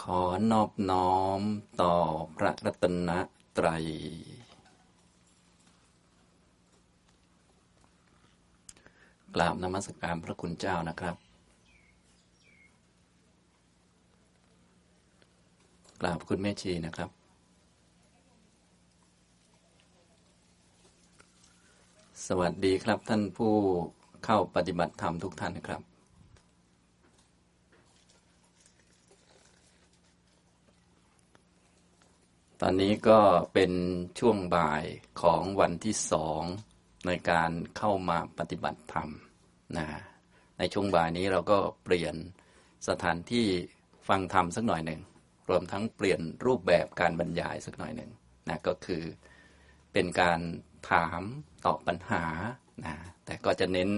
ขอนอบน้อมต่อพระรัตนตรัย กราบนมัสการพระคุณเจ้านะครับ กราบคุณแม่ชีนะครับ สวัสดีครับท่านผู้เข้าปฏิบัติธรรมทุกท่านนะครับ ตอนนี้ก็เป็นช่วงบ่ายของวันที่สองในการเข้ามาปฏิบัติธรรมนะในช่วงบ่ายนี้เราก็เปลี่ยนสถานที่ฟังธรรมสักหน่อยหนึ่งรวมทั้งเปลี่ยนรูปแบบการบรรยายสักหน่อยหนึ่งนะก็คือเป็นการถามตอบปัญหานะแต่ก็จะเน้น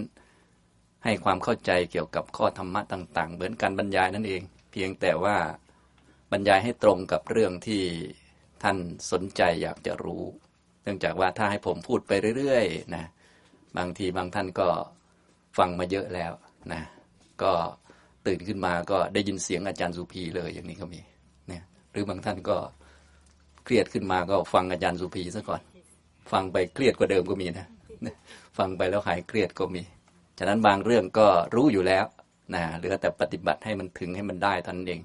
ให้ความเข้าใจเกี่ยวกับข้อธรรมะต่าง ๆ เหมือนการบรรยายนั่นเอง เพียงแต่ว่าบรรยายให้ตรงกับเรื่องที่ ท่านสนใจอยากจะรู้ เนื่องจากว่าถ้าให้ผมพูดไปเรื่อยๆนะบางทีบางท่านก็ฟังมาเยอะแล้วนะก็ตื่นขึ้นมาก็ได้ยินเสียงอาจารย์สุภีเลยอย่างนี้ก็มีเนี่ยหรือบางท่านก็เครียดขึ้นมาก็ฟังอาจารย์สุภีซะก่อน ฟังไปเครียดกว่าเดิมก็มีนะฟังไปแล้วหายเครียดก็มี ฉะนั้นบางเรื่องก็รู้อยู่แล้วนะเหลือแต่ปฏิบัติให้มันถึงให้มันได้ท่านเอง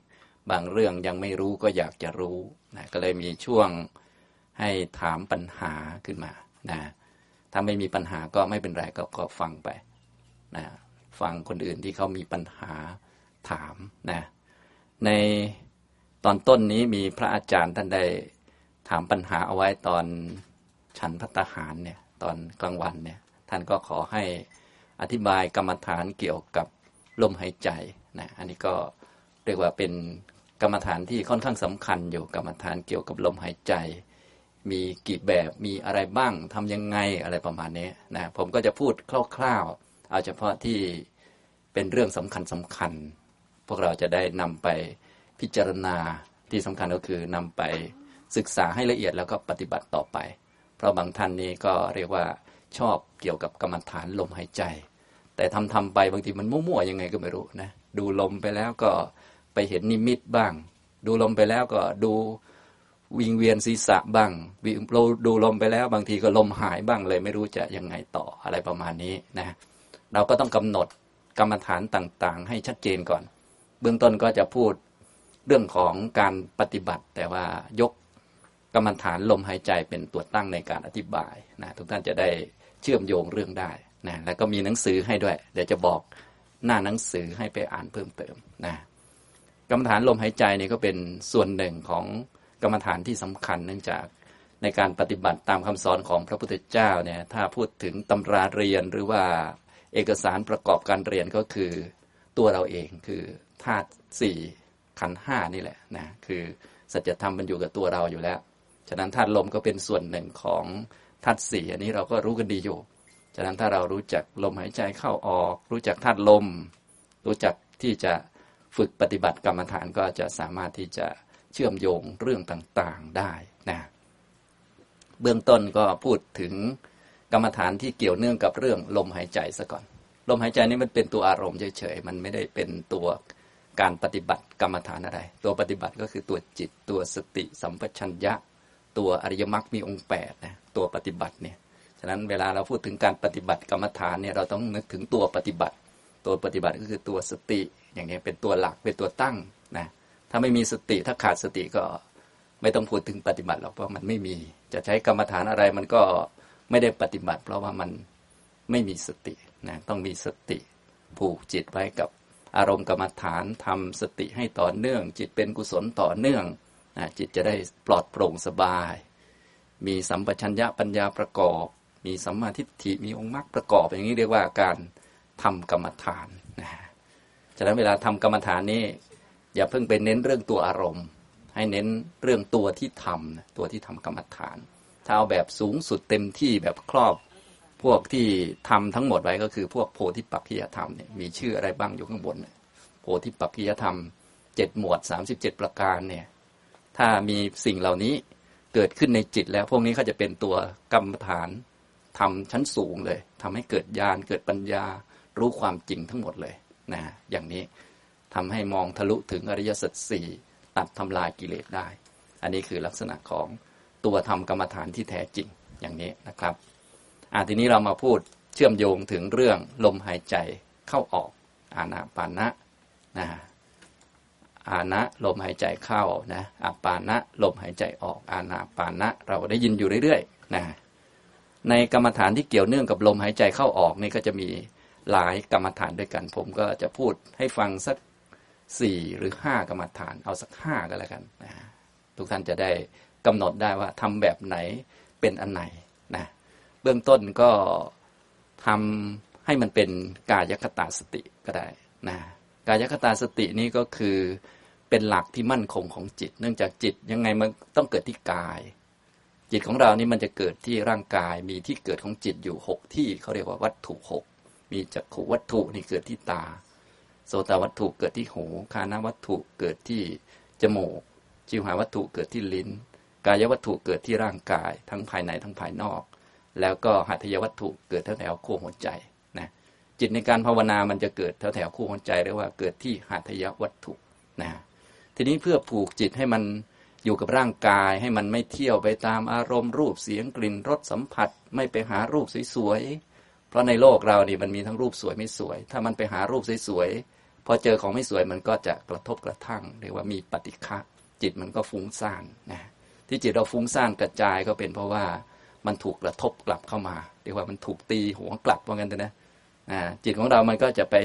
บางเรื่องยังไม่รู้ก็อยากจะรู้นะก็เลยมีช่วงให้ถามปัญหาขึ้นมานะถ้าไม่มีปัญหาก็ไม่เป็นไรก็ก็ฟังไปนะฟังคนอื่นที่เขามีปัญหาถามนะในตอนต้นนี้มีพระอาจารย์ท่านได้ถามปัญหาเอาไว้ตอนฉันพัตหารเนี่ยตอนกลางวันเนี่ยท่านก็ขอให้อธิบายกรรมฐานเกี่ยวกับลมหายใจนะอันนี้ก็เรียกว่าเป็น กรรมฐานที่ค่อนข้างสำคัญอยู่กรรมฐานเกี่ยวกับลมหายใจ มีกี่แบบมีอะไรบ้างทำยังไงอะไรประมาณนี้นะผมก็จะพูดคร่าวๆ เอาเฉพาะที่เป็นเรื่องสำคัญสำคัญ พวกเราจะได้นำไปพิจารณาที่สำคัญก็คือนำไปศึกษาให้ละเอียดแล้วก็ปฏิบัติต่อไป เพราะบางท่านนี้ก็เรียกว่าชอบเกี่ยวกับกรรมฐานลมหายใจ แต่ทำทำไปบางทีมันมั่วๆยังไงก็ไม่รู้นะดูลมไปแล้วก็ ไปเห็นนิมิตบ้าง ดูลมไปแล้วก็ดูวิงเวียนศีรษะบ้างเราดูลมไปแล้ว บางทีก็ลมหายบ้างเลยไม่รู้จะยังไงต่ออะไรประมาณนี้นะเราก็ต้องกำหนดกรรมฐานต่างๆ ให้ชัดเจนก่อน เบื้องต้นก็จะพูดเรื่องของการปฏิบัติ แต่ว่ายกกรรมฐานลมหายใจเป็นตัวตั้งในการอธิบายนะทุกท่านจะได้เชื่อมโยงเรื่องได้นะแล้วก็มีหนังสือให้ด้วย เดี๋ยวจะบอกหน้าหนังสือให้ไปอ่านเพิ่มเติมนะ กรรมฐานลมหายใจเนี่ยก็เป็นส่วนหนึ่งของกรรมฐานที่สำคัญ เนื่องจากในการปฏิบัติตามคำสอนของพระพุทธเจ้าเนี่ยถ้าพูดถึงตำราเรียนหรือว่าเอกสารประกอบการเรียนก็คือตัวเราเองคือธาตุสี่ขันห้านี่แหละนะคือสัจธรรมมันอยู่กับตัวเราอยู่แล้ว ฉะนั้นธาตุลมก็เป็นส่วนหนึ่งของธาตุสี่อันนี้เราก็รู้กันดีอยู่ ฉะนั้นถ้าเรารู้จักลมหายใจเข้าออก รู้จักธาตุลม รู้จักที่จะ ฝึกปฏิบัติกรรมฐานก็จะสามารถที่จะเชื่อมโยงเรื่องต่างๆได้นะเบื้องต้นก็พูดถึงกรรมฐานที่เกี่ยวเนื่องกับเรื่องลมหายใจซะก่อน ลมหายใจนี่มันเป็นตัวอารมณ์เฉยๆมันไม่ได้เป็นตัวการปฏิบัติกรรมฐานอะไร ตัวปฏิบัติก็คือตัวจิตตัวสติสัมปชัญญะ ตัวอริยมรรคมีองค์แปดนะตัวปฏิบัติเนี่ยฉะนั้นเวลาเราพูดถึงการปฏิบัติกรรมฐานเนี่ยเราต้องนึกถึงตัวปฏิบัติ ตัวปฏิบัติก็คือตัวสติ อย่างนี้เป็นตัวหลักเป็นตัวตั้งนะถ้าไม่มีสติถ้าขาดสติก็ไม่ต้องพูดถึงปฏิบัติหรอกเพราะมันไม่มีจะใช้กรรมฐานอะไรมันก็ไม่ได้ปฏิบัติ เพราะว่ามันไม่มีสตินะต้องมีสติผูกจิตไว้กับอารมณ์กรรมฐานทำสติให้ต่อเนื่อง จิตเป็นกุศลต่อเนื่องนะจิตจะได้ปลอดโปร่งสบาย มีสัมปชัญญะปัญญาประกอบ มีสัมมาทิฏฐิมีองค์มรรคประกอบ อย่างนี้เรียกว่าการทำกรรมฐาน ฉะนั้นเวลาทำกรรมฐานนี้ อย่าเพิ่งไปเน้นเรื่องตัวอารมณ์ ให้เน้นเรื่องตัวที่ทำตัวที่ทำกรรมฐาน ถ้าเอาแบบสูงสุดเต็มที่แบบครอบพวกที่ทำทั้งหมดไว้ก็คือพวกโพธิปักขิยธรรมเนี่ยมีชื่ออะไรบ้างอยู่ข้างบนโพธิปักขิยธรรมเจ็ดหมวดสามสิบเจ็ดประการเนี่ยถ้ามีสิ่งเหล่านี้เกิดขึ้นในจิตแล้วพวกนี้เขาจะเป็นตัวกรรมฐานทำชั้นสูงเลยทำให้เกิดญาณเกิดปัญญารู้ความจริงทั้งหมดเลย นะอย่างนี้ทำให้มองทะลุถึงอริยสัจสี่ตัดทำลายกิเลสได้ อันนี้คือลักษณะของตัวธรรมกรรมฐานที่แท้จริงอย่างนี้นะครับอ่าทีนี้เรามาพูดเชื่อมโยงถึงเรื่องลมหายใจเข้าออก อานาปานะนะอานะลมหายใจเข้านะอาปานะลมหายใจออกอานาปานะเราได้ยินอยู่เรื่อยๆนะในกรรมฐานที่เกี่ยวเนื่องกับลมหายใจเข้าออกนี่ก็จะมี หลายกรรมฐานด้วยกัน ผมก็จะพูดให้ฟังสักสี่หรือห้ากรรมฐาน เอาสักห้าก็แล้วกันนะทุกท่านจะได้กำหนดได้ว่าทำแบบไหนเป็นอันไหนนะเบื้องต้นก็ทำให้มันเป็นกายคตาสติก็ได้นะกายคตาสตินี่ก็คือเป็นหลักที่มั่นคงของจิต เนื่องจากจิตยังไงมันต้องเกิดที่กาย จิตของเรานี่มันจะเกิดที่ร่างกายมีที่เกิดของจิตอยู่หกที่เขาเรียกว่าวัตถุหก มีจักขุวัตถุนี่เกิดที่ตา โสตวัตถุเกิดที่หู คานาวัตถุเกิดที่จมูก จิวหาวัตถุเกิดที่ลิ้น กายวัตถุเกิดที่ร่างกาย ทั้งภายในทั้งภายนอก แล้วก็หัตถยวัตถุเกิดแถวแถวคู่หัวใจนะจิตในการภาวนามันจะเกิดแถวแถวคู่หัวใจเรียกว่าเกิดที่หัตถยวัตถุนะทีนี้เพื่อผูกจิตให้มันอยู่กับร่างกายให้มันไม่เที่ยวไปตามอารมณ์รูปเสียงกลิ่นรสสัมผัส ไม่ไปหารูปสวยๆ ราะในโลกเรานี่มันมีทั้งรูปสวยไม่สวย ถ้ามันไปหารูปสวยๆ พอเจอของไม่สวยมันก็จะกระทบกระทั่งเรียกว่ามีปฏิฆะจิตมันก็ฟุ้งซ่านนะที่จิตเราฟุ้งซ่านกระจายก็เป็นเพราะว่ามันถูกกระทบกลับเข้ามาเรียกว่ามันถูกตีหัวกลับว่างั้นนะจิตของเรามันก็จะไป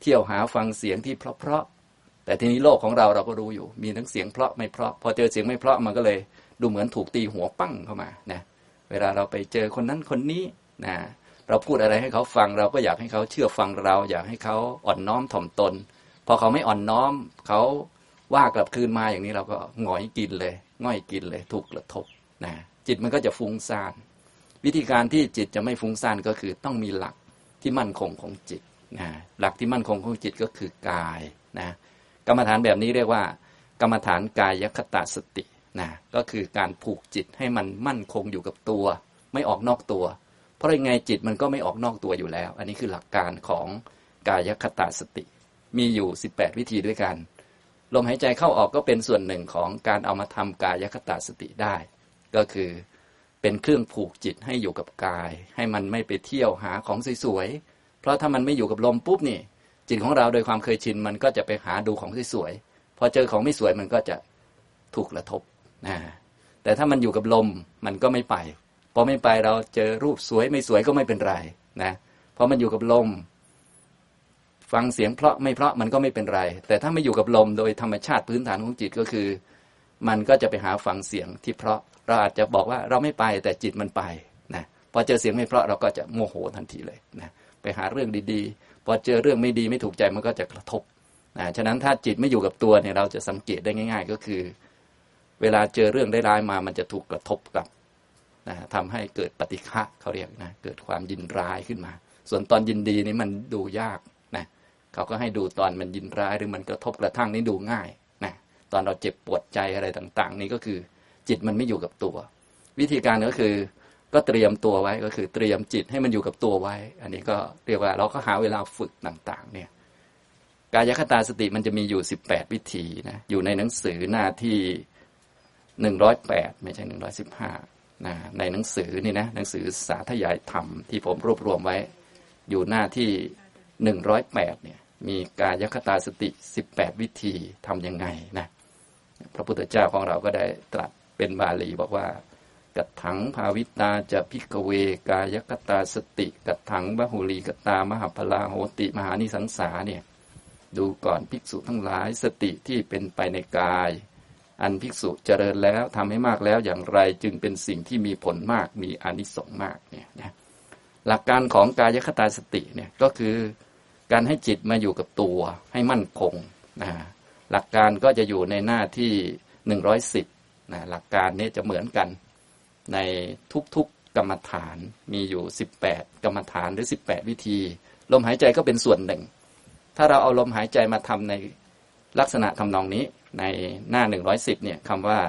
เที่ยวหาฟังเสียงที่เพราะๆแต่ทีนี้โลกของเราเราก็รู้อยู่ มีทั้งเสียงเพราะไม่เพราะ พอเจอเสียงไม่เพราะมันก็เลยดูเหมือนถูกตีหัวปั้งเข้ามานะเวลาเราไปเจอคนนั้นคนนี้นะ เราพูดอะไรให้เขาฟังเราก็อยากให้เขาเชื่อฟังเรา อยากให้เขาอ่อนน้อมถ่อมตน พอเขาไม่อ่อนน้อม เขาว่ากลับคืนมาอย่างนี้เราก็หงอยกินเลยง่อยกินเลยถูกกระทบนะจิตมันก็จะฟุ้งซ่านวิธีการที่จิตจะไม่ฟุ้งซ่านก็คือต้องมีหลักที่มั่นคงของจิตนะหลักที่มั่นคงของจิตก็คือกายนะกรรมฐานแบบนี้เรียกว่า กรรมฐานกายคตาสตินะก็คือการผูกจิตให้มันมั่นคงอยู่กับตัว ไม่ออกนอกตัว เพราะยังไงจิตมันก็ไม่ออกนอกตัวอยู่แล้ว อันนี้คือหลักการของกายคตาสติ มีอยู่ 18 วิธีด้วยกัน ลมหายใจเข้าออกก็เป็นส่วนหนึ่งของการเอามาทำกายคตาสติได้ ก็คือเป็นเครื่องผูกจิตให้อยู่กับกาย ให้มันไม่ไปเที่ยวหาของสวยๆ เพราะถ้ามันไม่อยู่กับลมปุ๊บนี่ จิตของเราโดยความเคยชินมันก็จะไปหาดูของสวยๆ พอเจอของไม่สวยมันก็จะถูกกระทบนะแต่ถ้ามันอยู่กับลมมันก็ไม่ไป อไม่ไปเราเจอรูปสวยไม่สวยก็ไม่เป็นไรนะเพราะมันอยู่กับลม ฟังเสียงเพราะไม่เพราะมันก็ไม่เป็นไร แต่ถ้าไม่อยู่กับลมโดยธรรมชาติพื้นฐานของจิตก็คือ มันก็จะไปหาฟังเสียงที่เพราะเราอาจจะบอกว่าเราไม่ไปแต่จิตมันไปนะพอเจอเสียงไม่เพราะเราก็จะโมโหทันทีเลยนะไปหาเรื่องดีๆ พอเจอเรื่องไม่ดีไม่ถูกใจมันก็จะกระทบนะฉะนั้นถ้าจิตไม่อยู่กับตัวเนี่ยเราจะสังเกตได้ง่าย ๆ ก็คือ เวลาเจอเรื่องได้ร้ายมามันจะถูกกระทบกับ นะทำให้เกิดปฏิฆะเขาเรียกนะเกิดความยินร้ายขึ้นมา ส่วนตอนยินดีนี่มันดูยากนะเขาก็ให้ดูตอนมันยินร้ายหรือมันกระทบกระทั่งนี่ดูง่ายนะตอนเราเจ็บปวดใจอะไรต่าง ๆ นี่ก็คือจิตมันไม่อยู่กับตัว วิธีการก็คือก็เตรียมตัวไว้ก็คือเตรียมจิตให้มันอยู่กับตัวไว้ อันนี้ก็เรียกว่าเราก็หาเวลาฝึกต่างๆ เนี่ยกายคตาสติมันจะมีอยู่สิบแปดวิธีนะอยู่ในหนังสือหน้าที่หนึ่งร้อยแปดไม่ใช่ห นะในหนังสือนี่นะหนังสือสาธยายธรรมที่ผมรวบรวมไว้ อยู่หน้าที่หนึ่งร้อยแปดเนี่ยมีกายคตาสติสิบแปดวิธีทํำยังไงนะพระพุทธเจ้าของเราก็ได้ตรัสเป็นบาลีบอกว่า กัดถังภาวิตาจะพิกเว กายคตาสติ กัดถังบหุลีกตามหาพลาโหติมหานิสังสาเนี่ยดูก่อนภิกษุทั้งหลายสติที่เป็นไปในกาย อันภิกษุเจริญแล้วทำให้มากแล้วอย่างไรจึงเป็นสิ่งที่มีผลมากมีอนิสงส์มากเนี่ยนะหลักการของกายคตาสติเนี่ยก็คือการให้จิตมาอยู่กับตัวให้มั่นคงนะหลักการก็จะอยู่ในหน้าที่หนึ่งร้อยสิบนะหลักการนี้จะเหมือนกันในทุกๆกรรมฐานมีอยู่สิบแปดกรรมฐานหรือสิบแปดวิธี ลมหายใจก็เป็นส่วนหนึ่ง ถ้าเราเอาลมหายใจมาทำในลักษณะทำนองนี้ ในหน้าหนึ่งร้อยสิบเนี่ยคำว่า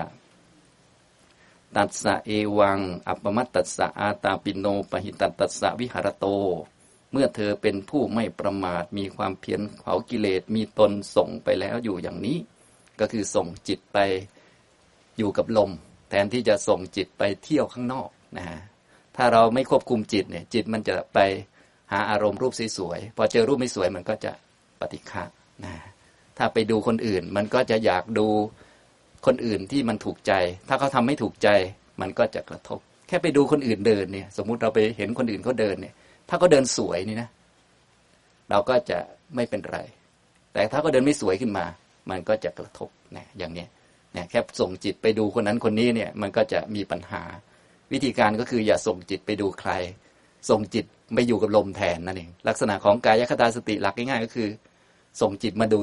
ตัสสะเอวัง อัปมัตตัสสะอาตาปิโนปหิตัตัสสะวิหารโต เมื่อเธอเป็นผู้ไม่ประมาทมีความเพียรเผากิเลสมีตนส่งไปแล้วอยู่อย่างนี้ ก็คือส่งจิตไปอยู่กับลม แทนที่จะส่งจิตไปเที่ยวข้างนอกนะถ้าเราไม่ควบคุมจิตเนี่ย จิตมันจะไปหาอารมณ์รูปสวยๆพอเจอรูปไม่สวยมันก็จะปฏิฆะนะ ถ้าไปดูคนอื่น มันก็จะอยากดูคนอื่นที่มันถูกใจ ถ้าเขาทาไม่ถูกใจ มันก็จะกระทบ แค่ไปดูคนอื่นเดินเนี่ย สมมุติเราไปเห็นคนอื่นเขาเดินเนี่ย ถ้าเขาเดินสวยนี่นะ เราก็จะไม่เป็นไร แต่ถ้าเขาเดินไม่สวยขึ้นมา มันก็จะกระทบนะอย่างนี้เนี่ยแค่ส่งจิตไปดูคนนั้นคนนี้เนี่ย มันก็จะมีปัญหา วิธีการก็คืออย่าส่งจิตไปดูใคร ส่งจิตไปอยู่กับลมแทนนั่นเองลักษณะของกายคตาสติหลักง่ายๆก็คือ ส่งจิตมาดู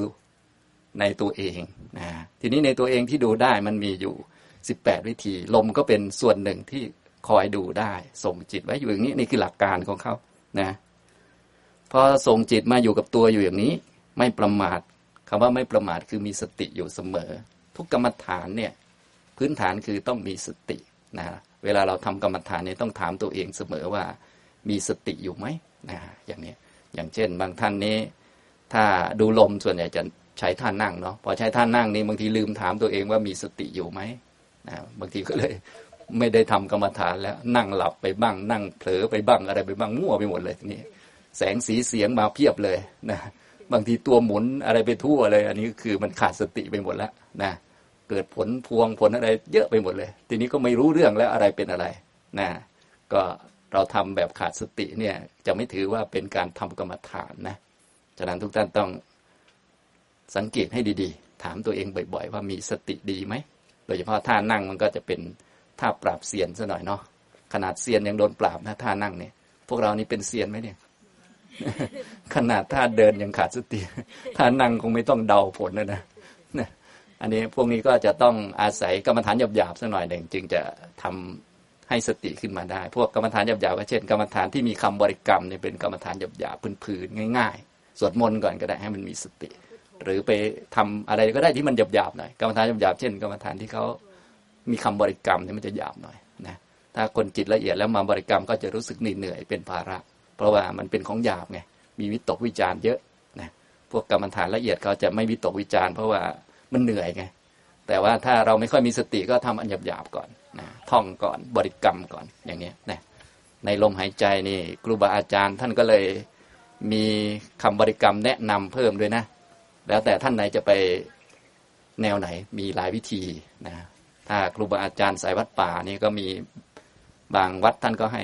ในตัวเองนะทีนี้ในตัวเองที่ดูได้มันมีอยู่สิบแปดวิธี ลมก็เป็นส่วนหนึ่งที่คอยดูได้ ส่งจิตไว้อยู่อย่างนี้นี่คือหลักการของเขานะพอส่งจิตมาอยู่กับตัวอยู่อย่างนี้ ไม่ประมาทคำว่าไม่ประมาทคือมีสติอยู่เสมอ ทุกกรรมฐานเนี่ยพื้นฐานคือต้องมีสตินะเวลาเราทำกรรมฐานเนี่ยต้องถามตัวเองเสมอว่า มีสติอยู่ไหมนะอย่างนี้อย่างเช่น บางท่านนี้ ถ้าดูลมส่วนใหญ่จะ ใช้ท่านั่งเนาะพอใช้ท่านั่งนี่บางทีลืมถามตัวเองว่ามีสติอยู่ไหมนะบางทีก็เลยไม่ได้ทำกรรมฐานแล้วนั่งหลับไปบ้าง นั่งเผลอไปบ้างอะไรไปบ้างมั่วไปหมดเลยนี่แสงสีเสียงมาเพียบเลยนะบางทีตัวหมุนอะไรไปทั่วเลย อันนี้คือมันขาดสติไปหมดแล้วนะเกิดผลพวงผลอะไรเยอะไปหมดเลย ทีนี้ก็ไม่รู้เรื่องแล้วอะไรเป็นอะไรนะก็เราทำแบบขาดสติเนี่ยจะไม่ถือว่าเป็นการทำกรรมฐานนะฉะนั้นทุกท่านต้อง สังเกตให้ดีๆ ถามตัวเองบ่อย ๆ ว่ามีสติดีไหม โดยเฉพาะท่านั่งมันก็จะเป็นท่าปราบเซียนซะหน่อยเนาะ ขนาดเซียนยังโดนปราบนะท่านั่งเนี่ย พวกเรานี่เป็นเซียนไหมเนี่ย ขนาดท่าเดินยังขาดสติ ท่านั่งคงไม่ต้องเดาผลนะนะอันนี้พวกนี้ก็จะต้องอาศัยกรรมฐานหยาบๆสักหน่อยหนึ่งจึงจะทำให้สติขึ้นมาได้ พวกกรรมฐานหยาบๆก็เช่น กรรมฐานที่มีคำบริกรรมเนี่ยเป็นกรรมฐานหยาบๆพื้นๆง่าย ๆ สวดมนต์ก่อนก็ได้ให้มันมีสติ หรือไปทำอะไรก็ได้ที่มันหยาบๆหน่อยกรรมฐานหยาบๆเช่นกรรมฐานที่เขามีคำบริกรรมเนี่ยมันจะหยาบหน่อยนะถ้าคนจิตละเอียดแล้วมาบริกรรมก็จะรู้สึกเหนื่อยเป็นภาระ เพราะว่ามันเป็นของหยาบไงมีวิตกวิจารเยอะนะพวกกรรมฐานละเอียดเขาจะไม่วิตกวิจารเพราะว่ามันเหนื่อยไงแต่ว่าถ้าเราไม่ค่อยมีสติก็ทำอันหยาบๆก่อนนะท่องก่อนบริกรรมก่อนอย่างนี้นะในลมหายใจนี่ครูบาอาจารย์ท่านก็เลยมีคำบริกรรมแนะนำเพิ่มด้วยนะ แล้วแต่ท่านไหนจะไปแนวไหนมีหลายวิธีนะถ้าครูบาอาจารย์สายวัดป่านี่ก็มีบางวัดท่านก็ให้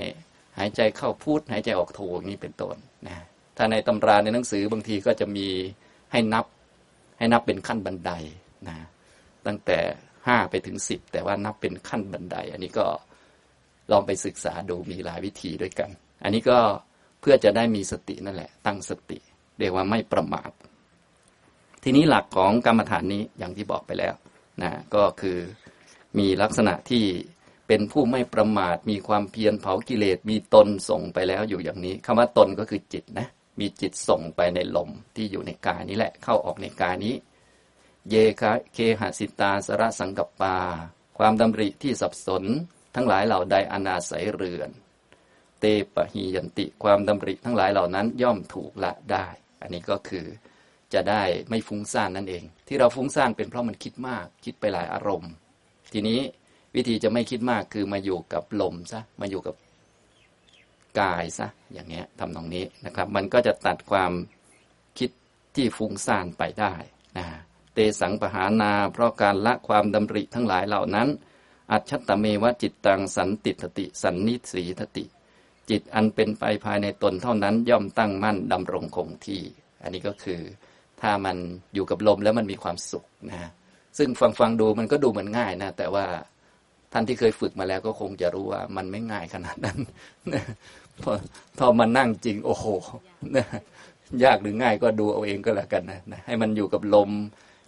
หายใจเข้าพูด หายใจออกโทอย่างนี้เป็นต้นนะถ้าในตำราในหนังสือบางทีก็จะมีให้นับให้นับเป็นขั้นบันไดนะตั้งแต่ห้าไปถึงสิบแต่ว่านับเป็นขั้นบันได อันนี้ก็ลองไปศึกษาดูมีหลายวิธีด้วยกัน อันนี้ก็เพื่อจะได้มีสตินั่นแหละ ตั้งสติ เรียกว่าไม่ประมาท ทีนี้หลักของกรรมฐานนี้อย่างที่บอกไปแล้วนะก็คือมีลักษณะที่เป็นผู้ไม่ประมาท มีความเพียรเผากิเลสมีตนส่งไปแล้วอยู่อย่างนี้คำว่าตนก็คือจิตนะมีจิตส่งไปในลมที่อยู่ในกายนี้แหละ เข้าออกในกายนี้ เยคะเคหสิตาสระสังกปา ความดำริที่สับสนทั้งหลายเหล่าใดอนาศัยเรือน เตปะหียันติความดำริทั้งหลายเหล่านั้นย่อมถูกละได้ อันนี้ก็คือ จะได้ไม่ฟุ้งซ่านนั่นเอง ที่เราฟุ้งซ่านเป็นเพราะมันคิดมากคิดไปหลายอารมณ์ ทีนี้วิธีจะไม่คิดมากคือมาอยู่กับลมซะมาอยู่กับกายซะอย่างเนี้ยทำตรงนี้นะครับ มันก็จะตัดความคิดที่ฟุ้งซ่านไปได้นะเตสังปหานา เพราะการละความดำริทั้งหลายเหล่านั้น อัจฉตเมวะจิตตังสันติทติ สันนิสีทติ จิตอันเป็นไปภายในตนเท่านั้นย่อมตั้งมั่นดำรงคงที่ อันนี้ก็คือ ถ้ามันอยู่กับลมแล้วมันมีความสุขนะซึ่งฟังฟังดูมันก็ดูเหมือนง่ายนะ แต่ว่าท่านที่เคยฝึกมาแล้วก็คงจะรู้ว่ามันไม่ง่ายขนาดนั้นพอพอมานั่งจริง โอ้โหยากหรือง่ายก็ดูเอาเองก็แล้วกันนะให้มันอยู่กับลม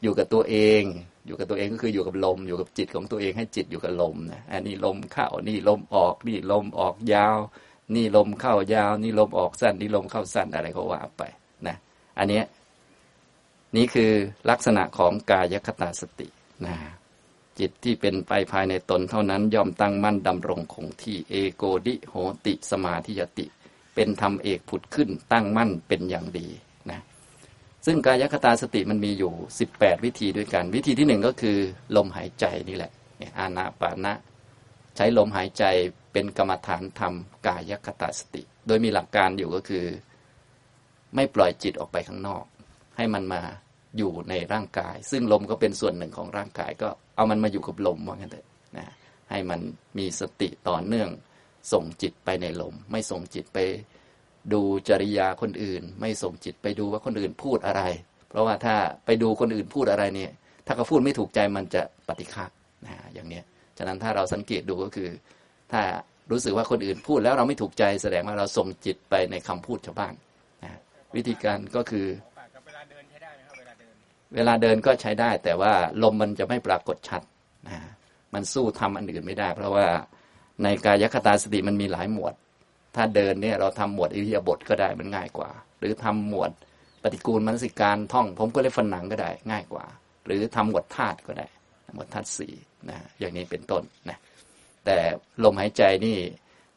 อยู่กับตัวเอง อยู่กับตัวเองก็คืออยู่กับลม อยู่กับจิตของตัวเองให้จิตอยู่กับลมนะอันนี้ลมเข้านี่ลมออก นี่ลมออกยาว นี่ลมเข้ายาว นี่ลมออกสั้น นี่ลมเข้าสั้นอะไรก็ว่าไปนะอันนี้ นี่คือลักษณะของกายคตาสตินะจิตที่เป็นไปภายในตนเท่านั้นย่อมตั้งมั่นดำรงคงที่เอโกดิโหติสมาธิยติ เป็นธรรมเอกผุดขึ้นตั้งมั่นเป็นอย่างดีนะซึ่งกายคตาสติมันมีอยู่ 18 วิธีด้วยกัน วิธีที่หนึ่งก็คือ ลมหายใจนี่แหละอานาปานะ ใช้ลมหายใจเป็นกรรมฐานทำกายคตาสติ โดยมีหลักการอยู่ก็คือ ไม่ปล่อยจิตออกไปข้างนอก ให้มันมา อยู่ในร่างกาย ซึ่งลมก็เป็นส่วนหนึ่งของร่างกาย ก็เอามันมาอยู่กับลมว่างั้นเถอะนะให้มันมีสติต่อเนื่อง ส่งจิตไปในลม ไม่ส่งจิตไปดูจริยาคนอื่น ไม่ส่งจิตไปดูว่าคนอื่นพูดอะไร เพราะว่าถ้าไปดูคนอื่นพูดอะไรเนี่ย ถ้าเขาพูดไม่ถูกใจมันจะปฏิฆานะอย่างเนี้ยฉะนั้นถ้าเราสังเกตดูก็คือ ถ้ารู้สึกว่าคนอื่นพูดแล้วเราไม่ถูกใจแสดงว่าเราส่งจิตไปในคำพูดชาวบ้านนะวิธีการก็คือ เวลาเดินก็ใช้ได้ แต่ว่าลมมันจะไม่ปรากฏชัดนะมันสู้ทำอันอื่นไม่ได้ เพราะว่าในกายคตาสติมันมีหลายหมวด ถ้าเดินเนี่ยเราทำหมวดอิริยาบถก็ได้มันง่ายกว่า หรือทำหมวดปฏิกูลมนสิการท่อง ผมก็เลยฝันหนังก็ได้ง่ายกว่า หรือทำหมวดธาตุก็ได้ หมวดธาตุสี่นะอย่างนี้เป็นต้นนะแต่ลมหายใจนี่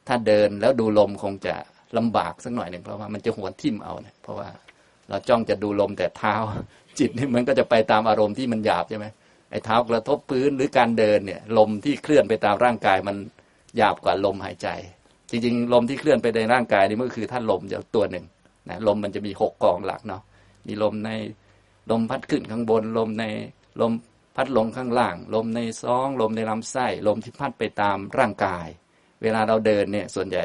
ถ้าเดินแล้วดูลมคงจะลำบากสักหน่อยหนึ่งเพราะว่ามันจะหัวทิ่มเอาเนะเพราะว่าเราจ้องจะดูลมแต่เท้า จิตนี่มันก็จะไปตามอารมณ์ที่มันหยาบใช่ไหมไอ้เท้ากระทบพื้นหรือการเดินเนี่ย ลมที่เคลื่อนไปตามร่างกายมันหยาบกว่าลมหายใจ จริงๆ ลมที่เคลื่อนไปในร่างกายนี่มันคือท่านลมจะตัวหนึ่งนะลมมันจะมีหกกองหลักเนาะมีลมในลมพัดขึ้นข้างบน ลมในลมพัดลงข้างล่าง ลมในซอง ลมในลำไส้ ลมที่พัดไปตามร่างกาย เวลาเราเดินเนี่ยส่วนใหญ่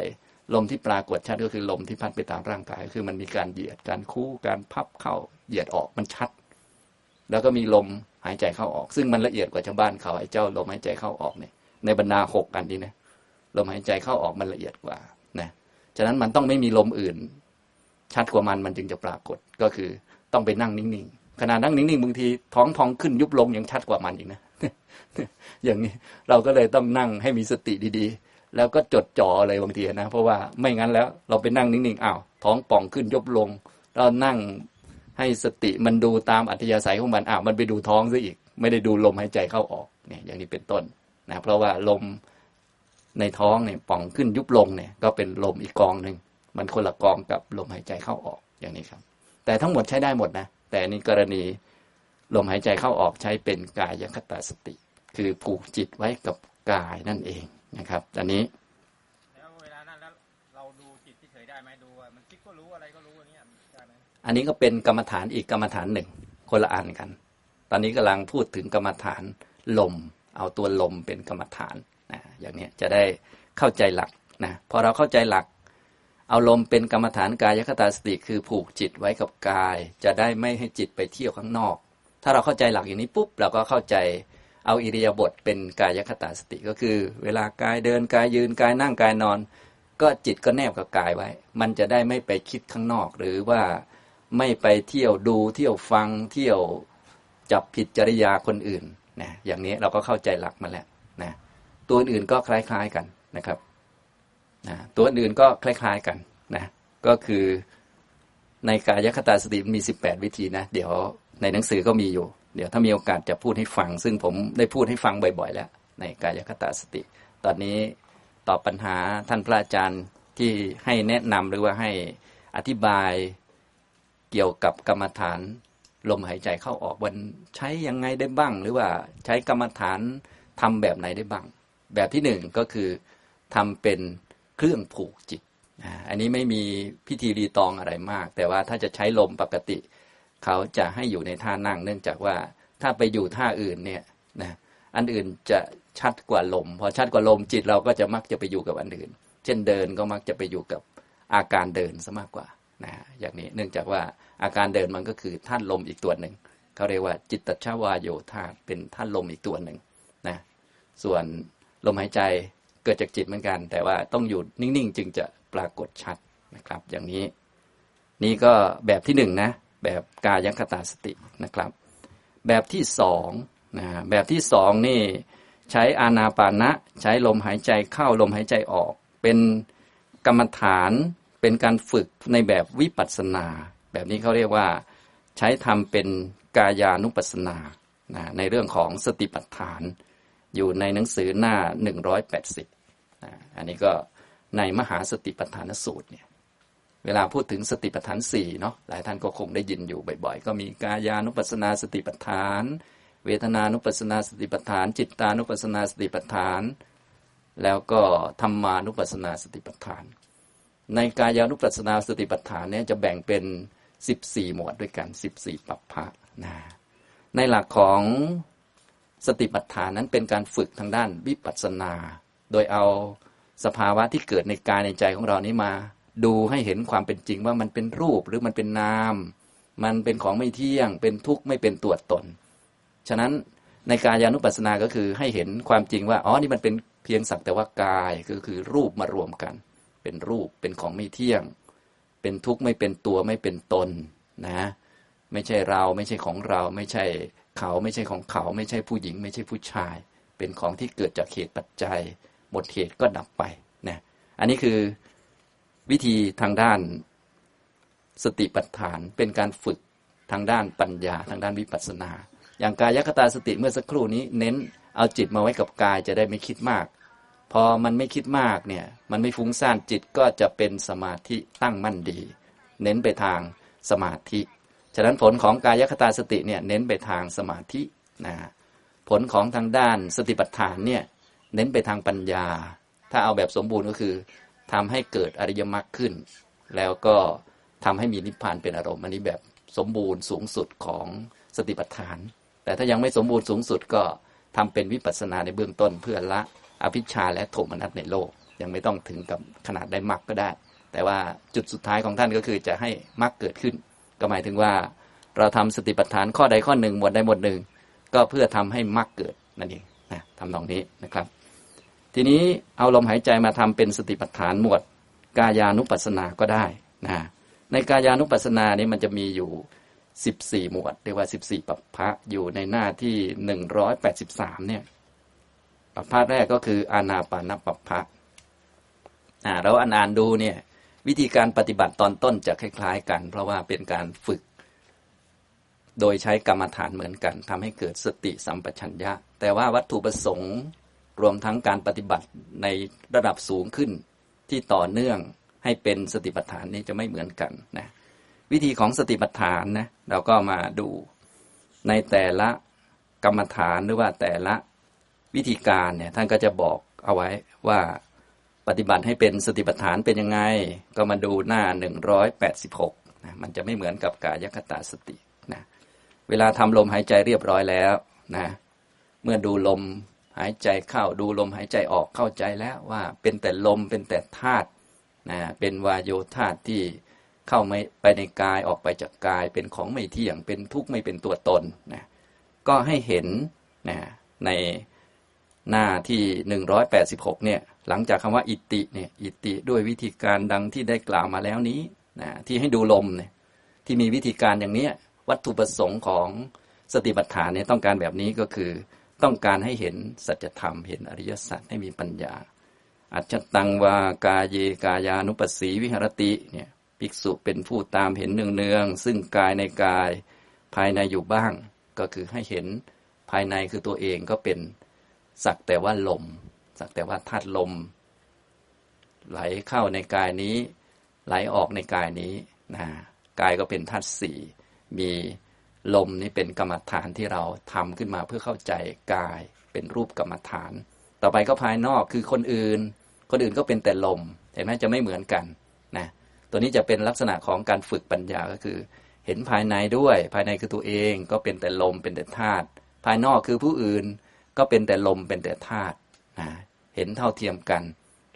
ลมที่ปรากฏชัดก็คือลมที่พัดไปตามร่างกาย คือมันมีการเหยียดการคู่การพับเข้า เหยียดออกมันชัด แล้วก็มีลมหายใจเข้าออก ซึ่งมันละเอียดกว่าชาวบ้านเขาไอ้เจ้าลมหายใจเข้าออกเนี่ย ในบรรดาหกกันนี้นะลมหายใจเข้าออกมันละเอียดกว่านะฉะนั้นมันต้องไม่มีลมอื่น ชัดกว่ามันมันจึงจะปรากฏก็คือต้องไปนั่งนิ่งๆขณะนั่งนิ่งๆบางทีท้องพองขึ้นยุบลงยังชัดกว่ามันอีกนะอย่างนี้เราก็เลยต้องนั่งให้มีสติดีๆ แล้วก็จดจ่ออะไรบางทีนะ เพราะว่าไม่งั้นแล้วเราไปนั่งนิ่งๆอ้าวท้องป่องขึ้นยุบลง เรานั่ง ให้สติมันดูตามอัธยาศัยของมันอ้าวมันไปดูท้องซะอีก ไม่ได้ดูลมหายใจเข้าออกเนี่ยอย่างนี้เป็นต้นนะเพราะว่าลมในท้องเนี่ยป่องขึ้นยุบลงเนี่ย ก็เป็นลมอีกกองหนึ่งมันคนละกองกับลมหายใจเข้าออกอย่างนี้ครับ แต่ทั้งหมดใช้ได้หมดนะ แต่ในกรณีลมหายใจเข้าออกใช้เป็นกายคตาสติ คือผูกจิตไว้กับกายนั่นเองนะครับอันนี้ อันนี้ก็เป็นกรรมฐานอีกกรรมฐานหนึ่งคนละอันกัน ตอนนี้กำลังพูดถึงกรรมฐานลม เอาตัวลมเป็นกรรมฐานนะอย่างนี้จะได้เข้าใจหลักนะพอเราเข้าใจหลัก เอาลมเป็นกรรมฐานกายคตาสติคือผูกจิตไว้กับกาย จะได้ไม่ให้จิตไปเที่ยวข้างนอก ถ้าเราเข้าใจหลักอย่างนี้ปุ๊บเราก็เข้าใจเอาอิริยาบถเป็นกายคตาสติก็คือ เวลากายเดินกายยืนกายนั่งกายนอน ก็จิตก็แนบกับกายไว้ มันจะได้ไม่ไปคิดข้างนอกหรือว่า ไม่ไปเที่ยวดูเที่ยวฟังเที่ยวจับผิดจริยาคนอื่นนะอย่างนี้เราก็เข้าใจหลักมาแล้วนะตัวอื่นก็คล้าย ๆกันนะครับนะตัวอื่นก็คล้าย ๆกันนะก็คือในกายคตาสติมี 18 วิธีนะ เดี๋ยวในหนังสือก็มีอยู่ เดี๋ยวถ้ามีโอกาสจะพูดให้ฟัง ซึ่งผมได้พูดให้ฟังบ่อย ๆ แล้ว ในกายคตาสติ ตอนนี้ตอบปัญหาท่านพระอาจารย์ที่ให้แนะนำหรือว่าให้อธิบาย เกี่ยวกับกรรมฐานลมหายใจเข้าออกวันใช้ยังไงได้บ้าง หรือว่าใช้กรรมฐานทำแบบไหนได้บ้าง แบบที่หนึ่งก็คือทำเป็นเครื่องผูกจิตอันนี้ไม่มีพิธีรีตองอะไรมาก แต่ว่าถ้าจะใช้ลมปกติ เขาจะให้อยู่ในท่านั่ง เนื่องจากว่าถ้าไปอยู่ท่าอื่นเนี่ยนะอันอื่นจะชัดกว่าลมพอชัดกว่าลมจิตเราก็จะมักจะไปอยู่กับอันอื่น เช่นเดินก็มักจะไปอยู่กับอาการเดินซะมากกว่านะอย่างนี้เนื่องจากว่า อาการเดินมันก็คือท่านลมอีกตัวหนึ่งเขาเรียกว่าจิตตชาวาโยธาเป็นท่านลมอีกตัวหนึ่งนะส่วนลมหายใจเกิดจากจิตเหมือนกัน แต่ว่าต้องอยู่นิ่งๆ จึงจะปรากฏชัดนะครับ อย่างนี้ นี่ก็แบบที่หนึ่งนะแบบกายังคตาสตินะครับ แบบที่สองนะแบบที่สองนี่ใช้อานาปานะ ใช้ลมหายใจเข้าลมหายใจออก เป็นกรรมฐานเป็นการฝึกในแบบวิปัสสนา แบบนี้เขาเรียกว่าใช้ทำเป็นกายานุปัสสนานะในเรื่องของสติปัฏฐาน อยู่ในหนังสือหน้า 180อันนี้ก็ในมหาสติปัฏฐานสูตรเนี่ยเวลาพูดถึงสติปัฏฐานสี่เนาะหลายท่านก็คงได้ยินอยู่บ่อยๆ ก็มีกายานุปัสสนาสติปัฏฐาน เวทนานุปัสสนาสติปัฏฐาน จิตตานุปัสสนาสติปัฏฐาน แล้วก็ธรรมานุปัสสนาสติปัฏฐาน ในกายานุปัสสนาสติปัฏฐานเนี่ยจะแบ่งเป็น 14 หมวดด้วยกัน 14ปัปพะนะในหลักของสติปัฏฐานนั้นเป็นการฝึกทางด้านวิปัสสนา โดยเอาสภาวะที่เกิดในกายในใจของเรานี้มา ดูให้เห็นความเป็นจริงว่ามันเป็นรูปหรือมันเป็นนาม มันเป็นของไม่เที่ยง เป็นทุกข์ไม่เป็นตัวตน ฉะนั้นในกายานุปัสสนาก็คือให้เห็นความจริงว่าอ๋อนี่มันเป็นเพียงสักแต่ว่ากายก็คือรูปมารวมกัน เป็นรูปเป็นของไม่เที่ยง เป็นทุกข์ไม่เป็นตัวไม่เป็นตนนะ ไม่ใช่เราไม่ใช่ของเรา ไม่ใช่เขาไม่ใช่ของเขา ไม่ใช่ผู้หญิง ไม่ใช่ผู้ชาย เป็นของที่เกิดจากเหตุปัจจัย หมดเหตุก็ดับไปนะอันนี้คือวิธีทางด้านสติปัฏฐานเป็นการฝึกทางด้านปัญญาทางด้านวิปัสสนา อย่างกายคตาสติเมื่อสักครู่นี้เน้นเอาจิตมาไว้กับกายจะได้ไม่คิดมาก พอมันไม่คิดมากเนี่ย มันไม่ฟุ้งซ่านจิตก็จะเป็นสมาธิตั้งมั่นดี เน้นไปทางสมาธิ ฉะนั้นผลของกายคตาสติเนี่ยเน้นไปทางสมาธินะผลของทางด้านสติปัฏฐานเนี่ยเน้นไปทางปัญญา ถ้าเอาแบบสมบูรณ์ก็คือทำให้เกิดอริยมรรคขึ้น แล้วก็ทำให้มีนิพพานเป็นอารมณ์อันนี้แบบสมบูรณ์สูงสุดของสติปัฏฐาน แต่ถ้ายังไม่สมบูรณ์สูงสุดก็ทำเป็นวิปัสสนาในเบื้องต้นเพื่อละ อภิชาและโทมนัสในโลก ยังไม่ต้องถึงกับขนาดได้มรรคก็ได้ แต่ว่าจุดสุดท้ายของท่านก็คือจะให้มรรคเกิดขึ้น ก็หมายถึงว่าเราทำสติปัฏฐานข้อใดข้อหนึ่งหมวดใดหมวดหนึ่ง ก็เพื่อทำให้มรรคเกิดนั่นเองนะทำตรงนี้นะครับ ทีนี้เอาลมหายใจมาทำเป็นสติปัฏฐานหมวดกายานุปัสสนาก็ได้นะในกายานุปัสสนานี้มันจะมีอยู่ 14 หมวดเรียกว่า 14 ปัปพะอยู่ในหน้าที่ 183เนี่ย ปัปพะแรกก็คืออานาปานปัปพะอ่าเราอ่านดูเนี่ยวิธีการปฏิบัติตอนต้นจะคล้ายๆ กัน เพราะว่าเป็นการฝึก โดยใช้กรรมฐานเหมือนกันทำให้เกิดสติสัมปชัญญะ แต่ว่าวัตถุประสงค์รวมทั้งการปฏิบัติในระดับสูงขึ้นที่ต่อเนื่องให้เป็นสติปัฏฐานนี้จะไม่เหมือนกันนะวิธีของสติปัฏฐานนะเราก็มาดูในแต่ละกรรมฐานหรือว่าแต่ละ วิธีการเนี่ยท่านก็จะบอกเอาไว้ว่าปฏิบัติให้เป็นสติปัฏฐานเป็นยังไง ก็มาดูหน้า 186นะมันจะไม่เหมือนกับกายคตาสตินะเวลาทำลมหายใจเรียบร้อยแล้วนะเมื่อดูลมหายใจเข้าดูลมหายใจออกเข้าใจแล้วว่าเป็นแต่ลมเป็นแต่ธาตุนะเป็นวายโยธาตุที่เข้าไม่ไปในกายออกไปจากกายเป็นของไม่เที่ยงเป็นทุกข์ไม่เป็นตัวตนนะก็ให้เห็นนะใน หน้าที่ 186เนี่ยหลังจากคำว่าอิติเนี่ยอิติด้วยวิธีการดังที่ได้กล่าวมาแล้วนี้นะที่ให้ดูลมเนี่ยที่มีวิธีการอย่างนี้วัตถุประสงค์ของสติปัฏฐานเนี่ยต้องการแบบนี้ก็คือ ต้องการให้เห็นสัจธรรม เห็นอริยสัจให้มีปัญญา อัจจตังวากาเยกายานุปัสสีวิหรติเนี่ยภิกษุเป็นผู้ตามเห็นเนืองๆซึ่งกายในกายภายในอยู่บ้าง ก็คือให้เห็นภายในคือตัวเองก็เป็น สักแต่ว่าลม สักแต่ว่าธาตุลม ไหลเข้าในกายนี้ ไหลออกในกายนี้นะกายก็เป็นธาตุสี่มีลมนี้เป็นกรรมฐานที่เราทำขึ้นมาเพื่อเข้าใจกายเป็นรูปกรรมฐาน ต่อไปก็ภายนอกคือคนอื่น คนอื่นก็เป็นแต่ลมเห็นไหมจะไม่เหมือนกันนะตัวนี้จะเป็นลักษณะของการฝึกปัญญาก็คือ เห็นภายในด้วย ภายในคือตัวเองก็เป็นแต่ลมเป็นแต่ธาตุภายนอกคือผู้อื่น ก็เป็นแต่ลมเป็นแต่ธาตุนะเห็นเท่าเทียมกัน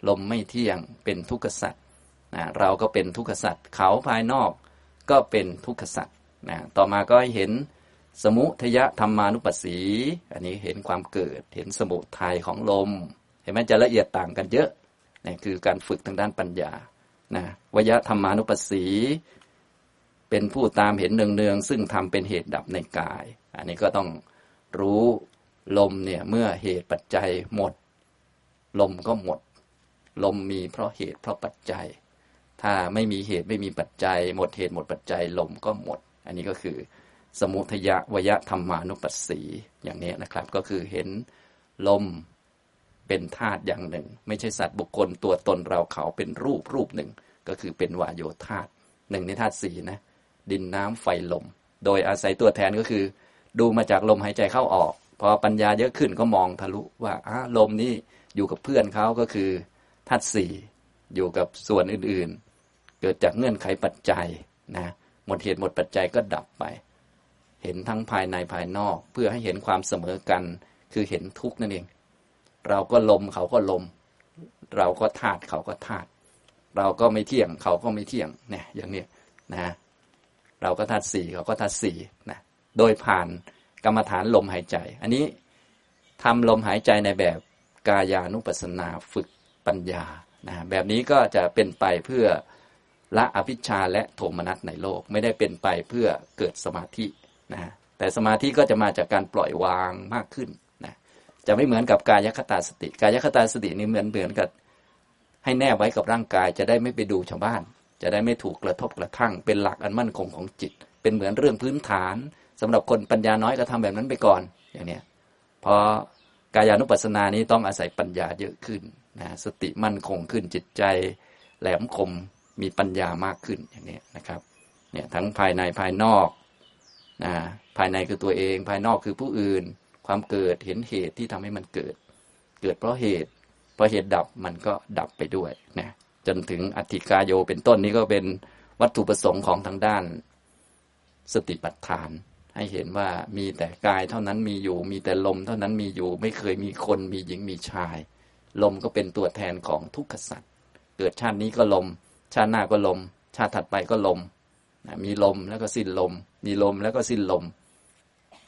ลมไม่เที่ยงเป็นทุกขสัตว์นะเราก็เป็นทุกขสัตว์เขาภายนอกก็เป็นทุกขสัตว์นะต่อมาก็เห็นสมุทยธรรมานุปัสสี อันนี้เห็นความเกิด เห็นสมุทัยของลม เห็นไหมจะละเอียดต่างกันเยอะนี่คือการฝึกทางด้านปัญญานะวยธรรมานุปัสสี เป็นผู้ตามเห็นเนืองๆซึ่งทำเป็นเหตุดับในกาย อันนี้ก็ต้องรู้ ลมเนี่ยเมื่อเหตุปัจจัยหมด ลมก็หมด ลมมีเพราะเหตุเพราะปัจจัย ถ้าไม่มีเหตุไม่มีปัจจัย หมดเหตุหมดปัจจัย ลมก็หมด อันนี้ก็คือ สมุทยะวยธรรมานุปัสสีอย่างนี้นะครับ ก็คือเห็นลมเป็นธาตุอย่างหนึ่ง ไม่ใช่สัตว์บุคคลตัวตนเราเขาเป็นรูปรูปหนึ่ง ก็คือเป็นวายโยธาตุหนึ่งในธาตุสี่นะ ดินน้ำไฟลม โดยอาศัยตัวแทนก็คือ ดูมาจากลมหายใจเข้าออก พอปัญญาเยอะขึ้นก็มองทะลุว่าอ่าลมนี่อยู่กับเพื่อนเขาก็คือธาตุสี่อยู่กับส่วนอื่นๆ เกิดจากเงื่อนไขปัจจัยนะหมดเหตุหมดปัจจัยก็ดับไป เห็นทั้งภายในภายนอก เพื่อให้เห็นความเสมอกัน คือเห็นทุกข์นั่นเอง เราก็ลมเขาก็ลม เราก็ธาตุเขาก็ธาตุเราก็ไม่เที่ยงเขาก็ไม่เที่ยงเนี่ยอย่างนี้นะเราก็ธาตุสี่เขาก็ธาตุสี่นะโดยผ่าน กรรมฐานลมหายใจ อันนี้ทำลมหายใจในแบบกายานุปัสสนาฝึกปัญญานะแบบนี้ก็จะเป็นไปเพื่อละอภิชาและโทมนัสในโลก ไม่ได้เป็นไปเพื่อเกิดสมาธินะแต่สมาธิก็จะมาจากการปล่อยวางมากขึ้นนะจะไม่เหมือนกับกายคตาสติ กายคตาสตินี่เหมือนเหมือนกับให้แนบไว้กับร่างกาย จะได้ไม่ไปดูชาวบ้าน จะได้ไม่ถูกกระทบกระทั่ง เป็นหลักอันมั่นคงของจิต เป็นเหมือนเรื่องพื้นฐาน สำหรับคนปัญญาน้อยก็ทำแบบนั้นไปก่อนอย่างเนี้ยพอกายานุปัสสนานี้ต้องอาศัยปัญญาเยอะขึ้นนะสติมั่นคงขึ้นจิตใจ แหลมคมมีปัญญามากขึ้นอย่างนี้นะครับเนี่ยทั้งภายในภายนอกนะภายในคือตัวเองภายนอกคือผู้อื่น ความเกิดเห็นเหตุที่ทำให้มันเกิด เกิดเพราะเหตุพอเหตุดับมันก็ดับไปด้วยนะจนถึงอธิกายโยเป็นต้นนี้ก็เป็นวัตถุประสงค์ของทางด้าน สติปัฏฐาน ให้เห็นว่ามีแต่กายเท่านั้นมีอยู่ มีแต่ลมเท่านั้นมีอยู่ ไม่เคยมีคนมีหญิงมีชาย ลมก็เป็นตัวแทนของทุกขสัตว์เกิดชาตินี้ก็ลม ชาติหน้าก็ลม ชาติถัดไปก็ลมมีลมแล้วก็สิ้นลม มีลมแล้วก็สิ้นลม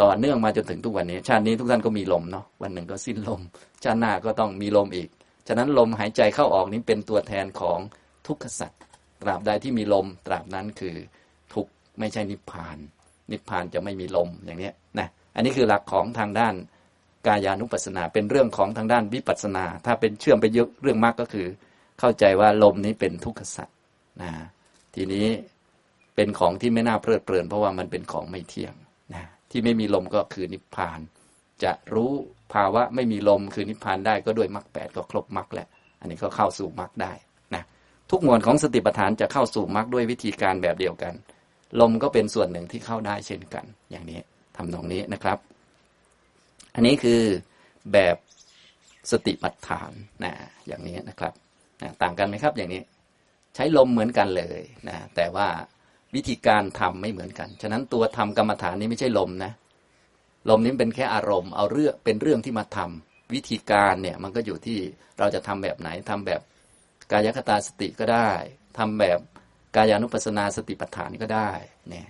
ต่อเนื่องมาจนถึงทุกวันนี้ ชาตินี้ทุกท่านก็มีลมเนาะวันหนึ่งก็สิ้นลม ชาติหน้าก็ต้องมีลมอีก ฉะนั้นลมหายใจเข้าออกนี้เป็นตัวแทนของทุกขสัตว์ตราบใดที่มีลมตราบนั้นคือทุกไม่ใช่นิพพาน นิพพานจะไม่มีลมอย่างนี้นะอันนี้คือหลักของทางด้านกายานุปัสสนา เป็นเรื่องของทางด้านวิปัสสนา ถ้าเป็นเชื่อมไปเยอะเรื่องมากก็คือ เข้าใจว่าลมนี้เป็นทุกขสัตว์นะทีนี้เป็นของที่ไม่น่าเพลิดเพลิน เพราะว่ามันเป็นของไม่เที่ยงนะที่ไม่มีลมก็คือนิพพาน จะรู้ภาวะไม่มีลมคือนิพพานได้ก็ด้วยมรรคแปดก็ครบมรรคแล้วอันนี้ก็เข้าสู่มรรคได้นะทุกหมวดของสติปัฏฐานจะเข้าสู่มรรคด้วยวิธีการแบบเดียวกัน ลมก็เป็นส่วนหนึ่งที่เข้าได้เช่นกัน อย่างนี้ทำตรงนี้นะครับ อันนี้คือแบบสติปัฏฐานนะอย่างนี้นะครับนะต่างกันไหมครับอย่างนี้ ใช้ลมเหมือนกันเลยนะแต่ว่าวิธีการทำไม่เหมือนกัน ฉะนั้นตัวทำกรรมฐานนี้ไม่ใช่ลมนะ ลมนี้เป็นแค่อารมณ์ เอาเรื่องเป็นเรื่องที่มาทำวิธีการเนี่ยมันก็อยู่ที่เราจะทำแบบไหนทำแบบกายคตาสติก็ได้ทำแบบ กายานุปัสนาสติปัฏฐานก็ได้เนี่ย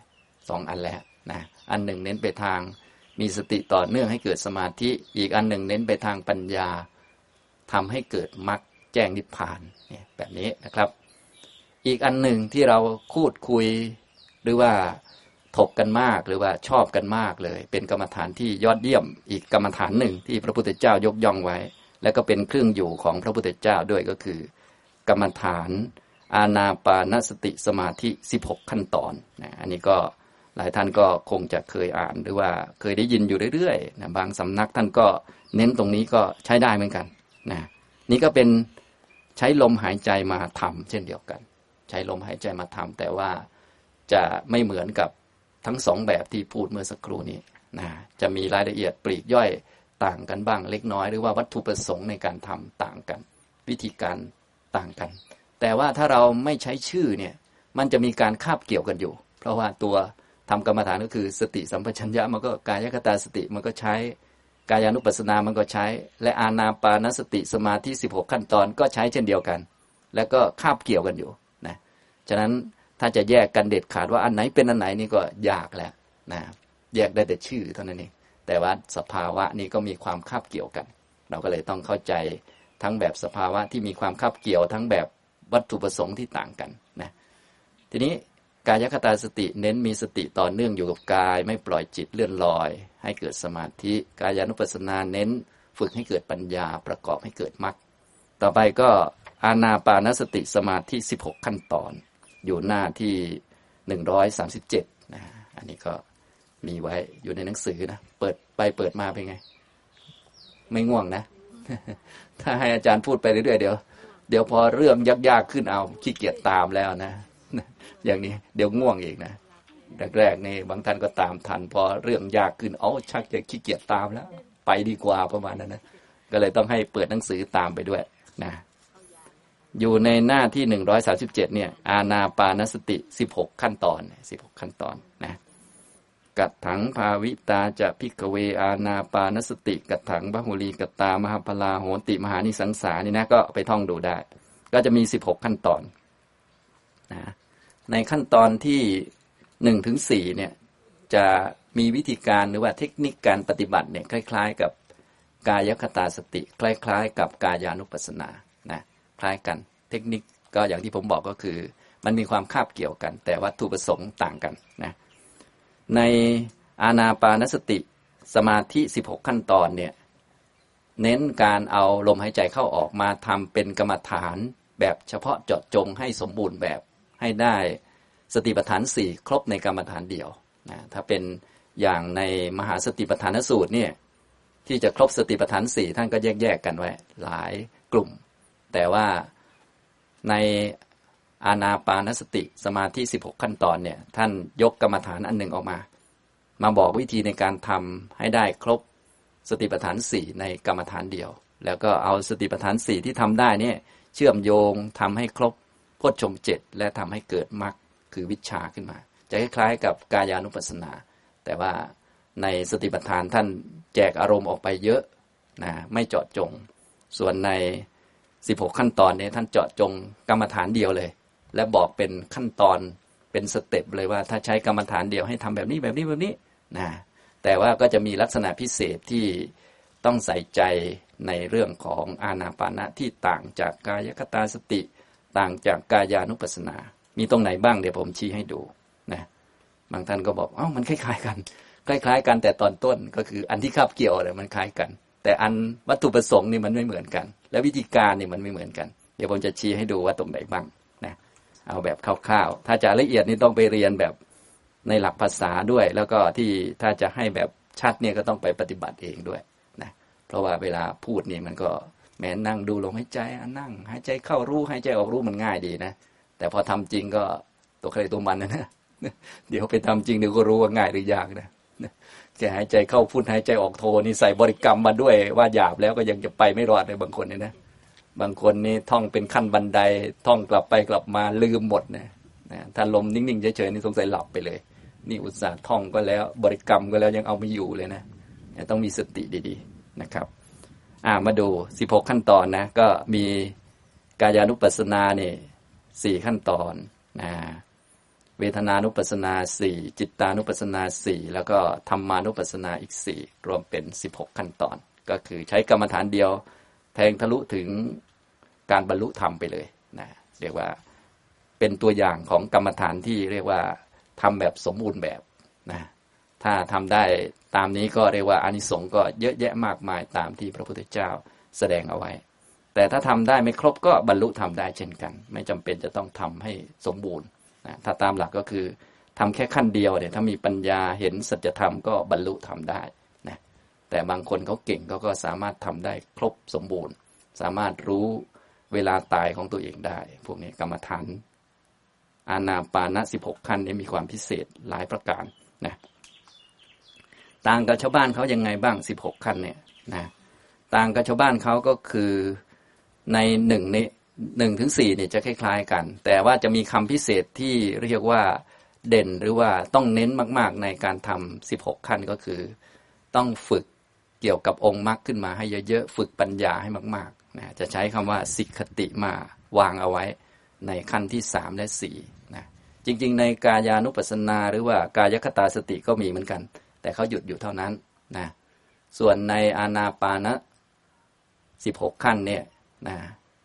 สองอันแล้วนะอันหนึ่งเน้นไปทางมีสติต่อเนื่องให้เกิดสมาธิ อีกอันหนึ่งเน้นไปทางปัญญาทำให้เกิดมรรคแจ้งนิพพานเนี่ยแบบนี้นะครับ อีกอันหนึ่งที่เราคูดคุยหรือว่าถกกันมากหรือว่าชอบกันมากเลย เป็นกรรมฐานที่ยอดเยี่ยม อีกกรรมฐานหนึ่งที่พระพุทธเจ้ายกย่องไว้ และก็เป็นเครื่องอยู่ของพระพุทธเจ้าด้วยก็คือ กรรมฐาน อาณาปานสติสมาธิ 16 ขั้นตอนนะอันนี้ก็หลายท่านก็คงจะเคยอ่านหรือว่าเคยได้ยินอยู่เรื่อยๆนะบางสำนักท่านก็เน้นตรงนี้ก็ใช้ได้เหมือนกันนะนี่ก็เป็นใช้ลมหายใจมาทำเช่นเดียวกัน ใช้ลมหายใจมาทำแต่ว่าจะไม่เหมือนกับทั้งสองแบบที่พูดเมื่อสักครู่นี้นะจะมีรายละเอียดปลีกย่อยต่างกันบ้างเล็กน้อย หรือว่าวัตถุประสงค์ในการทำต่างกัน วิธีการต่างกัน แต่ว่าถ้าเราไม่ใช้ชื่อเนี่ยมันจะมีการคาบเกี่ยวกันอยู่ เพราะว่าตัวทำกรรมฐานก็คือสติสัมปชัญญะมันก็กายคตาสติมันก็ใช้กายานุปัสสนามันก็ใช้ และอานาปานสติสมาธิ 16 ขั้นตอนก็ใช้เช่นเดียวกัน แล้วก็คาบเกี่ยวกันอยู่นะฉะนั้นถ้าจะแยกกันเด็ดขาดว่าอันไหนเป็นอันไหนนี่ก็ยากแล้วนะแยกได้แต่ชื่อเท่านั้นเองแต่ว่าสภาวะนี้ก็มีความคาบเกี่ยวกัน เราก็เลยต้องเข้าใจทั้งแบบสภาวะที่มีความคาบเกี่ยวทั้งแบบ วัตถุประสงค์ที่ต่างกันนะทีนี้กายคตาสติเน้นมีสติต่อเนื่องอยู่กับกาย ไม่ปล่อยจิตเลื่อนลอย ให้เกิดสมาธิกายานุปัสสนาเน้น ฝึกให้เกิดปัญญาประกอบให้เกิดมรรคต่อไปก็อาณาปานสติสมาธิ 16 ขั้นตอน อยู่หน้าที่ 137นะอันนี้ก็มีไว้อยู่ในหนังสือนะ เปิดไปเปิดมาเป็นไง ไม่ง่วงนะ ถ้าให้อาจารย์พูดไปเรื่อยๆเดี๋ยว เดี๋ยวพอเรื่องยากๆขึ้นเอาขี้เกียจตามแล้วนะ อย่างนี้เดี๋ยวง่วงอีกนะแรกๆนี่บางท่านก็ตามทัน พอเรื่องยากขึ้นเอาชักจะขี้เกียจตามแล้ว ไปดีกว่าประมาณนั้นนะก็เลยต้องให้เปิดหนังสือตามไปด้วยนะอยู่ในหน้าที่หนึ่งร้อยสาสิบเจ็ดเนี่ย อาณาปานสติสิบหกขั้นตอนสิบหกขั้นตอนนะ กัดถังภาวิตาจะพิกเวอาณาปานสติกัดถังบหุลีกัตตามหาพลาโหติมหานิสังสานี่นะก็ไปท่องดูได้ ก็จะมีสิบหกขั้นตอนนะในขั้นตอนที่หนึ่งถึงสี่เนี่ยจะมีวิธีการหรือว่าเทคนิคการปฏิบัติเนี่ยคล้าย ๆ กับกายคตาสติ คล้าย ๆ กับกายานุปัสสนานะคล้ายกันเทคนิคก็อย่างที่ผมบอกก็คือ มันมีความคาบเกี่ยวกัน แต่วัตถุประสงค์ต่างกันนะ ในอาณาปานสติสมาธิ 16 ขั้นตอนเนี่ยเน้นการเอาลมหายใจเข้าออกมาทำเป็นกรรมฐานแบบเฉพาะเจาะจงให้สมบูรณ์แบบให้ได้สติปัฏฐานสี่ครบในกรรมฐานเดียวนะถ้าเป็นอย่างในมหาสติปัฏฐานสูตรเนี่ยที่จะครบสติปัฏฐานสี่ท่านก็แยกแยกกันไว้หลายกลุ่ม แต่ว่าใน อาณาปานสติ สมาธิ 16 ขั้นตอนเนี่ย ท่านยกกรรมฐานอันหนึ่งออกมา มาบอกวิธีในการทำให้ได้ครบสติปัฏฐานสี่ในกรรมฐานเดียว แล้วก็เอาสติปัฏฐานสี่ที่ทำได้เนี่ย เชื่อมโยงทำให้ครบพจชงเจ็ดและทำให้เกิดมรรคคือวิชาขึ้นมา จะคล้ายๆกับกายานุปัสสนา แต่ว่าในสติปัฏฐานท่านแจกอารมณ์ออกไปเยอะนะไม่เจาะจง ส่วนใน 16 ขั้นตอนนี้ท่านเจาะจงกรรมฐานเดียวเลย และบอกเป็นขั้นตอนเป็นสเต็ปเลยว่า ถ้าใช้กรรมฐานเดียวให้ทำแบบนี้แบบนี้แบบนี้นะแต่ว่าก็จะมีลักษณะพิเศษที่ต้องใส่ใจในเรื่องของอานาปานะที่ต่างจากกายคตาสติ ต่างจากกายานุปัสสนา มีตรงไหนบ้างเดี๋ยวผมชี้ให้ดูนะบางท่านก็บอกอ๋อมันคล้ายๆกัน คล้าย ๆ กันแต่ตอนต้นก็คืออันที่คาบเกี่ยวอะไรมันคล้ายกัน แต่อันวัตถุประสงค์นี่มันไม่เหมือนกัน และวิธีการนี่มันไม่เหมือนกัน เดี๋ยวผมจะชี้ให้ดูว่าตรงไหนบ้าง เอาแบบคร่าวๆ ถ้าจะละเอียดนี่ต้องไปเรียนแบบในหลักภาษาด้วย แล้วก็ที่ถ้าจะให้แบบชัดเนี่ยก็ต้องไปปฏิบัติเองด้วยนะ เพราะว่าเวลาพูดนี่มันก็แม้นั่งดูลมหายใจนั่งหายใจเข้ารู้หายใจออกรู้มันง่ายดีนะ แต่พอทำจริงก็ตัวใครตัวมันนะ เดี๋ยวไปทำจริงเดี๋ยวก็รู้ว่าง่ายหรือยากนะแค่หายใจเข้าพุทหายใจออกโทนี่ใส่บริกรรมมาด้วยว่าหยาบแล้วก็ยังจะไปไม่รอดเลยบางคนเนี่ยนะ บางคนนี่ท่องเป็นขั้นบันไดท่องกลับไปกลับมาลืมหมดนะนะถ้าลมนิ่งๆเฉยๆนี่สงสัยหลับไปเลย นี่อุตส่าห์ท่องก็แล้วบริกรรมก็แล้วยังเอาไม่อยู่เลยนะต้องมีสติดีๆนะครับอ่ามาดู 16 ขั้นตอนนะ ก็มีกายานุปัสสนาเนี่ยสี่ขั้นตอนนะเวทนานุปัสสนาสี่จิตานุปัสสนาสี่แล้วก็ธรรมานุปัสสนาอีกสี่รวมเป็น 16 ขั้นตอน ก็คือใช้กรรมฐานเดียว แทงทะลุถึงการบรรลุธรรมไปเลยนะเรียกว่าเป็นตัวอย่างของกรรมฐานที่เรียกว่าทำแบบสมบูรณ์แบบนะถ้าทำได้ตามนี้ก็เรียกว่าอานิสงส์ก็เยอะแยะมากมายตามที่พระพุทธเจ้าแสดงเอาไว้ แต่ถ้าทำได้ไม่ครบก็บรรลุทำได้เช่นกัน ไม่จำเป็นจะต้องทำให้สมบูรณ์นะถ้าตามหลักก็คือทำแค่ขั้นเดียวเนี่ยถ้ามีปัญญาเห็นสัจธรรมก็บรรลุทำได้ แต่บางคนเขาเก่งเขาก็สามารถทำได้ครบสมบูรณ์ สามารถรู้เวลาตายของตัวเองได้ พวกนี้กรรมฐานอาณาปานะสิบหกขั้นนี้มีความพิเศษหลายประการนะต่างกับชาวบ้านเขายังไงบ้างสิบหกขั้นเนี่ยนะต่างกับชาวบ้านเขาก็คือในหนึ่งในหนึ่งถึงสี่เนี่ยจะคล้าย ๆ กัน แต่ว่าจะมีคำพิเศษที่เรียกว่าเด่นหรือว่าต้องเน้นมาก ๆ ในการทำสิบหกขั้นก็คือ ต้องฝึก เกี่ยวกับองค์มรรคขึ้นมาให้เยอะๆ ฝึกปัญญาให้มากๆนะจะใช้คำว่าสิกขติมาวางเอาไว้ในขั้นที่สามและสี่นะจริง ๆ ในกายานุปัสสนาหรือว่ากายคตาสติก็มีเหมือนกัน แต่เขาหยุดอยู่เท่านั้นนะส่วนในอานาปานะสิบหกขั้นเนี่ยนะ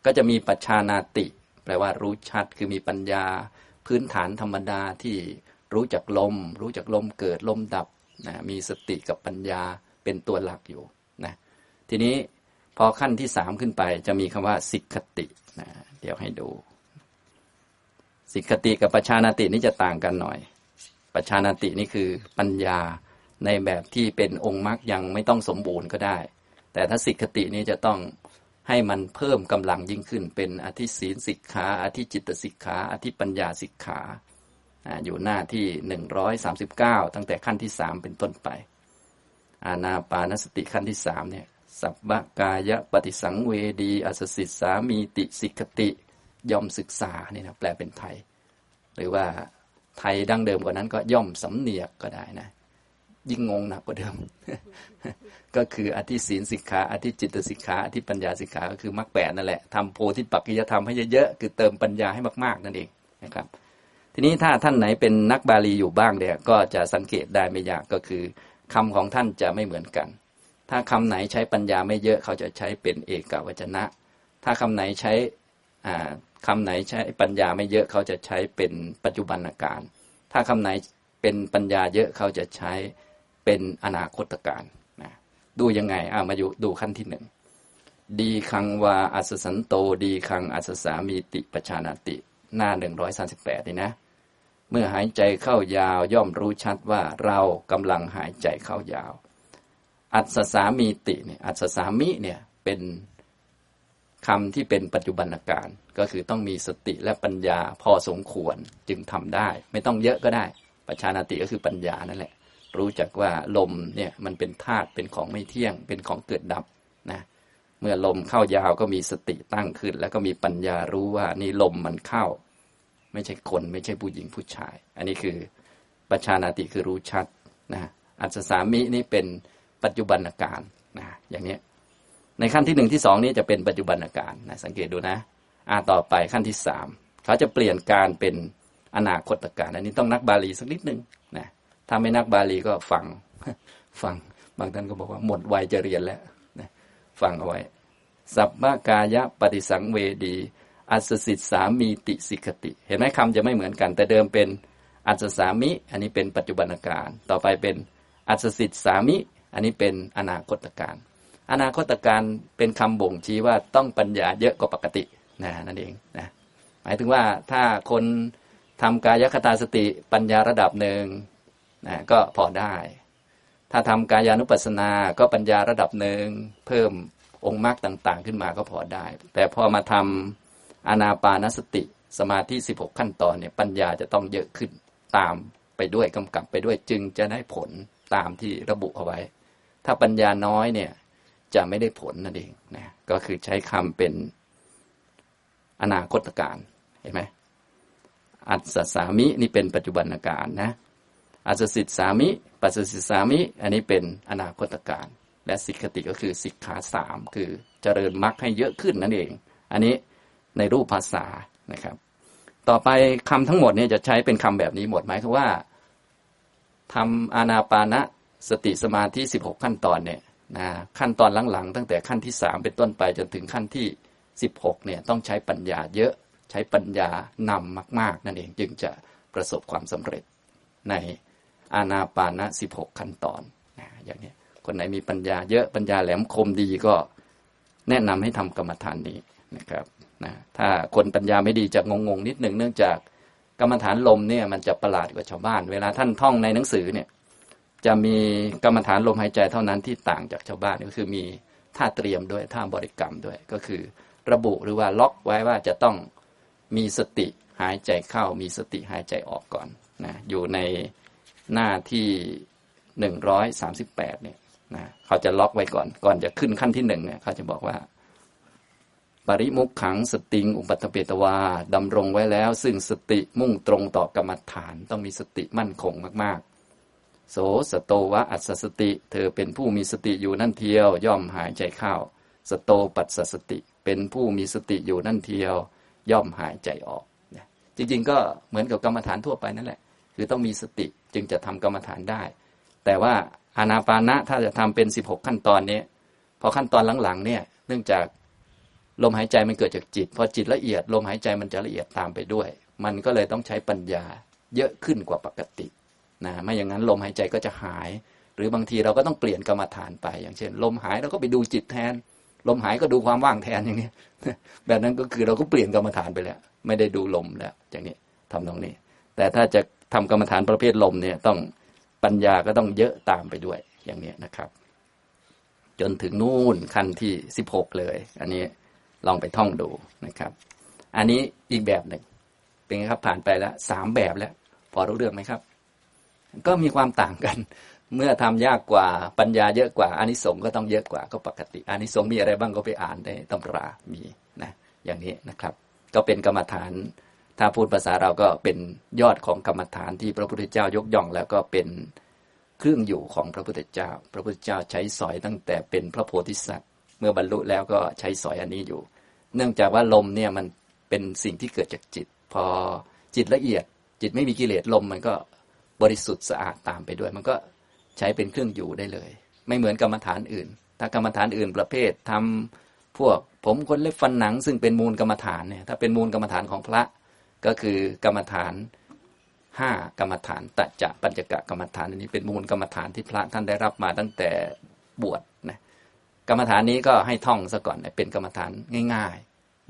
ก็จะมีปัจชานาติ แปลว่ารู้ชัดคือมีปัญญาพื้นฐานธรรมดาที่รู้จักลม รู้จักลมเกิดลมดับนะมีสติกับปัญญา เป็นตัวหลักอยู่นะทีนี้พอขั้นที่สามขึ้นไป จะมีคำว่าสิกขตินะเดี๋ยวให้ดู สิกขติกับปัจชานาตินี่จะต่างกันหน่อย ปัจชานาตินี่คือปัญญาในแบบที่เป็นองค์มรรคยังไม่ต้องสมบูรณ์ก็ได้ แต่ถ้าสิกขตินี้จะต้องให้มันเพิ่มกำลังยิ่งขึ้น เป็นอธิศีลสิกขาอธิจิตสิกขาอธิปัญญาสิกขาอยู่หน้าที่หนึ่งร้อยสามสิบเก้าตั้งแต่ขั้นที่สามเป็นต้นไป อาณาปานสติขั้นที่สามเนี่ยสัพพกายปฏิสังเวดีอสสิสามีติสิกติย่อมศึกษาเนี่ยนะแปลเป็นไทย หรือว่าไทยดั้งเดิมกว่านั้นก็ย่อมสำเนียกก็ได้นะ ยิ่งงงหนักกว่าเดิม ก็คืออธิศีลสิกขาอธิจิตสิกขาอธิปัญญาสิกขาก็คือมรรคแปดนั่นแหละทำโพธิปักกิยธรรมให้เยอะๆคือเติมปัญญาให้มากๆนั่นเองนะครับ ทีนี้ถ้าท่านไหนเป็นนักบาลีอยู่บ้างเนี่ยก็จะสังเกตได้ไม่ยากก็คือ คำของท่านจะไม่เหมือนกัน ถ้าคำไหนใช้ปัญญาไม่เยอะเขาจะใช้เป็นเอกวจนะ ถ้าคำไหนใช้คำไหนใช้ปัญญาไม่เยอะเขาจะใช้เป็นปัจจุบันการ ถ้าคำไหนเป็นปัญญาเยอะเขาจะใช้เป็นอนาคตการนะดูยังไงอ่ามาอยู่ดูขั้นที่หนึ่งดีคังวาอัสสันโตดีคังอัสสามีติปชานาติ หน้าหนึ่งร้อยสาสิบแปดนี่นะ เมื่อหายใจเข้ายาวย่อมรู้ชัดว่าเรากำลังหายใจเข้ายาว อัศสามีติเนี่ยอัศสามิเนี่ยเป็นคำที่เป็นปัจจุบันการก็คือต้องมีสติและปัญญาพอสมควรจึงทำได้ ไม่ต้องเยอะก็ได้ประชานาติก็คือปัญญานั่นแหละ รู้จักว่าลมเนี่ยมันเป็นธาตุเป็นของไม่เที่ยง เป็นของเกิดดับนะเมื่อลมเข้ายาวก็มีสติตั้งขึ้น แล้วก็มีปัญญารู้ว่านี่ลมมันเข้า ไม่ใช่คน ไม่ใช่ผู้หญิงผู้ชาย อันนี้คือปัจชานาติคือรู้ชัดนะอัศสามินี่เป็นปัจจุบันอาการนะอย่างนี้ในขั้นที่หนึ่งที่สองนี้จะเป็นปัจจุบันอาการนะสังเกตดูนะอาต่อไปขั้นที่สามเขาจะเปลี่ยนการเป็นอนาคตการอันนี้ต้องนักบาลีสักนิดนึงนะถ้าไม่นักบาลีก็ฟังฟังบางท่านก็บอกว่าหมดวัยจะเรียนแล้วนะฟังเอาไว้สัพพกายะปฏิสังเวดี อัศสิตสามีติสิกติ เห็นไหมคำจะไม่เหมือนกัน แต่เดิมเป็นอัศสามิ อันนี้เป็นปัจจุบันการ ต่อไปเป็นอัศสิตสามิ อันนี้เป็นอนาคตการ อนาคตการเป็นคำบ่งชี้ว่าต้องปัญญาเยอะกว่าปกตินะนั่นเองนะหมายถึงว่าถ้าคนทำกายคตาสติปัญญาระดับหนึ่งนะก็พอได้ ถ้าทำกายานุปัสสนา ก็ปัญญาระดับหนึ่งเพิ่มองค์มรรคต่าง ๆ ขึ้นมาก็พอได้ แต่พอมาทำ อานาปานสติ สมาธิ 16 ขั้นตอนเนี่ยปัญญาจะต้องเยอะขึ้นตามไปด้วยกำกับไปด้วยจึงจะได้ผลตามที่ระบุเอาไว้ ถ้าปัญญาน้อยเนี่ยจะไม่ได้ผลนั่นเองนะก็คือใช้คำเป็นอนาคตการเห็นไหมอัศสามินี่เป็นปัจจุบันการนะอัศสิทสามิปัสสิทสามิ อันนี้เป็นอนาคตการ และสิกติก็คือสิกขาสามคือเจริญมรรคให้เยอะขึ้นนั่นเอง อันนี้ ในรูปภาษานะครับ ต่อไปคำทั้งหมดเนี่ยจะใช้เป็นคำแบบนี้หมดหมายคือว่าทำอานาปานะสติสมาธิสิบหกขั้นตอนเนี่ยนะขั้นตอนหลังๆ ตั้งแต่ขั้นที่สามเป็นต้นไปจนถึงขั้นที่สิบหกเนี่ยต้องใช้ปัญญาเยอะใช้ปัญญานำมาก ๆ นั่นเองจึงจะประสบความสำเร็จในอาณาปานะสิบหกขั้นตอนนะอย่างนี้คนไหนมีปัญญาเยอะปัญญาแหลมคมดีก็แนะนำให้ทำกรรมฐานนี้นะครับ นะถ้าคนปัญญาไม่ดีจะงงๆนิดหนึ่งเนื่องจากกรรมฐานลมเนี่ยมันจะประหลาดกว่าชาวบ้าน เวลาท่านท่องในหนังสือเนี่ยจะมีกรรมฐานลมหายใจเท่านั้นที่ต่างจากชาวบ้านก็คือมีท่าเตรียมด้วยท่าบริกรรมด้วย ก็คือระบุหรือว่าล็อกไว้ว่าจะต้องมีสติหายใจเข้ามีสติหายใจออกก่อนนะอยู่ในหน้าที่หนึ่งร้อยสามสิบแปดเนี่ยนะเขาจะล็อกไว้ก่อน ก่อนจะขึ้นขั้นที่หนึ่งเนี่ยเขาจะบอกว่า ปริมุขขังสติง อุปัตเปตวาดำรงไว้แล้ว ซึ่งสติมุ่งตรงต่อกรรมฐานต้องมีสติมั่นคงมาก ๆ โสสโตวะอัสสติ เธอเป็นผู้มีสติอยู่นั่นเทียว ย่อมหายใจเข้าสโตปัสสติ เป็นผู้มีสติอยู่นั่นเทียว ย่อมหายใจออกจริงๆก็เหมือนกับกรรมฐานทั่วไปนั่นแหละคือต้องมีสติจึงจะทำกรรมฐานได้ แต่ว่าอานาปานะถ้าจะทำเป็นสิบหกขั้นตอนนี้พอขั้นตอนหลังๆเนี่ยเนื่องจาก ลมหายใจมันเกิดจากจิต พอจิตละเอียด ลมหายใจมันจะละเอียดตามไปด้วย มันก็เลยต้องใช้ปัญญาเยอะขึ้นกว่าปกตินะไม่อย่างนั้นลมหายใจก็จะหาย หรือบางทีเราก็ต้องเปลี่ยนกรรมฐานไป อย่างเช่น ลมหายเราก็ไปดูจิตแทน ลมหายก็ดูความว่างแทนอย่างนี้แบบนั้นก็คือเราก็เปลี่ยนกรรมฐานไปแล้ว ไม่ได้ดูลมแล้วอย่างนี้ทำตรงนี้ แต่ถ้าจะทำกรรมฐานประเภทลมเนี่ยต้องปัญญาก็ต้องเยอะตามไปด้วยอย่างนี้นะครับ จนถึงนู่นขั้นที่สิบหกเลย อันนี้ ลองไปท่องดูนะครับ อันนี้อีกแบบหนึ่ง เป็นไงครับผ่านไปแล้วสามแบบแล้ว พอรู้เรื่องไหมครับ ก็มีความต่างกัน เมื่อทำยากกว่าปัญญาเยอะกว่าอานิสงส์ก็ต้องเยอะกว่าก็ปกติอานิสงส์มีอะไรบ้างก็ไปอ่านในตำรามีนะอย่างนี้นะครับ ก็เป็นกรรมฐานถ้าพูดภาษาเราก็เป็นยอดของกรรมฐานที่พระพุทธเจ้ายกย่อง แล้วก็เป็นเครื่องอยู่ของพระพุทธเจ้า พระพุทธเจ้าใช้สอยตั้งแต่เป็นพระโพธิสัตว์ เมื่อบรรลุแล้วก็ใช้สอยอันนี้อยู่ เนื่องจากว่าลมเนี่ยมันเป็นสิ่งที่เกิดจากจิต พอจิตละเอียด จิตไม่มีกิเลสลมมันก็บริสุทธิ์สะอาดตามไปด้วย มันก็ใช้เป็นเครื่องอยู่ได้เลย ไม่เหมือนกรรมฐานอื่น ถ้ากรรมฐานอื่นประเภททำพวกผมคนเล็บฟันหนัง ซึ่งเป็นมูลกรรมฐานเนี่ยถ้าเป็นมูลกรรมฐานของพระก็คือกรรมฐานห้ากรรมฐานตะจะปัญจกะกรรมฐานอันนี้เป็นมูลกรรมฐานที่พระท่านได้รับมาตั้งแต่บวชนะกรรมฐานนี้ก็ให้ท่องซะก่อนเป็นกรรมฐานง่าย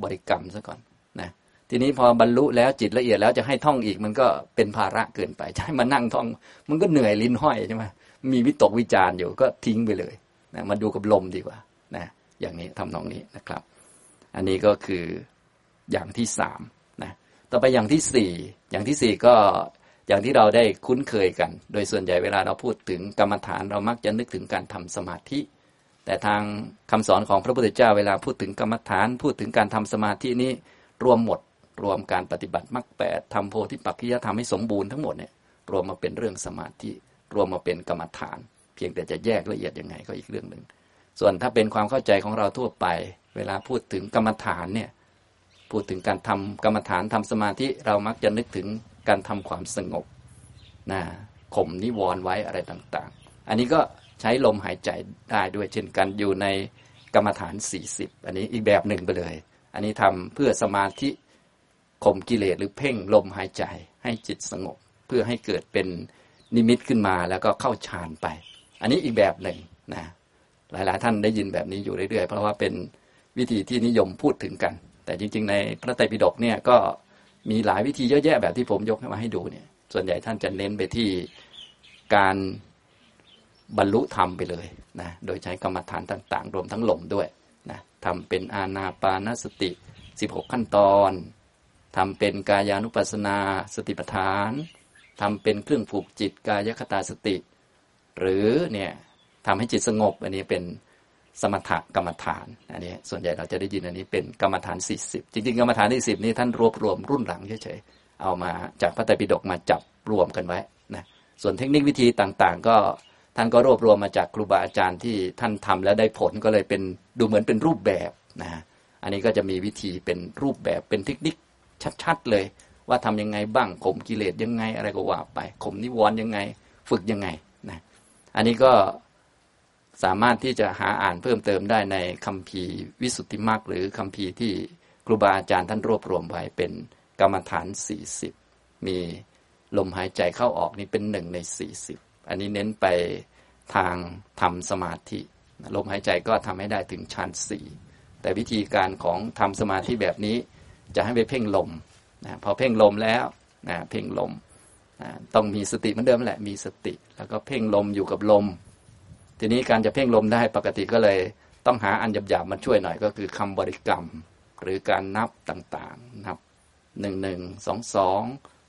บริกรรมซะก่อนนะทีนี้พอบรรลุแล้วจิตละเอียดแล้วจะให้ท่องอีกมันก็เป็นภาระเกินไปใช่มานั่งท่อง มันก็เหนื่อยลิ้นห้อยใช่ไหมมีวิตกวิจารอยู่ก็ทิ้งไปเลยนะมาดูกับลมดีกว่านะอย่างนี้ทำนองนี้นะครับ อันนี้ก็คืออย่างที่สามนะต่อไปอย่างที่สี่อย่างที่สี่ก็อย่างที่เราได้คุ้นเคยกัน โดยส่วนใหญ่เวลาเราพูดถึงกรรมฐานเรามักจะนึกถึงการทำสมาธิ แต่ทางคำสอนของพระพุทธเจ้าเวลาพูดถึงกรรมฐานพูดถึงการทำสมาธินี้รวมหมด รวมการปฏิบัติมรรคแปดทำโพธิปักขิยธรรมให้สมบูรณ์ทั้งหมดเนี่ยรวมมาเป็นเรื่องสมาธิ รวมมาเป็นกรรมฐาน เพียงแต่จะแยกละเอียดยังไงก็อีกเรื่องหนึ่งส่วนถ้าเป็นความเข้าใจของเราทั่วไป เวลาพูดถึงกรรมฐานเนี่ยพูดถึงการทำกรรมฐานทำสมาธิเรามักจะนึกถึงการทำความสงบนะข่มนิวรณ์ไว้อะไรต่างๆ อันนี้ก็ ใช้ลมหายใจได้ด้วยเช่นกันอยู่ในกรรมฐาน 40 อันนี้อีกแบบหนึ่งไปเลย อันนี้ทำเพื่อสมาธิข่มกิเลสหรือเพ่งลมหายใจให้จิตสงบ เพื่อให้เกิดเป็นนิมิตขึ้นมาแล้วก็เข้าฌานไป อันนี้อีกแบบหนึ่งนะหลายๆ ท่านได้ยินแบบนี้อยู่เรื่อยๆ เพราะว่าเป็นวิธีที่นิยมพูดถึงกัน แต่จริง ๆ ในพระไตรปิฎกเนี่ยก็มีหลายวิธีเยอะแยะแบบที่ผมยกมาให้ดูเนี่ยส่วนใหญ่ท่านจะเน้นไปที่การ บรรลุธรรมไปเลยนะโดยใช้กรรมฐานต่าง ๆ รวมทั้งลมด้วยนะทำเป็นอาณาปานสติ 16 ขั้นตอนทำเป็นกายานุปัสนาสติปัฏฐานทำเป็นเครื่องผูกจิตกายคตาสติ หรือเนี่ยทำให้จิตสงบ อันนี้เป็นสมถกรรมฐานอันนี้ส่วนใหญ่เราจะได้ยินอันนี้เป็นกรรมฐาน 40 จริงๆ กรรมฐานที่สิบนี่ท่านรวบรวมรุ่นหลังเฉยๆเอามาจากพระไตรปิฎกมาจับรวมกันไว้นะส่วนเทคนิควิธีต่างๆ ก็ ท่านก็รวบรวมมาจากครูบาอาจารย์ที่ท่านทำแล้วได้ผลก็เลยเป็นดูเหมือนเป็นรูปแบบนะอันนี้ก็จะมีวิธีเป็นรูปแบบเป็นเทคนิคชัดๆเลย ว่าทำยังไงบ้างข่มกิเลสยังไงอะไรก็ว่าไปข่มนิวรณ์ยังไง ฝึกยังไงนะอันนี้ก็สามารถที่จะหาอ่านเพิ่มเติมได้ในคัมภีร์วิสุทธิมรรคหรือคัมภีร์ที่ครูบาอาจารย์ท่านรวบรวมไว้เป็นกรรมฐาน 40 มีลมหายใจเข้าออกนี่เป็นหนึ่งใน 40 อันนี้เน้นไปทางทำสมาธิลมหายใจก็ทำให้ได้ถึงชั้นสี่แต่วิธีการของทำสมาธิแบบนี้ จะให้ไปเพ่งลมนะพอเพ่งลมแล้วนะเพ่งลมนะต้องมีสติเหมือนเดิมแหละมีสติ แล้วก็เพ่งลมอยู่กับลม ทีนี้การจะเพ่งลมได้ปกติก็เลย ต้องหาอันหยาบๆมาช่วยหน่อยก็คือคำบริกรรม หรือการนับต่างๆ นับหนึ่งหนึ่งสองสอง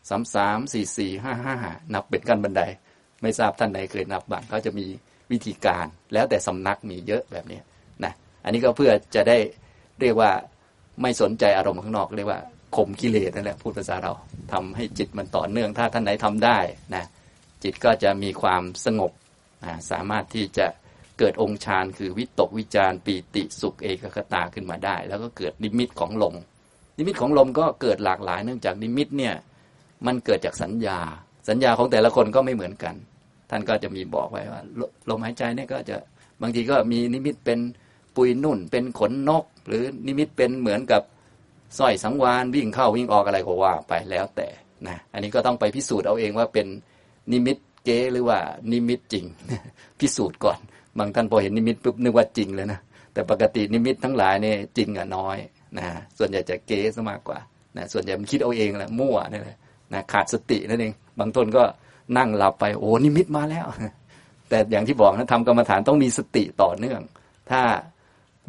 สามสามสี่สี่ห้าห้านับเป็นกันบันได ไม่ทราบท่านไหนเคยนับบ้างเขาจะมีวิธีการ แล้วแต่สำนักมีเยอะแบบนี้นะอันนี้ก็เพื่อจะได้เรียกว่าไม่สนใจอารมณ์ข้างนอกเรียกว่าข่มกิเลสนั่นแหละพูดภาษาเราทำให้จิตมันต่อเนื่องถ้าท่านไหนทำได้นะจิตก็จะมีความสงบนะสามารถที่จะเกิดองค์ฌานคือวิตกวิจารปีติสุขเอกคตาขึ้นมาได้ แล้วก็เกิดนิมิตของลม นิมิตของลมก็เกิดหลากหลายเนื่องจากนิมิตเนี่ยมันเกิดจากสัญญา สัญญาของแต่ละคนก็ไม่เหมือนกัน ท่านก็จะมีบอกไว้ว่า ลมหายใจเนี่ยก็จะบางทีก็มีนิมิตเป็นปุยนุ่น เป็นขนนก หรือนิมิตเป็นเหมือนกับสร้อยสังวาลวิ่งเข้าวิ่งออกอะไรก็ว่าไปแล้วแต่นะอันนี้ก็ต้องไปพิสูจน์เอาเองว่าเป็นนิมิตเก๊หรือว่านิมิตจริง พิสูจน์ก่อน บางท่านพอเห็นนิมิตปุ๊บนึกว่าจริงเลยนะแต่ปกตินิมิตทั้งหลายเนี่ยจริงอะน้อยนะส่วนใหญ่จะเก๊ซะมากกว่านะส่วนใหญ่มันคิดเอาเองแหละมั่วนี่แหละนะขาดสตินั่นเอง บางคนก็นั่งหลับไปโอ้นิมิตมาแล้ว แต่อย่างที่บอกนะทำกรรมฐานต้องมีสติต่อเนื่อง ถ้า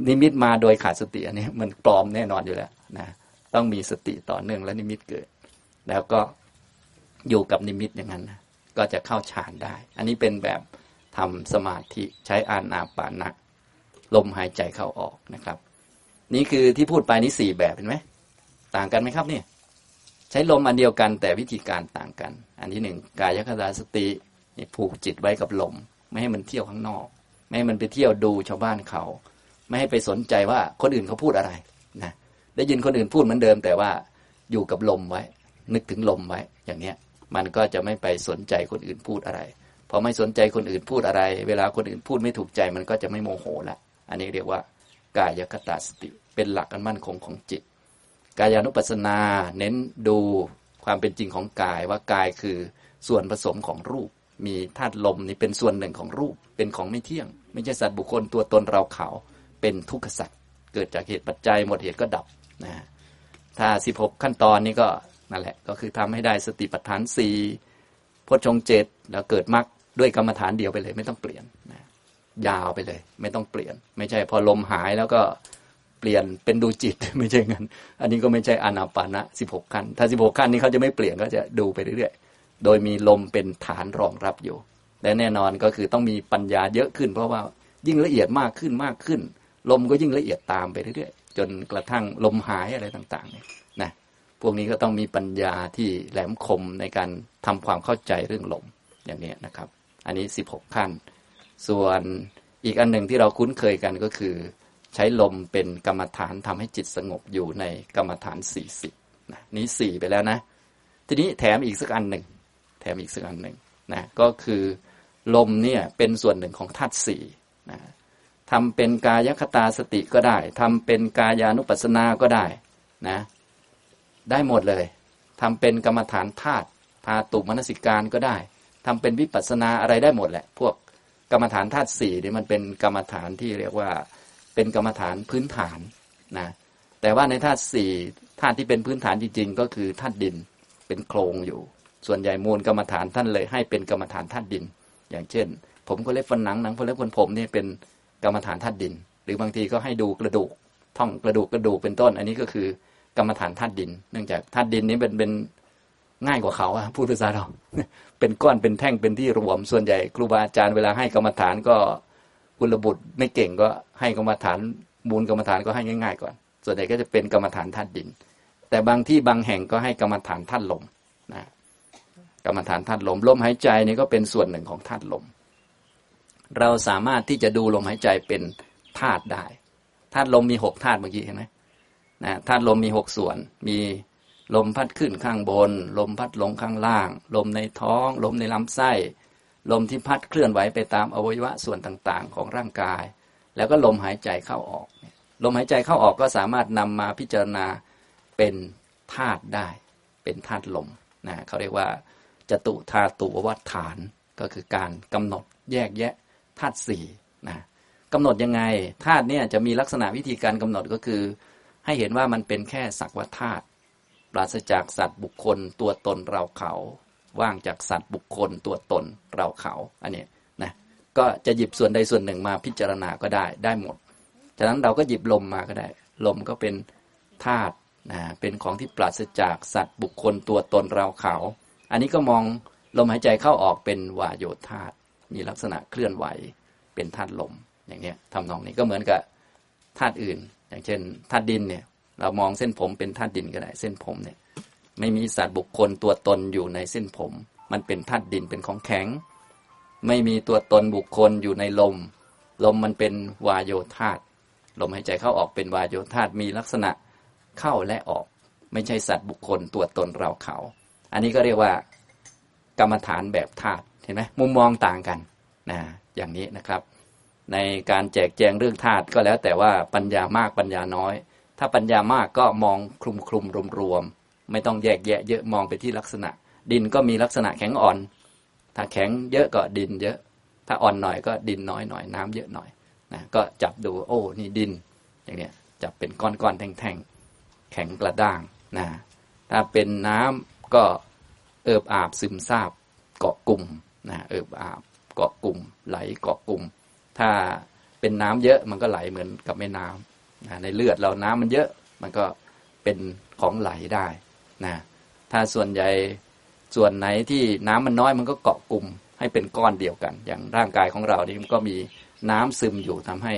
นิมิตมาโดยขาดสติอันนี้มันปลอมแน่นอนอยู่แล้วนะต้องมีสติต่อเนื่องและนิมิตเกิด แล้วก็อยู่กับนิมิตอย่างนั้นนะก็จะเข้าฌานได้ อันนี้เป็นแบบทำสมาธิใช้อานาปานะลมหายใจเข้าออกนะครับ นี่คือที่พูดไปนี้สี่แบบเห็นไหมต่างกันไหมครับเนี่ย ใช้ลมอันเดียวกันแต่วิธีการต่างกัน อันที่หนึ่งกายคตาสติผูกจิตไว้กับลม ไม่ให้มันเที่ยวข้างนอก ไม่ให้มันไปเที่ยวดูชาวบ้านเขา ไม่ให้ไปสนใจว่าคนอื่นเขาพูดอะไรนะได้ยินคนอื่นพูดเหมือนเดิม แต่ว่าอยู่กับลมไว้ นึกถึงลมไว้ อย่างเนี้ยมันก็จะไม่ไปสนใจคนอื่นพูดอะไรพอไม่สนใจคนอื่นพูดอะไร เวลาคนอื่นพูดไม่ถูกใจมันก็จะไม่โมโหละ อันนี้เรียกว่ากายคตาสติ เป็นหลักอันมั่นคงของจิต กายานุปัสสนาเน้นดูความเป็นจริงของกายว่ากายคือส่วนผสมของรูป มีธาตุลมนี่เป็นส่วนหนึ่งของรูป เป็นของไม่เที่ยง ไม่ใช่สัตว์บุคคลตัวตนเราเขา เป็นทุกขสัตว์เกิดจากเหตุปัจจัยหมดเหตุก็ดับนะถ้า 16 ขั้นตอนนี้ก็นั่นแหละ ก็คือทำให้ได้สติปัฏฐานสี่พจงเจ็ดแล้วเกิดมรรคด้วยกรรมฐานเดียวไปเลย ไม่ต้องเปลี่ยนนะยาวไปเลย ไม่ต้องเปลี่ยน ไม่ใช่พอลมหายแล้วก็ เปลี่ยนเป็นดูจิตไม่ใช่เงินอันนี้ก็ไม่ใช่อนาปานะสิบหกขั้น ถ้าสิบหกขั้นนี้เขาจะไม่เปลี่ยนก็จะดูไปเรื่อยๆ โดยมีลมเป็นฐานรองรับอยู่ และแน่นอนก็คือต้องมีปัญญาเยอะขึ้น เพราะว่ายิ่งละเอียดมากขึ้นมากขึ้น ลมก็ยิ่งละเอียดตามไปเรื่อยๆ จนกระทั่งลมหายอะไรต่างๆเนี่ยนะพวกนี้ก็ต้องมีปัญญาที่แหลมคมในการทำความเข้าใจเรื่องลมอย่างนี้นะครับ อันนี้ 16 ขั้น ส่วนอีกอันหนึ่งที่เราคุ้นเคยกันก็คือ ใช้ลมเป็นกรรมฐานทำให้จิตสงบอยู่ในกรรมฐาน40นะนี้สี่ไปแล้วนะ ทีนี้แถมอีกสักอันหนึ่งแถมอีกสักอันหนึ่งนะก็คือลมเนี่ยเป็นส่วนหนึ่งของธาตุสี่นะทำเป็นกายคตาสติก็ได้ทำเป็นกายานุปัสสนาก็ได้นะ ได้หมดเลยทำเป็นกรรมฐานธาตุธาตุมนสิการก็ได้ทำเป็นวิปัสสนาอะไรได้หมดแหละ พวกกรรมฐานธาตุสี่นี่มันเป็นกรรมฐานที่เรียกว่า เป็นกรรมฐานพื้นฐานนะแต่ว่าในธาตุสี่ธาตุที่เป็นพื้นฐานจริง ๆ ก็คือธาตุดินเป็นโครงอยู่ ส่วนใหญ่มูลกรรมฐานท่านเลย ให้เป็นกรรมฐานธาตุดิน อย่างเช่น ผมก็เล็บฟันหนังหนังผมเล็บฟันผมนี่เป็นกรรมฐานธาตุดิน หรือบางทีก็ให้ดูกระดูกท่องกระดูกกระดูกเป็นต้น อันนี้ก็คือกรรมฐานธาตุดิน เนื่องจากธาตุดินนี้เป็นเป็นง่ายกว่าเขาอะพูดภาษาเราเป็นก้อนเป็นแท่งเป็นที่รวม ส่วนใหญ่ ครูบาอาจารย์เวลาให้กรรมฐานก็ กุลบุตรไม่เก่งก็ให้กรรมฐานมูลกรรมฐานก็ให้ง่ายๆก่อน ส่วนใหญ่ก็จะเป็นกรรมฐานธาตุดิน แต่บางที่บางแห่งก็ให้กรรมฐานธาตุลมนะกรรมฐานธาตุลมลมหายใจนี่ก็เป็นส่วนหนึ่งของธาตุลม เราสามารถที่จะดูลมหายใจเป็นธาตุได้ธาตุลมมีหกธาตุเมื่อกี้เห็นไหมนะธาตุลมมีหกส่วน มีลมพัดขึ้นข้างบน ลมพัดลงข้างล่าง ลมในท้อง ลมในลำไส้ ลมที่พัดเคลื่อนไหวไปตามอวัยวะส่วนต่างๆ ของร่างกาย แล้วก็ลมหายใจเข้าออก ลมหายใจเข้าออกก็สามารถนำมาพิจารณาเป็นธาตุได้ เป็นธาตุลมนะเขาเรียกว่าจตุธาตุวัฏฐานก็คือการกำหนดแยกแยะธาตุสี่นะกำหนดยังไงธาตุเนี่ยจะมีลักษณะวิธีการกำหนดก็คือ ให้เห็นว่ามันเป็นแค่สักว่าธาตุปราศจากสัตว์บุคคลตัวตนเราเขา ว่างจากสัตว์บุคคลตัวตนเราเขาอันนี้นะก็จะหยิบส่วนใดส่วนหนึ่งมาพิจารณาก็ได้ได้หมด ฉะนั้นเราก็หยิบลมมาก็ได้ ลมก็เป็นธาตุนะเป็นของที่ปราศจากสัตว์บุคคลตัวตนเราเขา อันนี้ก็มองลมหายใจเข้าออกเป็นวายโยธาตุมีลักษณะเคลื่อนไหวเป็นธาตุลมอย่างนี้ทำนองนี้ก็เหมือนกับธาตุอื่น อย่างเช่นธาตุดินเนี่ยเรามองเส้นผมเป็นธาตุดินก็ได้ เส้นผมเนี่ย ไม่มีสัตว์บุคคลตัวตนอยู่ในเส้นผม มันเป็นธาตุดินเป็นของแข็ง ไม่มีตัวตนบุคคลอยู่ในลม ลมมันเป็นวายโยธาตลมหายใจเข้าออกเป็นวายโยธาตมีลักษณะเข้าและออก ไม่ใช่สัตว์บุคคลตัวตนเราเขา อันนี้ก็เรียกว่ากรรมฐานแบบธาตุเห็นไหมมุมมองต่างกันนะอย่างนี้นะครับ ในการแจกแจงเรื่องธาตุก็แล้วแต่ว่าปัญญามากปัญญาน้อย ถ้าปัญญามากก็มองคลุมคลุมรวมรวม ไม่ต้องแยกแยะ เยอะมองไปที่ลักษณะ ดินก็มีลักษณะแข็งอ่อน ถ้าแข็งเยอะก็ดินเยอะ ถ้าอ่อนหน่อยก็ดินน้อยหน่อยน้ำเยอะหน่อยนะก็จับดูโอ้นี่ดิน อย่างเนี้ยจับเป็นก้อนก้อนแท่งแท่งแข็งกระด้างนะถ้าเป็นน้ำก็เอิบอาบซึมซาบเกาะกลุ่มนะเอิบอาบเกาะกลุ่ม ไหลเกาะกลุ่ม ถ้าเป็นน้ำเยอะมันก็ไหลเหมือนกับแม่น้ำนะในเลือดเราน้ำมันเยอะมันก็เป็นของไหลได้ นะถ้าส่วนใหญ่ส่วนไหนที่น้ำมันน้อยมันก็เกาะกลุ่มให้เป็นก้อนเดียวกัน อย่างร่างกายของเรานี่มันก็มีน้ำซึมอยู่ทำให้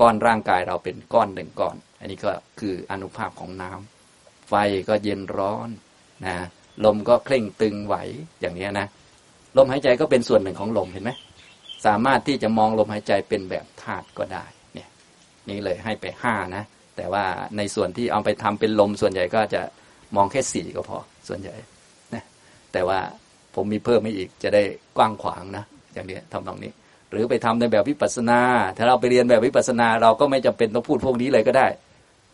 ก้อนร่างกายเราเป็นก้อนหนึ่งก้อน อันนี้ก็คืออนุภาพของน้ำไฟก็เย็นร้อนนะลมก็เคร่งตึงไหวอย่างนี้นะลมหายใจก็เป็นส่วนหนึ่งของลมเห็นไหมสามารถที่จะมองลมหายใจเป็นแบบธาตุก็ได้เนี่ยนี่เลยให้ไปห้านะแต่ว่าในส่วนที่เอาไปทำเป็นลมส่วนใหญ่ก็จะ มองแค่สี่ก็พอส่วนใหญ่นะแต่ว่าผมมีเพิ่มไม่อีกจะได้กว้างขวางนะอย่างนี้ทำตรงนี้ หรือไปทำในแบบวิปัสนา ถ้าเราไปเรียนแบบวิปัสนา เราก็ไม่จำเป็นต้องพูดพวกนี้เลยก็ได้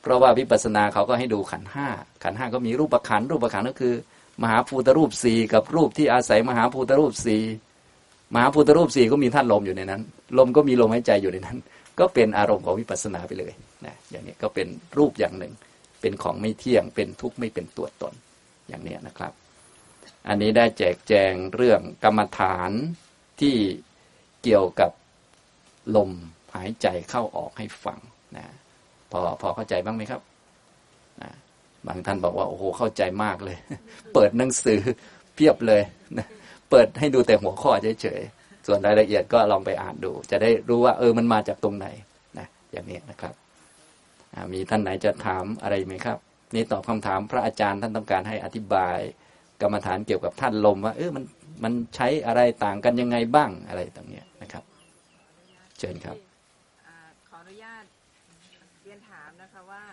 เพราะว่าวิปัสนาเขาก็ให้ดูขันห้าขันห้าก็มีรูปประขันรูปประขันก็คือ มหาภูตรูปสี่กับรูปที่อาศัยมหาภูตรูปสี่มหาภูตรูปสี่ก็มีท่านลมอยู่ในนั้น ลมก็มีลมหายใจอยู่ในนั้น ก็เป็นอารมณ์ของวิปัสนาไปเลยนะอย่างนี้ก็เป็นรูปอย่างหนึ่ง เป็นของไม่เที่ยง เป็นทุกข์ไม่เป็นตัวตน อย่างนี้นะครับ อันนี้ได้แจกแจงเรื่องกรรมฐานที่เกี่ยวกับลมหายใจเข้าออกให้ฟังนะพอพอเข้าใจบ้างไหมครับนะบางท่านบอกว่าโอ้โหเข้าใจมากเลย เปิดหนังสือเพียบเลยนะเปิดให้ดูแต่หัวข้อเฉยๆส่วนรายละเอียดก็ลองไปอ่านดู จะได้รู้ว่าเออมันมาจากตรงไหนนะอย่างนี้นะครับ มีท่านไหนจะถามอะไรไหมครับ นี่ตอบคำถามพระอาจารย์ท่านต้องการให้อธิบาย กรรมฐานเกี่ยวกับท่านลมว่าเออมันมันใช้อะไรต่างกันยังไงบ้างอะไรต่างเนี้ยนะครับ เชิญครับขออนุญาตเรียนถามนะคะว่า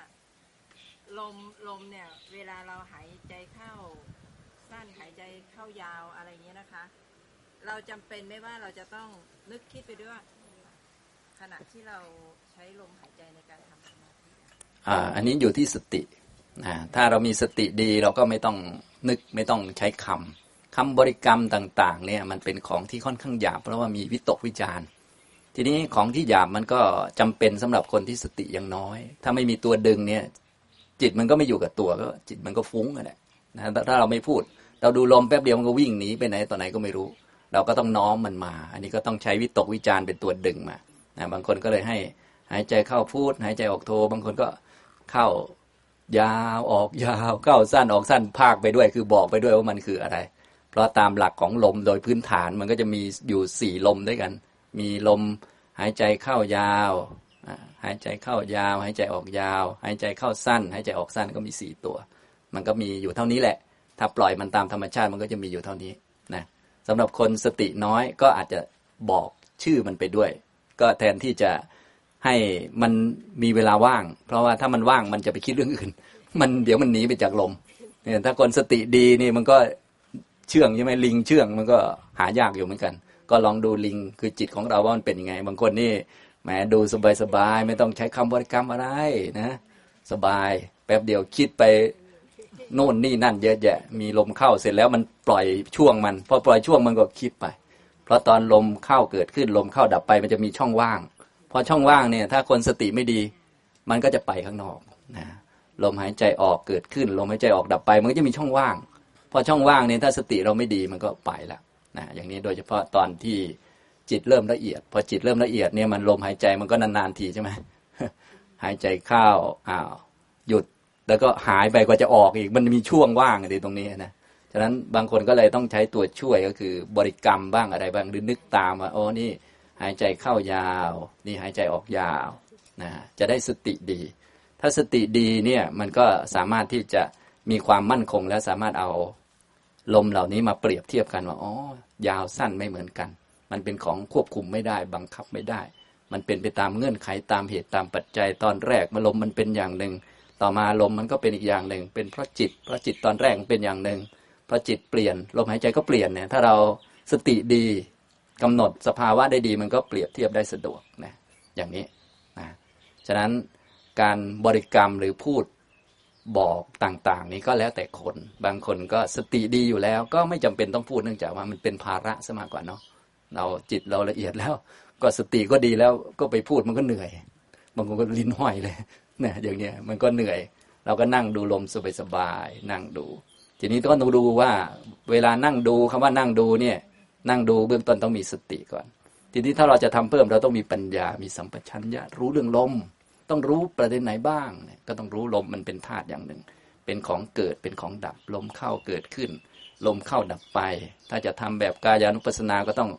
ลมลมเนี่ย เวลาเราหายใจเข้าสั้นหายใจเข้ายาวอะไรเงี้ยนะคะ เราจำเป็นไหมว่าเราจะต้องนึกคิดไปด้วยขณะที่เราใช้ลมหายใจในการทำสมา อ่าอันนี้อยู่ที่สตินะถ้าเรามีสติดีเราก็ไม่ต้องนึกไม่ต้องใช้คำคำบริกรรมต่าง ๆ เนี่ยมันเป็นของที่ค่อนข้างหยาบเพราะว่ามีวิตกวิจารณ์ ทีนี้ของที่หยาบมันก็จำเป็นสำหรับคนที่สติยังน้อย ถ้าไม่มีตัวดึงเนี่ย จิตมันก็ไม่อยู่กับตัวก็จิตมันก็ฟุ้งกันแหละนะถ้าเราไม่พูด เราดูลมแป๊บเดียวมันก็วิ่งหนีไปไหนต่อไหนก็ไม่รู้ เราก็ต้องน้อมมันมา อันนี้ก็ต้องใช้วิตกวิจารณ์เป็นตัวดึงมานะบางคนก็เลยให้หายใจเข้าพูด หายใจออกโทบางคนก็ เข้ายาวออกยาวเข้าสั้นออกสั้นภาคไปด้วย คือบอกไปด้วยว่ามันคืออะไร เพราะตามหลักของลมโดยพื้นฐานมันก็จะมีอยู่สี่ลมด้วยกัน มีลมหายใจเข้ายาวหายใจเข้ายาว หายใจออกยาว หายใจเข้าสั้น หายใจออกสั้นก็มีสี่ตัว มันก็มีอยู่เท่านี้แหละ ถ้าปล่อยมันตามธรรมชาติมันก็จะมีอยู่เท่านี้นะสำหรับคนสติน้อยก็อาจจะบอกชื่อมันไปด้วย ก็แทนที่จะ ให้มันมีเวลาว่าง เพราะว่าถ้ามันว่างมันจะไปคิดเรื่องอื่น มันเดี๋ยวมันหนีไปจากลมเนี่ยถ้าคนสติดีนี่มันก็เชื่องใช่ไหมลิงเชื่องมันก็หายากอยู่เหมือนกัน ก็ลองดูลิงคือจิตของเราว่ามันเป็นยังไง บางคนนี่แหมดูสบายๆไม่ต้องใช้คำบริกรรมอะไรนะ สบายแป๊บเดียวคิดไปโน่นนี่นั่นเยอะแยะ มีลมเข้าเสร็จแล้วมันปล่อยช่วงมันพอปล่อยช่วงมันก็คิดไป เพราะตอนลมเข้าเกิดขึ้นลมเข้าดับไปมันจะมีช่องว่าง พอช่องว่างเนี่ยถ้าคนสติไม่ดี มันก็จะไปข้างนอกนะลมหายใจออกเกิดขึ้นลมหายใจออกดับไป มันก็จะมีช่องว่าง พอช่องว่างเนี่ยถ้าสติเราไม่ดีมันก็ไปละนะอย่างนี้โดยเฉพาะตอนที่จิตเริ่มละเอียด พอจิตเริ่มละเอียดเนี่ยมันลมหายใจมันก็นานๆทีใช่ไหมหายใจเข้าอ้าวหยุดแล้วก็หายไปกว่าจะออกอีกมันมีช่วงว่างอะไรตรงนี้นะฉะนั้นบางคนก็เลยต้องใช้ตัวช่วยก็คือบริกรรมบ้างอะไรบ้างหรือนึกตามว่าโอ้นี่ หายใจเข้ายาว นี่หายใจออกยาวนะจะได้สติดี ถ้าสติดีเนี่ยมันก็สามารถที่จะมีความมั่นคงและสามารถเอาลมเหล่านี้มาเปรียบเทียบกันว่าอ๋อยาวสั้นไม่เหมือนกัน มันเป็นของควบคุมไม่ได้ บังคับไม่ได้ มันเป็นไปตามเงื่อนไขตามเหตุตามปัจจัยตอนแรกมาลมมันเป็นอย่างหนึ่ง ต่อมาลมมันก็เป็นอีกอย่างหนึ่ง เป็นเพราะจิตเพราะจิตตอนแรกเป็นอย่างหนึ่งพอจิตเปลี่ยนลมหายใจก็เปลี่ยนเนี่ยถ้าเราสติดี กำหนดสภาวะได้ดีมันก็เปรียบเทียบได้สะดวกนะอย่างนี้นะฉะนั้นการบริกรรมหรือพูดบอกต่างๆ นี้ก็แล้วแต่คน บางคนก็สติดีอยู่แล้ว ก็ไม่จำเป็นต้องพูดเนื่องจากว่ามันเป็นภาระซะมากกว่าเนาะเราจิตเราละเอียดแล้ว ก็สติก็ดีแล้วก็ไปพูดมันก็เหนื่อย บางคนก็ลิ้นห้อยเลยเนี่ยอย่างเงี้ยมันก็เหนื่อย เราก็นั่งดูลมสบายๆนั่งดู ทีนี้ต้องดูว่า เวลานั่งดูคำว่านั่งดูเนี่ย นั่งดูเบื้องต้นต้องมีสติก่อน ทีนี้ถ้าเราจะทำเพิ่มเราต้องมีปัญญา มีสัมปชัญญะรู้เรื่องลม ต้องรู้ประเด็นไหนบ้างเนี่ยก็ต้องรู้ลมมันเป็นธาตุอย่างหนึ่ง เป็นของเกิดเป็นของดับ ลมเข้าเกิดขึ้น ลมเข้าดับไป ถ้าจะทำแบบกายานุปัสสนาก็ต้อง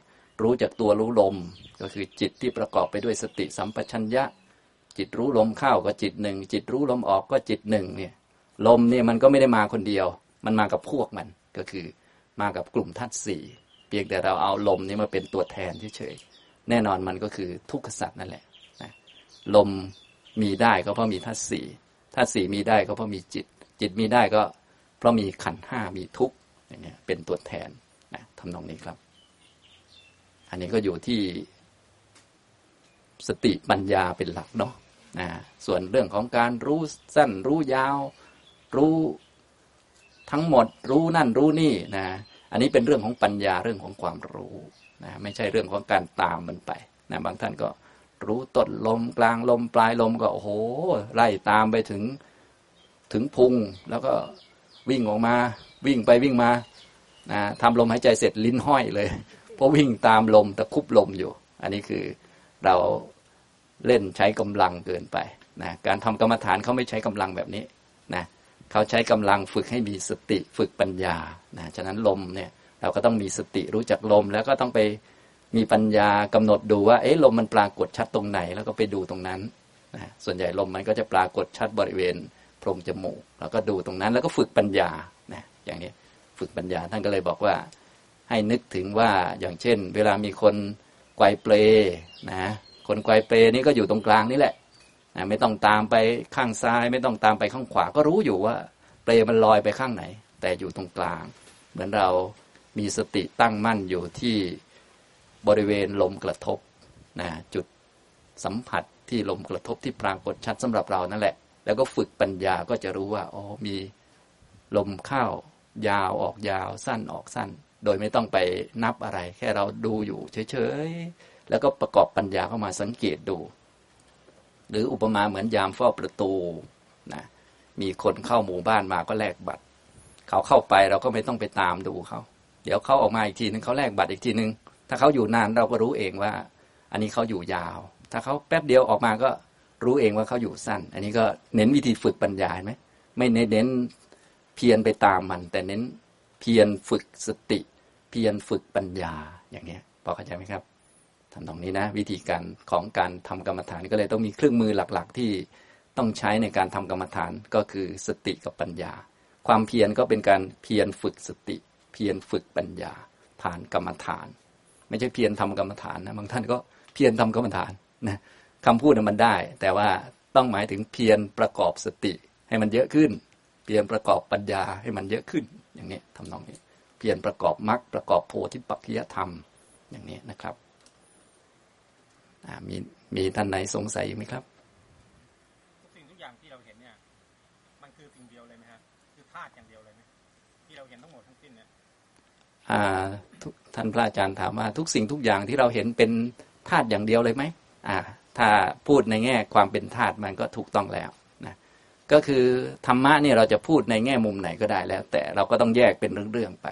รู้จากตัวรู้ลม ก็คือจิตที่ประกอบไปด้วยสติสัมปชัญญะ จิตรู้ลมเข้าก็จิตหนึ่ง จิตรู้ลมออกก็จิตหนึ่งเนี่ยลมเนี่ยมันก็ไม่ได้มาคนเดียว มันมากับพวกมันก็คือมากับกลุ่มธาตุสี่ พียงแต่เราเอาลมนี้มาเป็นตัวแทนเฉยๆแน่นอนมันก็คือทุกขสัตว์นั่นแหละนะลมมีได้ก็เพราะมีธาตุสี่ธาตุสี่มีได้ก็เพราะมีจิต จิตมีได้ก็ เพราะมีขันห้ามีทุกข์อย่างเงี้ยเป็นตัวแทนนะทำนองนี้ครับ อันนี้ก็อยู่ที่สติปัญญาเป็นหลักเนาะนะส่วนเรื่องของการรู้สั้นรู้ยาว รู้ทั้งหมดรู้นั่นรู้นี่นะ อันนี้เป็นเรื่องของปัญญาเรื่องของความรู้นะไม่ใช่เรื่องของการตามมันไปนะบางท่านก็รู้ต้นลมกลางลมปลายลมก็โอ้โหไล่ตามไปถึงถึงพุงแล้วก็วิ่งออกมา วิ่งไปวิ่งมานะทำลมหายใจเสร็จลิ้นห้อยเลยเพราะวิ่งตามลมตะคุบลมอยู่ อันนี้คือเราเล่นใช้กำลังเกินไปนะการทำกรรมฐานเขาไม่ใช้กำลังแบบนี้ เขาใช้กำลังฝึกให้มีสติฝึกปัญญานะฉะนั้นลมเนี่ยเราก็ต้องมีสติรู้จักลม แล้วก็ต้องไปมีปัญญากำหนดดูว่าเอ๊ะลมมันปรากฏชัดตรงไหน แล้วก็ไปดูตรงนั้นนะส่วนใหญ่ลมมันก็จะปรากฏชัดบริเวณโพรงจมูกแล้วก็ดูตรงนั้น แล้วก็ฝึกปัญญานะอย่างนี้ฝึกปัญญาท่านก็เลยบอกว่า ให้นึกถึงว่าอย่างเช่น เวลามีคนไกวเปลนะคนไกวเปลนี่ก็อยู่ตรงกลางนี่แหละ ไม่ต้องตามไปข้างซ้าย ไม่ต้องตามไปข้างขวา ก็รู้อยู่ว่า เปลมันลอยไปข้างไหน แต่อยู่ตรงกลาง เหมือนเรามีสติตั้งมั่นอยู่ที่บริเวณลมกระทบนะจุดสัมผัสที่ลมกระทบที่ปรากฏชัดสำหรับเรานั่นแหละ แล้วก็ฝึกปัญญาก็จะรู้ว่าอ๋อมีลมเข้ายาวออกยาวสั้นออกสั้น โดยไม่ต้องไปนับอะไร แค่เราดูอยู่เฉยๆแล้วก็ประกอบปัญญาเข้ามาสังเกตดู หรืออุปมาเหมือนยามเฝ้าประตูนะมีคนเข้าหมู่บ้านมาก็แลกบัตร เขาเข้าไปเราก็ไม่ต้องไปตามดูเขา เดี๋ยวเขาออกมาอีกทีนึงเขาแลกบัตรอีกทีนึง ถ้าเขาอยู่นานเราก็รู้เองว่า อันนี้เขาอยู่ยาว ถ้าเขาแป๊บเดียวออกมาก็รู้เองว่าเขาอยู่สั้น อันนี้ก็เน้นวิธีฝึกปัญญาไหมไม่เน้นเพียรไปตามมัน แต่เน้นเพียรฝึกสติ เพียรฝึกปัญญาอย่างนี้พอเข้าใจไหมครับ ทำตรงนี้นะ วิธีการของการทำกรรมฐานก็เลยต้องมีเครื่องมือหลักๆ ที่ต้องใช้ในการทำกรรมฐานก็คือสติกับปัญญา ความเพียรก็เป็นการเพียรฝึกสติ เพียรฝึกปัญญา ผ่านกรรมฐาน ไม่ใช่เพียรทำกรรมฐานนะบางท่านก็เพียรทำกรรมฐานนะคำพูดนั้นมันได้ แต่ว่าต้องหมายถึงเพียรประกอบสติให้มันเยอะขึ้น เพียรประกอบปัญญาให้มันเยอะขึ้น อย่างนี้ทำนองนี้ เพียรประกอบมรรคประกอบโพธิปัจจยธรรมอย่างนี้นะครับ มีมีท่านไหนสงสัยไหมครับทุกสิ่งทุกอย่างที่เราเห็นเนี่ย มันคือสิ่งเดียวเลยไหมครับคือธาตุอย่างเดียวเลยไหมที่เราเห็นทั้งหมดทั้งสิ้นเนี่ยอ่าทุกท่านพระอาจารย์ถามว่าทุกสิ่งทุกอย่างที่เราเห็นเป็นธาตุอย่างเดียวเลยไหมอ่า ถ้าพูดในแง่ความเป็นธาตุมันก็ถูกต้องแล้วนะก็คือธรรมะเนี่ยเราจะพูดในแง่มุมไหนก็ได้แล้ว แต่เราก็ต้องแยกเป็นเรื่องๆไป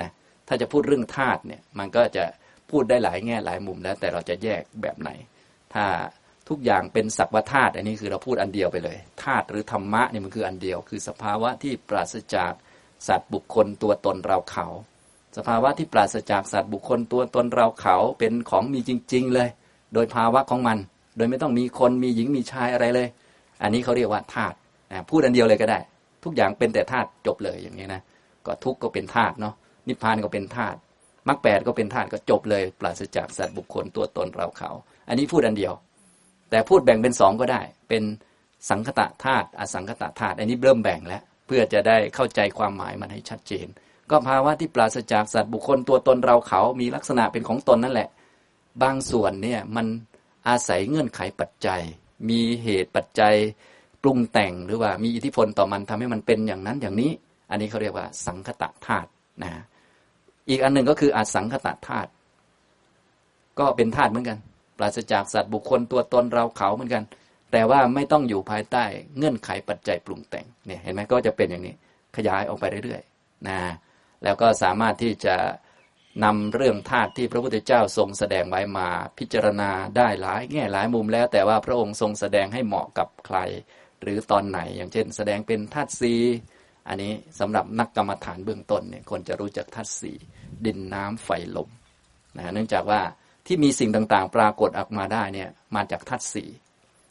นะถ้าจะพูดเรื่องธาตุเนี่ย มันก็จะ พูดได้หลายแง่หลายมุมแล้ว แต่เราจะแยกแบบไหน ถ้าทุกอย่างเป็นสักวาธาตุอันนี้คือเราพูดอันเดียวไปเลยธาตุหรือธรรมะเนี่ยมันคืออันเดียว คือสภาวะที่ปราศจากสัตว์บุคคลตัวตนเราเขา สภาวะที่ปราศจากสัตว์บุคคลตัวตนเราเขาเป็นของมีจริง ๆ เลย โดยภาวะของมัน โดยไม่ต้องมีคนมีหญิงมีชายอะไรเลย อันนี้เขาเรียกว่าธาตุพูดอันเดียวเลยก็ได้ ทุกอย่างเป็นแต่ธาตุจบเลยอย่างนี้นะก็ทุกข์ก็เป็นธาตุเนาะนิพพานก็เป็นธาตุ มรรคแปดก็เป็นธาตุก็จบเลย ปราศจากสัตว์บุคคลตัวตนเราเขา อันนี้พูดอันเดียว แต่พูดแบ่งเป็นสองก็ได้ เป็นสังคตะธาตุอสังคตะธาตุอันนี้เริ่มแบ่งแล้ว เพื่อจะได้เข้าใจความหมายมันให้ชัดเจน ก็ภาวะที่ปราศจากสัตว์บุคคลตัวตนเราเขามีลักษณะเป็นของตนนั่นแหละ บางส่วนเนี่ยมันอาศัยเงื่อนไขปัจจัย มีเหตุปัจจัยปรุงแต่งหรือว่ามีอิทธิพลต่อมันทำให้มันเป็นอย่างนั้นอย่างนี้ อันนี้เขาเรียกว่าสังคตะธาตุนะ อีกอันหนึ่งก็คืออสังคตะธาตุก็เป็นธาตุเหมือนกัน ปราศจากสัตว์บุคคลตัวตนเราเขาเหมือนกัน แต่ว่าไม่ต้องอยู่ภายใต้เงื่อนไขปัจจัยปรุงแต่งเนี่ยเห็นไหมก็จะเป็นอย่างนี้ ขยายออกไปเรื่อยๆนะแล้วก็สามารถที่จะนำเรื่องธาตุที่พระพุทธเจ้าทรงแสดงไว้มาพิจารณาได้หลายแง่หลายมุมแล้ว แต่ว่าพระองค์ทรงแสดงให้เหมาะกับใคร หรือตอนไหน อย่างเช่น แสดงเป็นธาตุสีอันนี้สำหรับนักกรรมฐานเบื้องต้นเนี่ยคนจะรู้จักธาตุสี ดินน้ำไฟลมนะเนื่องจากว่าที่มีสิ่งต่างๆ ปรากฏออกมาได้เนี่ยมาจากธาตุสี่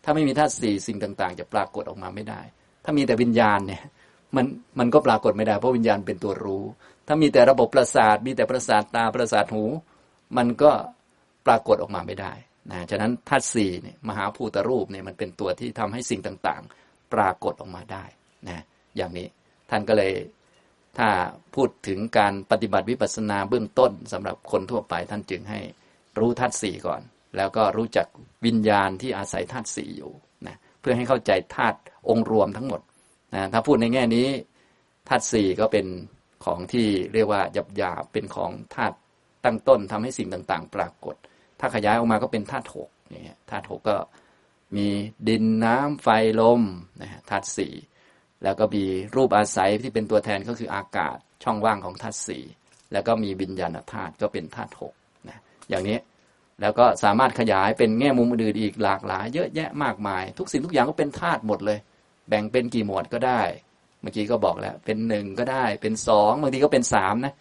ถ้าไม่มีธาตุสี่สิ่งต่างๆ จะปรากฏออกมาไม่ได้ ถ้ามีแต่วิญญาณเนี่ยมันมันก็ปรากฏไม่ได้เพราะวิญญาณเป็นตัวรู้ ถ้ามีแต่ระบบประสาท มีแต่ประสาทตาประสาทหู มันก็ปรากฏออกมาไม่ได้นะฉะนั้นธาตุสี่เนี่ยมหาภูตรูปเนี่ยมันเป็นตัวที่ทำให้สิ่งต่างๆ ปรากฏออกมาได้นะอย่างนี้ท่านก็เลย ถ้าพูดถึงการปฏิบัติวิปัสสนาเบื้องต้นสำหรับคนทั่วไปท่านจึงให้รู้ธาตุสี่ก่อน แล้วก็รู้จักวิญญาณที่อาศัยธาตุสี่อยู่นะเพื่อให้เข้าใจธาตุองค์รวมทั้งหมดนะถ้าพูดในแง่นี้ธาตุสี่ก็เป็นของที่เรียกว่าหยาบหยาบเป็นของธาตุตั้งต้นทำให้สิ่งต่างๆ ปรากฏ ถ้าขยายออกมาก็เป็นธาตุหกเนี่ยธาตุหกก็มีดินน้ำไฟลมนะฮะธาตุสี่ แล้วก็มีรูปอาศัยที่เป็นตัวแทนก็คืออากาศช่องว่างของธาตุสี่แล้วก็มีวิญญาณธาตุก็เป็นธาตุหกนะอย่างนี้แล้วก็สามารถขยายเป็นแง่มุมอื่นอีกหลากหลาย เยอะแยะมากมาย ทุกสิ่งทุกอย่างก็เป็นธาตุหมดเลย แบ่งเป็นกี่หมวดก็ได้ เมื่อกี้ก็บอกแล้วเป็นหนึ่งก็ได้ เป็นสองบางทีก็เป็นสามนะ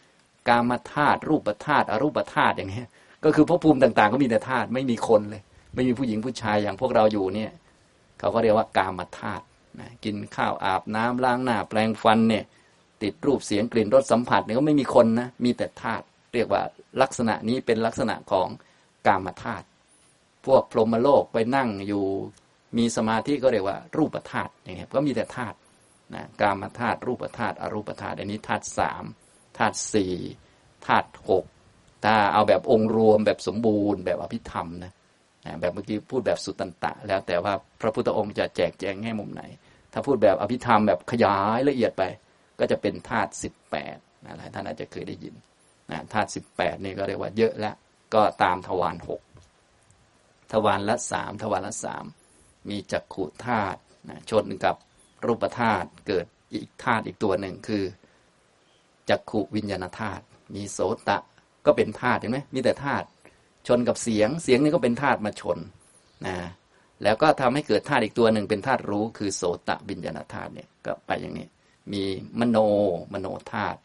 กามธาตุรูปธาตุอรูปธาตุอย่างนี้ก็คือภพภูมิต่างๆ ก็มีแต่ธาตุไม่มีคนเลย ไม่มีผู้หญิงผู้ชายอย่างพวกเราอยู่เนี่ย เขาก็เรียกว่ากามธาตุ นะกินข้าวอาบน้ำล้างหน้า แปลงฟันเนี่ย ติดรูปเสียงกลิ่นรสสัมผัสเนี่ยก็ไม่มีคนนะมีแต่ธาตุเรียกว่าลักษณะนี้เป็นลักษณะของกามธาตุพวกพรหมโลกไปนั่งอยู่มีสมาธิก็เรียกว่า รูปธาตุอย่างเงี้ยก็มีแต่ธาตุนะกามธาตุรูปธาตุอรูปธาตุอันนี้ธาตุสามธาตุสี่ธาตุหกถ้าเอาแบบองค์รวมแบบสมบูรณ์แบบอภิธรรมนะ แบบเมื่อกี้พูดแบบสุตันตะ แล้วแต่ว่าพระพุทธองค์จะแจกแจงแง่มุมไหน ถ้าพูดแบบอภิธรรมแบบขยายละเอียดไป ก็จะเป็นธาตุสิบแปดนะหลายท่านอาจจะเคยได้ยินนะธาตุสิบแปดนี่ก็เรียกว่าเยอะแล้ว ก็ตามทวารหกทวารละสามทวารละสามมีจักขุธาตุนะชนกับรูปธาตุเกิดอีกธาตุอีกตัวหนึ่งคือจักขุวิญญาณธาตุมีโสตะก็เป็นธาตุเห็นไหมมีแต่ธาตุ ชนกับเสียง เสียงนี่ก็เป็นธาตุมาชนนะแล้วก็ทำให้เกิดธาตุอีกตัวหนึ่งเป็นธาตุรู้คือโสตะวิญญาณธาตุเนี่ยก็ไปอย่างนี้ มีมโนมโนธาตุ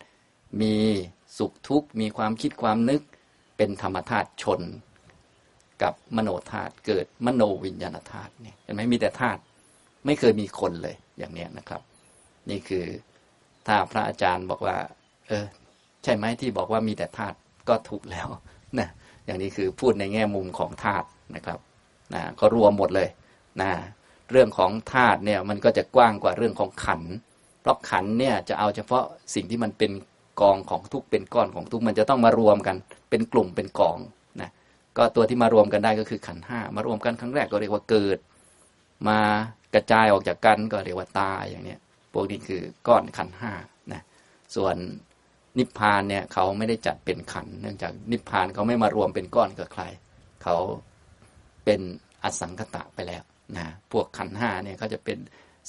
มีสุขทุกข์มีความคิดความนึกเป็นธรรมธาตุชน กับมโนธาตุเกิดมโนวิญญาณธาตุเนี่ยเห็นไหมมีแต่ธาตุไม่เคยมีคนเลยอย่างเนี้ยนะครับ นี่คือถ้าพระอาจารย์บอกว่า เออ ใช่ไหมที่บอกว่ามีแต่ธาตุก็ถูกแล้วนะ อย่างนี้คือพูดในแง่มุมของธาตุนะครับนะก็รวมหมดเลยนะเรื่องของธาตุเนี่ยมันก็จะกว้างกว่าเรื่องของขัน เพราะขันเนี่ยจะเอาเฉพาะสิ่งที่มันเป็นกองของทุกเป็นก้อนของทุกมันจะต้องมารวมกัน เป็นกลุ่มเป็นกองนะก็ตัวที่มารวมกันได้ก็คือขันห้ามารวมกันครั้งแรกก็เรียกว่าเกิด มากระจายออกจากกันก็เรียกว่าตายอย่างเนี้ยพวกนี้คือก้อนขันห้านะส่วน นิพพานเนี่ยเขาไม่ได้จัดเป็นขัน เนื่องจากนิพพานเขาไม่มารวมเป็นก้อนกับใคร เขาเป็นอสังคตะไปแล้วนะพวกขันห้าเนี่ยเขาจะเป็น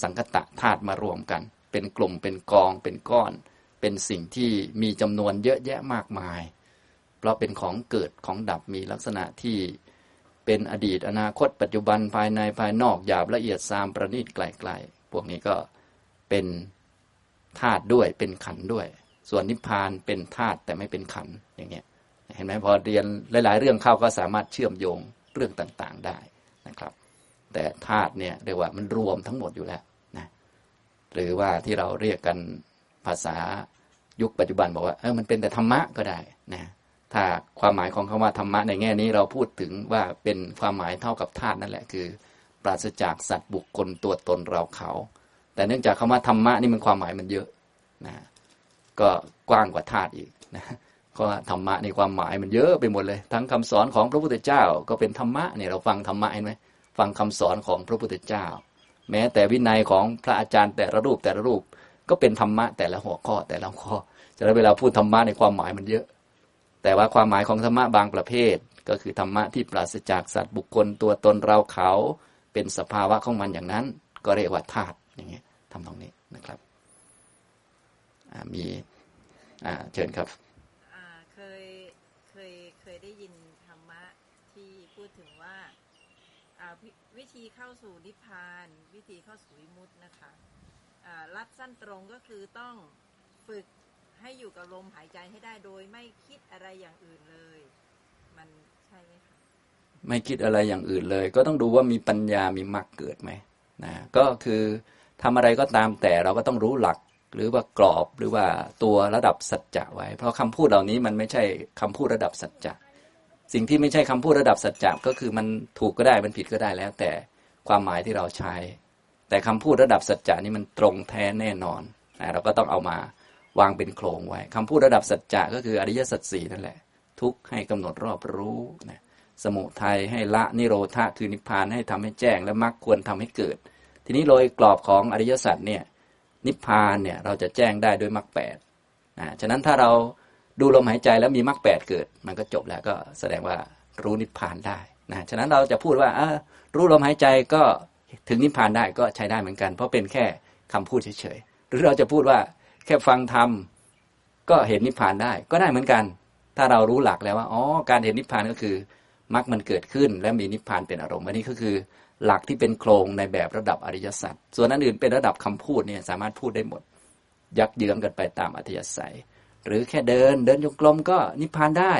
สังคตะธาตุมารวมกัน เป็นกลุ่มเป็นกองเป็นก้อน เป็นสิ่งที่มีจำนวนเยอะแยะมากมาย เพราะเป็นของเกิดของดับมีลักษณะที่เป็นอดีตอนาคต ปัจจุบันภายในภายนอกหยาบละเอียดซามประณีตไกลๆพวกนี้ก็เป็นธาตุด้วยเป็นขันด้วย ส่วนนิพพานเป็นธาตุแต่ไม่เป็นขันอย่างเงี้ยเห็นไหมพอเรียนหลาย ๆ เรื่องเข้าก็สามารถเชื่อมโยงเรื่องต่างๆได้นะครับ แต่ธาตุเนี่ยเรียกว่ามันรวมทั้งหมดอยู่แล้วนะหรือว่าที่เราเรียกกันภาษายุคปัจจุบันบอกว่าเออมันเป็นแต่ธรรมะก็ได้นะถ้าความหมายของคำว่าธรรมะในแง่นี้เราพูดถึงว่าเป็นความหมายเท่ากับธาตุนั่นแหละคือ ปราศจากสัตว์บุคคลตัวตนเราเขา แต่เนื่องจากคำว่าธรรมะนี่มันความหมายมันเยอะนะ ก็กว้างกว่าธาตุอีกนะก็ธรรมะในความหมายมันเยอะไปหมดเลย ทั้งคำสอนของพระพุทธเจ้าก็เป็นธรรมะเนี่ยเราฟังธรรมะเห็นไหมฟังคำสอนของพระพุทธเจ้า แม้แต่วินัยของพระอาจารย์แต่ละรูปแต่ละรูปก็เป็นธรรมะแต่ละหัวข้อแต่ละข้อจะได้เวลาพูดธรรมะในความหมายมันเยอะ แต่ว่าความหมายของธรรมะบางประเภท ก็คือธรรมะที่ปราศจากสัตว์บุคคลตัวตนเราเขาเป็นสภาวะของมันอย่างนั้น ก็เรียกว่าธาตุอย่างเงี้ยทำตรงนี้นะครับ มีเชิญครับเคยเคยเคยได้ยินธรรมะที่พูดถึงว่าวิธีเข้าสู่นิพพาน วิธีเข้าสู่วิมุตนะคะรัดสั้นตรงก็คือต้องฝึกให้อยู่กับลมหายใจให้ได้โดยไม่คิดอะไรอย่างอื่นเลย มันใช่ไหมคะไม่คิดอะไรอย่างอื่นเลย ก็ต้องดูว่ามีปัญญามีมรรคเกิดไหมนะก็คือทำอะไรก็ตามแต่เราก็ต้องรู้หลัก หรือว่ากรอบหรือว่าตัวระดับสัจจะไว้ เพราะคำพูดเหล่านี้มันไม่ใช่คำพูดระดับสัจจะสิ่งที่ไม่ใช่คำพูดระดับสัจจะก็คือมันถูกก็ได้มันผิดก็ได้แล้ว แต่ความหมายที่เราใช้ แต่คำพูดระดับสัจจะนี่มันตรงแท้แน่นอนนะเราก็ต้องเอามาวางเป็นโครงไว้คำพูดระดับสัจจะก็คืออริยสัจสี่นั่นแหละ ทุกให้กำหนดรอบรู้นะสมุทัยให้ละนิโรธาคือนิพพานให้ทำให้แจ้งและมรรคควรทำให้เกิด ทีนี้โดยกรอบของอริยสัจเนี่ย นิพพานเนี่ยเราจะแจ้งได้ด้วยมรรคแปดนะฉะนั้นถ้าเราดูลมหายใจแล้วมีมรรคแปดเกิด มันก็จบแล้วก็แสดงว่ารู้นิพพานได้นะฉะนั้นเราจะพูดว่าอ่ารู้ลมหายใจก็ถึงนิพพานได้ก็ใช้ได้เหมือนกัน เพราะเป็นแค่คำพูดเฉยๆหรือเราจะพูดว่าแค่ฟังธรรมก็เห็นนิพพานได้ก็ได้เหมือนกัน ถ้าเรารู้หลักแล้วว่าอ๋อการเห็นนิพพานก็คือมรรคมันเกิดขึ้น และมีนิพพานเป็นอารมณ์อันนี้ก็คือ หลักที่เป็นโครงในแบบระดับอริยสัจส่วนอันอื่นเป็นระดับคำพูดเนี่ยสามารถพูดได้หมด ยักเยื้องกันไปตามอัธยาศัย หรือแค่เดินเดินจงกรมก็นิพพานได้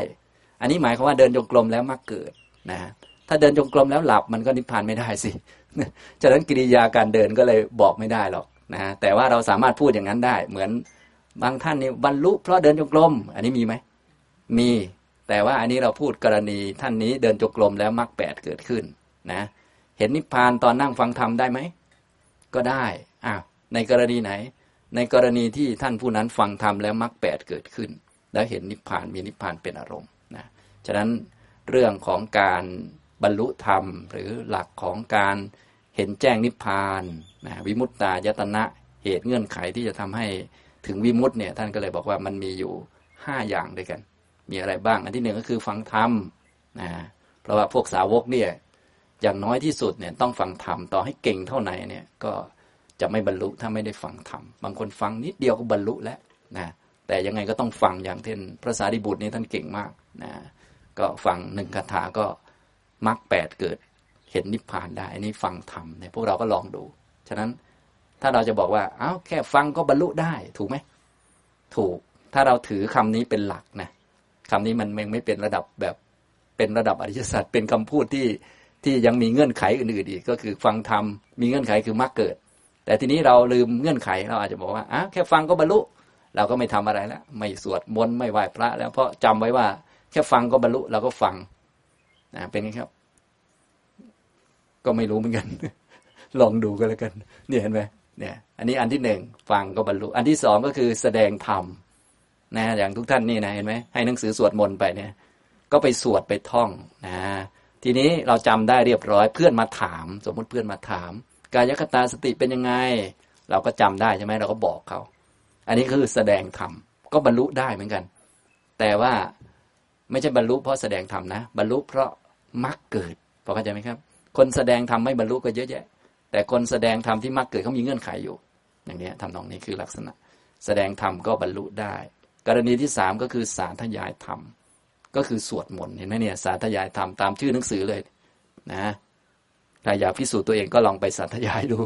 อันนี้หมายความว่าเดินจงกรมแล้วมรรคเกิดนะถ้าเดินจงกรมแล้วหลับมันก็นิพพานไม่ได้สิฉะนั้นกิริยาการเดินก็เลยบอกไม่ได้หรอกนะแต่ว่าเราสามารถพูดอย่างนั้นได้ เหมือนบางท่านนี่บรรลุเพราะเดินจงกรมอันนี้มีไหมมี แต่ว่าอันนี้เราพูดกรณีท่านนี้เดินจงกรมแล้วมรรคแปดเกิดขึ้นนะ เห็นนิพพานตอนนั่งฟังธรรมได้ไหม ก็ได้อ้าวในกรณีไหน ในกรณีที่ท่านผู้นั้นฟังธรรมแล้วมรรคแปดเกิดขึ้น แล้วเห็นนิพพานมีนิพพานเป็นอารมณ์นะฉะนั้นเรื่องของการบรรลุธรรม หรือหลักของการเห็นแจ้งนิพพานนะวิมุตตายตนะเหตุเงื่อนไขที่จะทำให้ถึงวิมุตต์เนี่ยท่านก็เลยบอกว่ามันมีอยู่ห้าอย่างด้วยกัน มีอะไรบ้าง อันที่หนึ่งก็คือฟังธรรมนะเพราะว่าพวกสาวกเนี่ย อย่างน้อยที่สุดเนี่ยต้องฟังธรรมต่อให้เก่งเท่าไหร่เนี่ยก็จะไม่บรรลุถ้าไม่ได้ฟังธรรมบางคนฟังนิดเดียวก็บรรลุแล้วนะแต่ยังไงก็ต้องฟังอย่างเช่นพระสารีบุตรนี่ท่านเก่งมากนะก็ฟังหนึ่งคาถาก็มรรคแปดเกิดเห็นนิพพานได้อันนี้ฟังธรรมเนี่ยพวกเราก็ลองดู ฉะนั้นถ้าเราจะบอกว่าเอ้าแค่ฟังก็บรรลุได้ถูกไหมถูกถ้าเราถือคำนี้เป็นหลักนะคำนี้มันไม่เป็นระดับแบบเป็นระดับอริยสัจเป็นคำพูดที่ ที่ยังมีเงื่อนไขอื่นๆอีกก็คือฟังธรรมมีเงื่อนไขคือมรรคเกิด แต่ทีนี้เราลืมเงื่อนไขเราอาจจะบอกว่าอะแค่ฟังก็บรรลุ เราก็ไม่ทำอะไรแล้ว ไม่สวดมนต์ไม่ไหว้พระ แล้วเพราะจำไว้ว่า แค่ฟังก็บรรลุเราก็ฟังนะเป็นไงครับ ก็ไม่รู้เหมือนกัน ลองดูก็แล้วกันเนี่ยเห็นไหมเนี่ย อันนี้อันที่หนึ่งฟังก็บรรลุ อันที่สองก็คือแสดงธรรมนะอย่างทุกท่านนี่นะเห็นไหมให้หนังสือสวดมนต์ไปเนี่ย ก็ไปสวดไปท่องนะ ทีนี้เราจำได้เรียบร้อย เพื่อนมาถาม สมมุติเพื่อนมาถาม กายคตาสติเป็นยังไง เราก็จำได้ใช่ไหมเราก็บอกเขา อันนี้คือแสดงธรรมก็บรรลุได้เหมือนกัน แต่ว่าไม่ใช่บรรลุเพราะแสดงธรรมนะ บรรลุเพราะมรรคเกิดพอเข้าใจไหมครับ คนแสดงธรรมไม่บรรลุก็เยอะแยะ แต่คนแสดงธรรมที่มรรคเกิดเขามีเงื่อนไขอยู่ อย่างนี้ทำนองนี้คือลักษณะ แสดงธรรมก็บรรลุได้ กรณีที่สามก็คือสาธยายธรรม ก็คือสวดมนต์เห็นไหมเนี่ยสาธยายธรรมตามชื่อหนังสือเลยนะถ้าอยากพิสูจน์ตัวเองก็ลองไปสาธยายดู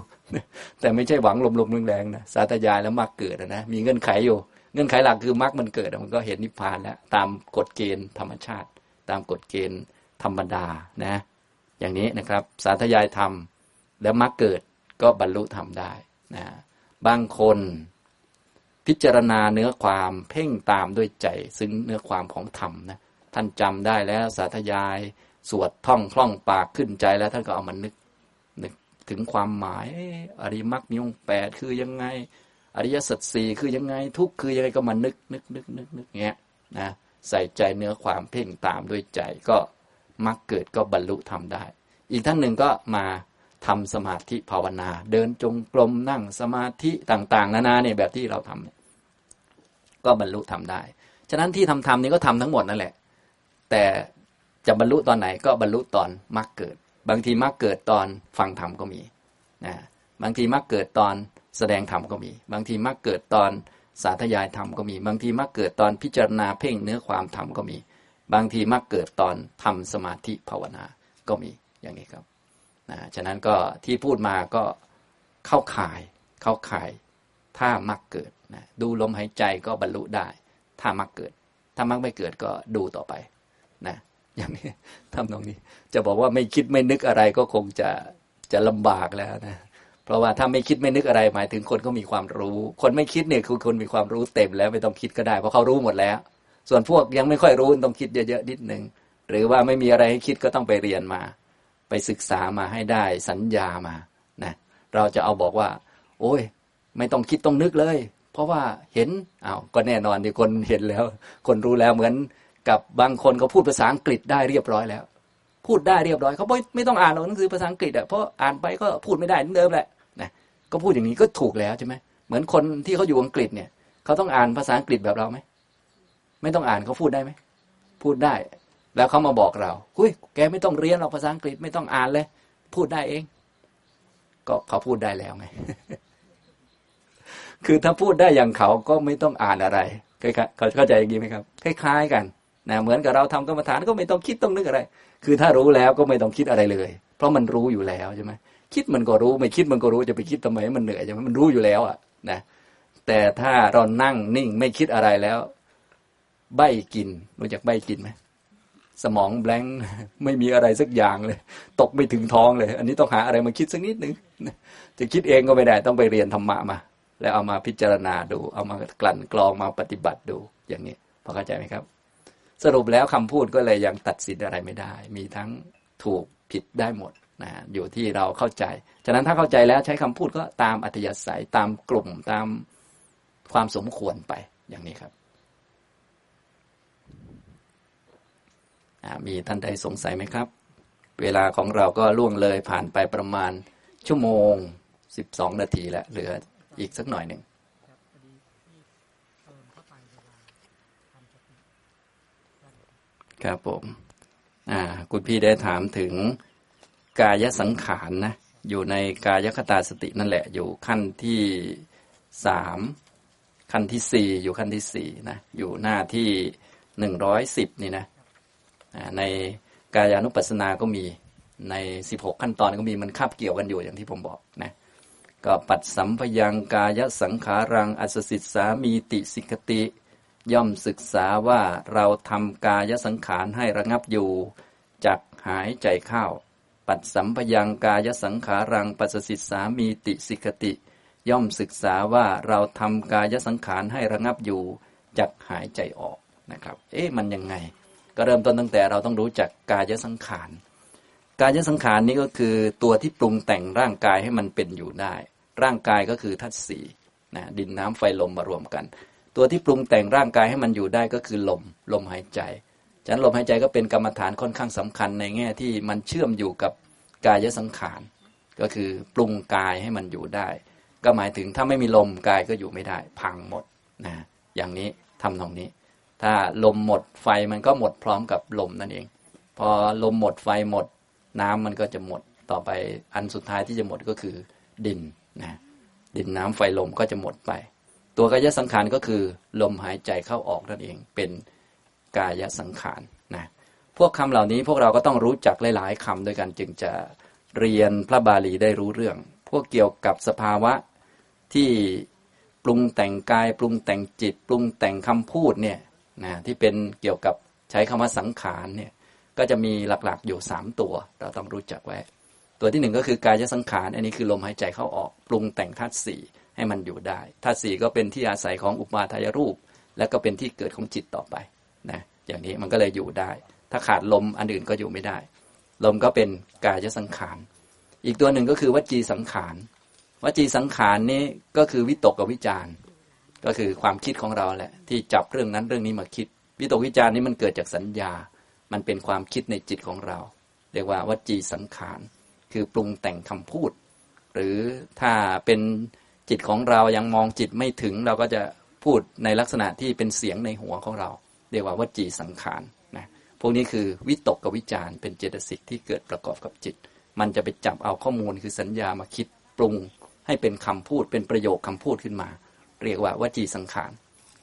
แต่ไม่ใช่หวังลมๆแรงๆนะสาธยายแล้วมรรคเกิดนะมีเงื่อนไขอยู่ เงื่อนไขหลักคือมรรคมันเกิดมันก็เห็นนิพพานแล้วตามกฎเกณฑ์ธรรมชาติ ตามกฎเกณฑ์ธรรมดานะ อย่างนี้นะครับ สาธยายธรรมแล้วมรรคเกิดก็บรรลุธรรมได้นะบางคนพิจารณาเนื้อความเพ่งตามด้วยใจ ซึ่งเนื้อความของธรรมนะ ท่านจำได้แล้วสาธยาย สวดท่องคล่องปากขึ้นใจแล้วท่านก็เอามานึกนึกถึงความหมายอริมักมีองแปดคือยังไง อริยสัจสี่คือยังไงทุกคือยังไงก็มานึกนึกนึกนึกนึกเงี้ยนะใส่ใจเนื้อความเพ่งตามด้วยใจก็มักเกิดก็บรรลุทำได้ อีกท่านหนึ่งก็มาทำสมาธิภาวนา เดินจงกรมนั่งสมาธิต่าง ๆ นานาเนี่ยแบบที่เราทำเนี่ยก็บรรลุทำได้ ฉะนั้นที่ทำทำนี้ก็ทำทั้งหมดนั่นแหละ แต่จะบรรลุตอนไหนก็บรรลุตอนมรรคเกิด บางทีมรรคเกิดตอนฟังธรรมก็มีนะบางทีมรรคเกิดตอนแสดงธรรมก็มี บางทีมรรคเกิดตอนสาธยายธรรมก็มี บางทีมรรคเกิดตอนพิจารณาเพ่งเนื้อความธรรมก็มี บางทีมรรคเกิดตอนทำสมาธิภาวนาก็มีอย่างนี้ครับนะฉะนั้นก็ที่พูดมาก็เข้าข่ายเข้าข่ายถ้ามักเกิดนะดูลมหายใจก็บรรลุได้ ถ้ามักเกิด ถ้ามักไม่เกิดก็ดูต่อไป อย่างนี้ทำตรงนี้ จะบอกว่าไม่คิดไม่นึกอะไรก็คงจะจะลำบากแล้วนะเพราะว่าถ้าไม่คิดไม่นึกอะไรหมายถึงคนก็มีความรู้ คนไม่คิดเนี่ยคือคนมีความรู้เต็มแล้วไม่ต้องคิดก็ได้เพราะเขารู้หมดแล้ว ส่วนพวกยังไม่ค่อยรู้ต้องคิดเยอะๆนิดนึงหรือว่าไม่มีอะไรให้คิดก็ต้องไปเรียนมา ไปศึกษามาให้ได้สัญญามานะเราจะเอาบอกว่า โอ้ย ไม่ต้องคิดต้องนึกเลย เพราะว่าเห็นอา้าวก็แน่นอนที่คนเห็นแล้ว คนรู้แล้วเหมือน กับบางคนเขาพูดภาษาอังกฤษได้เรียบร้อยแล้ว พูดได้เรียบร้อยเขาไม่ไม่ต้องอ่านหนังสือภาษาอังกฤษอะเพราะอ่านไปก็พูดไม่ได้เหมือนเดิมแหละนะก็พูดอย่างนี้ก็ถูกแล้วใช่ไหมเหมือนคนที่เขาอยู่อังกฤษเนี่ยเขาต้องอ่านภาษาอังกฤษแบบเราไหมไม่ต้องอ่านเขาพูดได้ไหมพูดได้ แล้วเขามาบอกเราคุยแกไม่ต้องเรียนหรอกภาษาอังกฤษไม่ต้องอ่านเลย พูดได้เอง ก็เขาพูดได้แล้วไงคือถ้าพูดได้อย่างเขาก็ไม่ต้องอ่านอะไรเขาเข้าใจอย่างนี้ไหมครับ คล้าย ๆ กัน นะเหมือนกับเราทำกรรมฐานก็ไม่ต้องคิดต้องนึกอะไร คือถ้ารู้แล้วก็ไม่ต้องคิดอะไรเลย เพราะมันรู้อยู่แล้วใช่ไหมคิดมันก็รู้ไม่คิดมันก็รู้จะไปคิดทำไมมันเหนื่อยใช่ไหมมันรู้อยู่แล้วอะนะแต่ถ้าเรานั่งนิ่งไม่คิดอะไรแล้ว ใบกินรู้จักใบกินไหมสมองแบงค์ไม่มีอะไรสักอย่างเลย ตกไม่ถึงท้องเลย อันนี้ต้องหาอะไรมาคิดสักนิดนึงจะคิดเองก็ไม่ได้ต้องไปเรียนธรรมะมา แล้วเอามาพิจารณาดู เอามากลั่นกรองมาปฏิบัติดูอย่างนี้พอเข้าใจไหมครับ สรุปแล้วคำพูดก็เลยยังตัดสินอะไรไม่ได้ มีทั้งถูกผิดได้หมดนะอยู่ที่เราเข้าใจ ฉะนั้นถ้าเข้าใจแล้วใช้คำพูดก็ตามอัธยาศัยตามกลุ่มตามความสมควรไปอย่างนี้ครับมีท่านใดสงสัยไหมครับ เวลาของเราก็ล่วงเลยผ่านไปประมาณชั่วโมงสิบสองนาทีแล้วเหลืออีกสักหน่อยหนึ่ง ครับผมอ่าคุณพี่ได้ถามถึงกายสังขารนนะอยู่ในกายคตาสตินั่นแหละ อยู่ขั้นที่สามขั้นที่สี่อยู่ขั้นที่สี่นะอยู่หน้าที่หนึ่งร้อยสิบนี่นะในกายานุปัสสนาก็มีในสิบหกขั้นตอนก็มีมันคาบเกี่ยวกันอยู่อย่างที่ผมบอกนะก็ปัดสัมพยังกายสังขารัง อัสสิสามีติสิกติ ย่อมศึกษาว่าเราทำกายสังขารให้ระงับอยู่จากหายใจเข้า ปัดสัมพยังกายสังขารังปัสสิสามีติสิกติ ย่อมศึกษาว่าเราทำกายสังขารให้ระงับอยู่จากหายใจออกนะครับ เอ๊ะมันยังไง ก็เริ่มต้นตั้งแต่เราต้องรู้จักกายสังขาร กายสังขารนี้ก็คือตัวที่ปรุงแต่งร่างกายให้มันเป็นอยู่ได้ ร่างกายก็คือธาตุสี่นะดินน้ำไฟลมมารวมกัน ตัวที่ปรุงแต่งร่างกายให้มันอยู่ได้ก็คือลมลมหายใจฉะนั้นลมหายใจก็เป็นกรรมฐานค่อนข้างสำคัญในแง่ที่มันเชื่อมอยู่กับกายสังขาร ก็คือปรุงกายให้มันอยู่ได้ ก็หมายถึงถ้าไม่มีลมกายก็อยู่ไม่ได้ พังหมดนะอย่างนี้ทำตรงนี้ ถ้าลมหมดไฟมันก็หมดพร้อมกับลมนั่นเอง พอลมหมดไฟหมด น้ำมันก็จะหมดต่อไปอันสุดท้ายที่จะหมดก็คือดินนะดินน้ำไฟลมก็จะหมดไป ตัวกายสังขารก็คือ ลมหายใจเข้าออกนั่นเอง เป็นกายสังขารนะพวกคำเหล่านี้พวกเราก็ต้องรู้จักหลาย ๆคำด้วยกันจึงจะเรียนพระบาลีได้รู้เรื่อง พวกเกี่ยวกับสภาวะที่ปรุงแต่งกาย ปรุงแต่งจิต ปรุงแต่งคำพูดเนี่ยนะที่เป็นเกี่ยวกับใช้คำว่าสังขารเนี่ยก็จะมีหลักๆอยู่สามตัว เราต้องรู้จักไว้ ตัวที่หนึ่งก็คือกายสังขาร อันนี้คือลมหายใจเข้าออก ปรุงแต่งธาตุสี่ ให้มันอยู่ได้ธาตุสี่ก็เป็นที่อาศัยของอุปาทายรูป และก็เป็นที่เกิดของจิตต่อไปนะอย่างนี้มันก็เลยอยู่ได้ ถ้าขาดลมอันอื่นก็อยู่ไม่ได้ ลมก็เป็นกายสังขารอีกตัวหนึ่งก็คือวจีสังขารวจีสังขารนี้ก็คือวิตกกับวิจารก็คือความคิดของเราแหละ ที่จับเรื่องนั้นเรื่องนี้มาคิด วิตกวิจารนี้มันเกิดจากสัญญา มันเป็นความคิดในจิตของเรา เรียกว่าวจีสังขาร คือปรุงแต่งคำพูด หรือถ้าเป็น จิตของเรายังมองจิตไม่ถึง เราก็จะพูดในลักษณะที่เป็นเสียงในหัวของเรา เรียกว่าวจีสังขารนะพวกนี้คือวิตกกับวิจารเป็นเจตสิกที่เกิดประกอบกับจิต มันจะไปจับเอาข้อมูลคือสัญญามาคิดปรุง ให้เป็นคำพูดเป็นประโยคคำพูดขึ้นมา เรียกว่าวจีสังขาร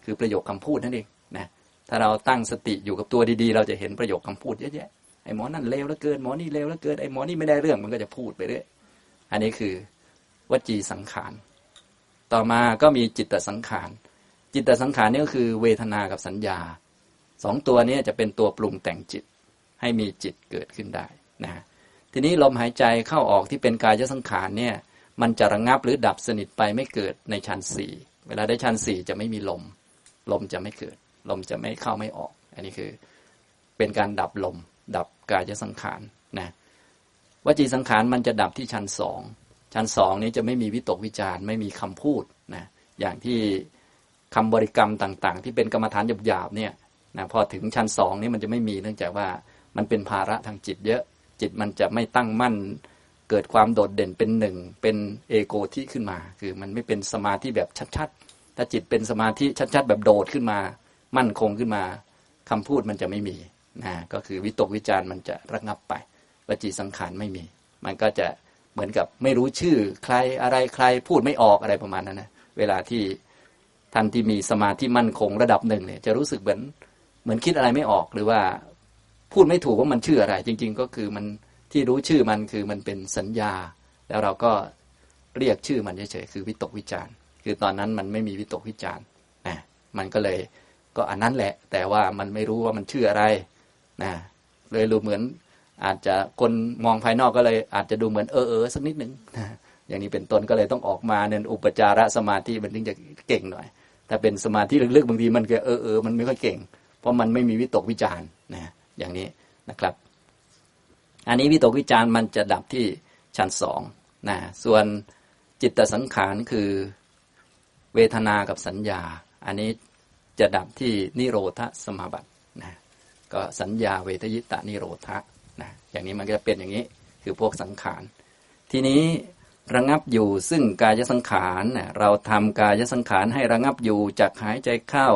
คือประโยคคำพูดนั่นเองนะถ้าเราตั้งสติอยู่กับตัวดีๆ เราจะเห็นประโยคคำพูดเยอะแยะไอ้หมอนั่นเลวแล้วเกินหมอนี่เลวแล้วเกินไอ้หมอนี่ไม่ได้เรื่องมันก็จะพูดไปเรื่อยอันนี้คือวจีสังขาร ต่อมาก็มีจิตตสังขาร จิตตสังขารนี่ก็คือเวทนากับสัญญาสองตัวนี้จะเป็นตัวปรุงแต่งจิตให้มีจิตเกิดขึ้นได้นะทีนี้ลมหายใจเข้าออกที่เป็นกายสังขารเนี่ยมันจะระงงับหรือดับสนิทไปไม่เกิดในชั้นสี่เวลาได้ชั้นสี่จะไม่มีลม ลมจะไม่เกิด ลมจะไม่เข้าไม่ออก อันนี้คือเป็นการดับลม ดับกายสังขารนะวจีสังขารมันจะดับที่ชั้นสอง ชั้นสองนี้จะไม่มีวิตกวิจารไม่มีคำพูดนะอย่างที่คำบริกรรมต่าง ๆ ที่เป็นกรรมฐานหยาบๆเนี่ยนะพอถึงชั้นสองนี้มันจะไม่มีเนื่องจากว่ามันเป็นภาระทางจิตเยอะจิตมันจะไม่ตั้งมั่นเกิดความโดดเด่นเป็นหนึ่งเป็นเอโกที่ขึ้นมา คือมันไม่เป็นสมาธิแบบชัดๆ ถ้าจิตเป็นสมาธิชัดๆ แบบโดดขึ้นมา มั่นคงขึ้นมาคำพูดมันจะไม่มีนะก็คือวิตกวิจารมันจะระงับไป วจีสังขารไม่มี มันก็จะ เหมือนกับไม่รู้ชื่อใครอะไรใครพูดไม่ออกอะไรประมาณนั้นนะเวลาที่ท่านที่มีสมาธิมั่นคงระดับหนึ่งเนี่ย จะรู้สึกเหมือนเหมือนคิดอะไรไม่ออกหรือว่าพูดไม่ถูกว่ามันชื่ออะไร จริง ๆ ก็คือมันที่รู้ชื่อมันคือมันเป็นสัญญา แล้วเราก็เรียกชื่อมันเฉยๆคือวิตกวิจารคือตอนนั้นมันไม่มีวิตกวิจารนะมันก็เลยก็อันนั้นแหละ แต่ว่ามันไม่รู้ว่ามันชื่ออะไรนะเลยรู้เหมือน อาจจะคนมองภายนอกก็เลยอาจจะดูเหมือนเออเออสักนิดหนึ่งอย่างนี้เป็นต้นก็เลยต้องออกมาเน้นอุปจารสมาธิมันถึงจะเก่งหน่อย ถ้าเป็นสมาธิลึกๆบางทีมันก็เออเออมันไม่ค่อยเก่ง เพราะมันไม่มีวิตกวิจารนะอย่างนี้นะครับ อันนี้วิตกวิจารมันจะดับที่ชั้นสองนะส่วนจิตตสังขารคือเวทนากับสัญญา อันนี้จะดับที่นิโรธสมาบัตินะก็สัญญาเวทยิตานิโรธะ นะอย่างนี้มันก็จะเป็นอย่างนี้คือพวกสังขาร ทีนี้ระงับอยู่ซึ่งกายสังขารเราทำกายสังขารให้ระงับอยู่จากหายใจเข้า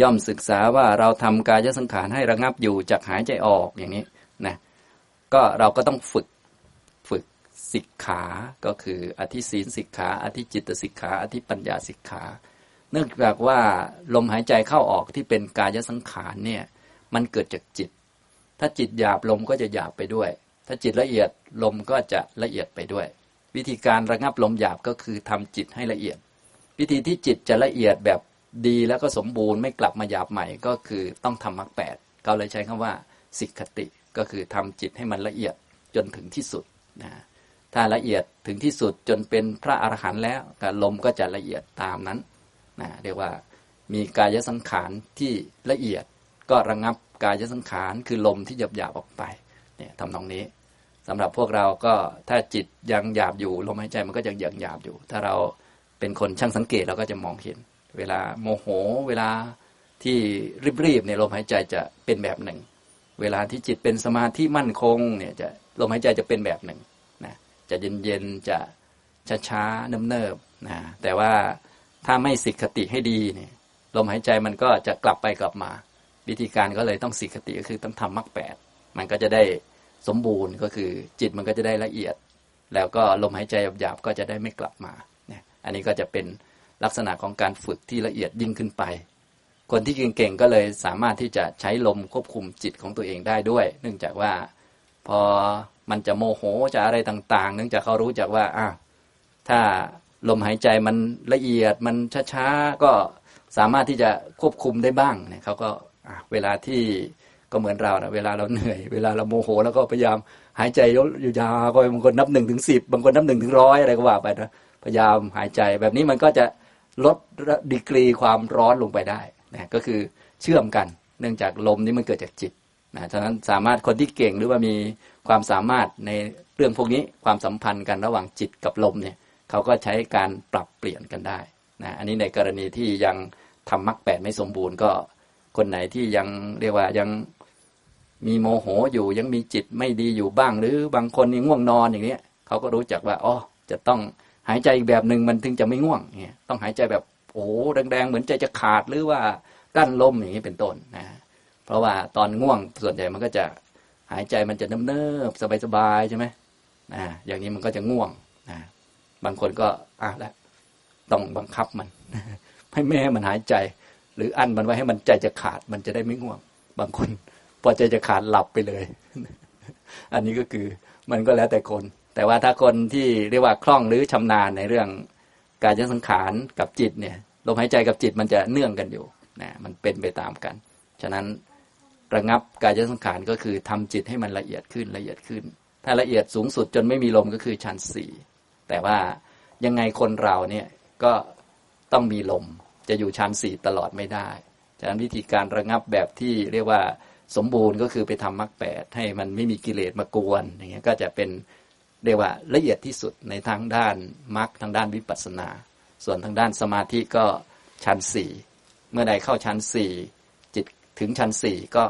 ย่อมศึกษาว่าเราทำกายสังขารให้ระงับอยู่จากหายใจออกอย่างนี้นะก็เราก็ต้องฝึกฝึกสิกขา ก็คืออธิศีลสิกขาอธิจิตสิกขาอธิปัญญาสิกขา เนื่องจากว่าลมหายใจเข้าออกที่เป็นกายสังขารเนี่ยมันเกิดจากจิต ถ้าจิตหยาบลมก็จะหยาบไปด้วย ถ้าจิตละเอียดลมก็จะละเอียดไปด้วย วิธีการระงับลมหยาบก็คือทำจิตให้ละเอียด วิธีที่จิตจะละเอียดแบบดีแล้วก็สมบูรณ์ไม่กลับมาหยาบใหม่ก็คือต้องทำมรรคแปดเขาเลยใช้คำว่าสิกขติก็คือทำจิตให้มันละเอียดจนถึงที่สุดนะถ้าละเอียดถึงที่สุดจนเป็นพระอรหันต์แล้วลมก็จะละเอียดตามนั้นนะเรียกว่ามีกายสังขารที่ละเอียด ก็ระงับกายสังขารคือลมที่หยาบหยาบออกไปเนี่ยทำตรงนี้สำหรับพวกเราก็ถ้าจิตยังหยาบอยู่ลมหายใจมันก็ยังหยังหยาบอยู่ ถ้าเราเป็นคนช่างสังเกตเราก็จะมองเห็น เวลาโมโห เวลาที่รีบๆเนี่ยลมหายใจจะเป็นแบบหนึ่ง เวลาที่จิตเป็นสมาธิมั่นคงเนี่ยจะลมหายใจจะเป็นแบบหนึ่งนะจะเย็นๆจะช้าๆเนิบๆนะแต่ว่าถ้าไม่สิกขติให้ดีเนี่ยลมหายใจมันก็จะกลับไปกลับมา วิธีการก็เลยต้องสิกขติก็คือต้องทำมรรคแปดมันก็จะได้สมบูรณ์ก็คือจิตมันก็จะได้ละเอียด แล้วก็ลมหายใจหยาบๆก็จะได้ไม่กลับมาเนี่ยอันนี้ก็จะเป็นลักษณะของการฝึกที่ละเอียดยิ่งขึ้นไป คนที่เก่งๆก็เลยสามารถที่จะใช้ลมควบคุมจิตของตัวเองได้ด้วย เนื่องจากว่าพอมันจะโมโหจะอะไรต่างๆ เนื่องจากเขารู้จักว่าอะถ้าลมหายใจมันละเอียดมันช้าๆก็สามารถที่จะควบคุมได้บ้างเนี่ยเขาก็ เวลาที่ก็เหมือนเรานะเวลาเราเหนื่อย เวลาเราโมโห แล้วก็พยายามหายใจอยู่ยาวก็บางคนนับหนึ่งถึงสิบบางคนนับหนึ่งถึงร้อยอะไรก็ว่าไปนะพยายามหายใจแบบนี้มันก็จะลดดีกรีความร้อนลงไปได้นะก็คือเชื่อมกัน เนื่องจากลมนี้มันเกิดจากจิตนะฉะนั้นสามารถคนที่เก่งหรือว่ามีความสามารถในเรื่องพวกนี้ความสัมพันธ์กันระหว่างจิตกับลมเนี่ยเขาก็ใช้การปรับเปลี่ยนกันได้นะอันนี้ในกรณีที่ยังทำมรรคแปดไม่สมบูรณ์ก็ คนไหนที่ยังเรียกว่ายังมีโมโหอยู่ยังมีจิตไม่ดีอยู่บ้าง หรือบางคนยังง่วงนอนอย่างนี้เขาก็รู้จักว่าอ๋อจะต้องหายใจอีกแบบหนึ่งมันถึงจะไม่ง่วงเนี่ยต้องหายใจแบบโอ้แรงๆเหมือนใจจะขาดหรือว่ากั้นลมอย่างนี้เป็นต้นนะเพราะว่าตอนง่วงส่วนใหญ่มันก็จะหายใจมันจะเนิบๆสบายๆใช่ไหมนะอย่างนี้มันก็จะง่วงนะบางคนก็อะแล้วต้องบังคับมันให้แม่มันหายใจ หรืออั้นมันไว้ให้มันใจจะขาดมันจะได้ไม่ง่วง บางคน พอใจจะขาดหลับไปเลย อันนี้ก็คือมันก็แล้วแต่คน แต่ว่าถ้าคนที่เรียกว่าคล่องหรือชำนาญในเรื่องการยสังขารกับจิตเนี่ยลมหายใจกับจิตมันจะเนื่องกันอยู่นะมันเป็นไปตามกัน ฉะนั้นระงับกายสังขารก็คือทำจิตให้มันละเอียดขึ้นละเอียดขึ้น ถ้าละเอียดสูงสุดจนไม่มีลมก็คือชั้นสี่แต่ว่ายังไงคนเราเนี่ยก็ต้องมีลม จะอยู่ชั้นสี่ตลอดไม่ได้ฉะนั้นวิธีการระงับแบบที่เรียกว่าสมบูรณ์ก็คือไปทำมรรคแปดให้มันไม่มีกิเลสมากวนอย่างเงี้ยก็จะเป็นเรียกว่าละเอียดที่สุดในทางด้านมรรคทางด้านวิปัสสนา ส่วนทางด้านสมาธิก็ชั้นสี่เมื่อใดเข้าชั้นสี่จิตถึงชั้นสี่ก็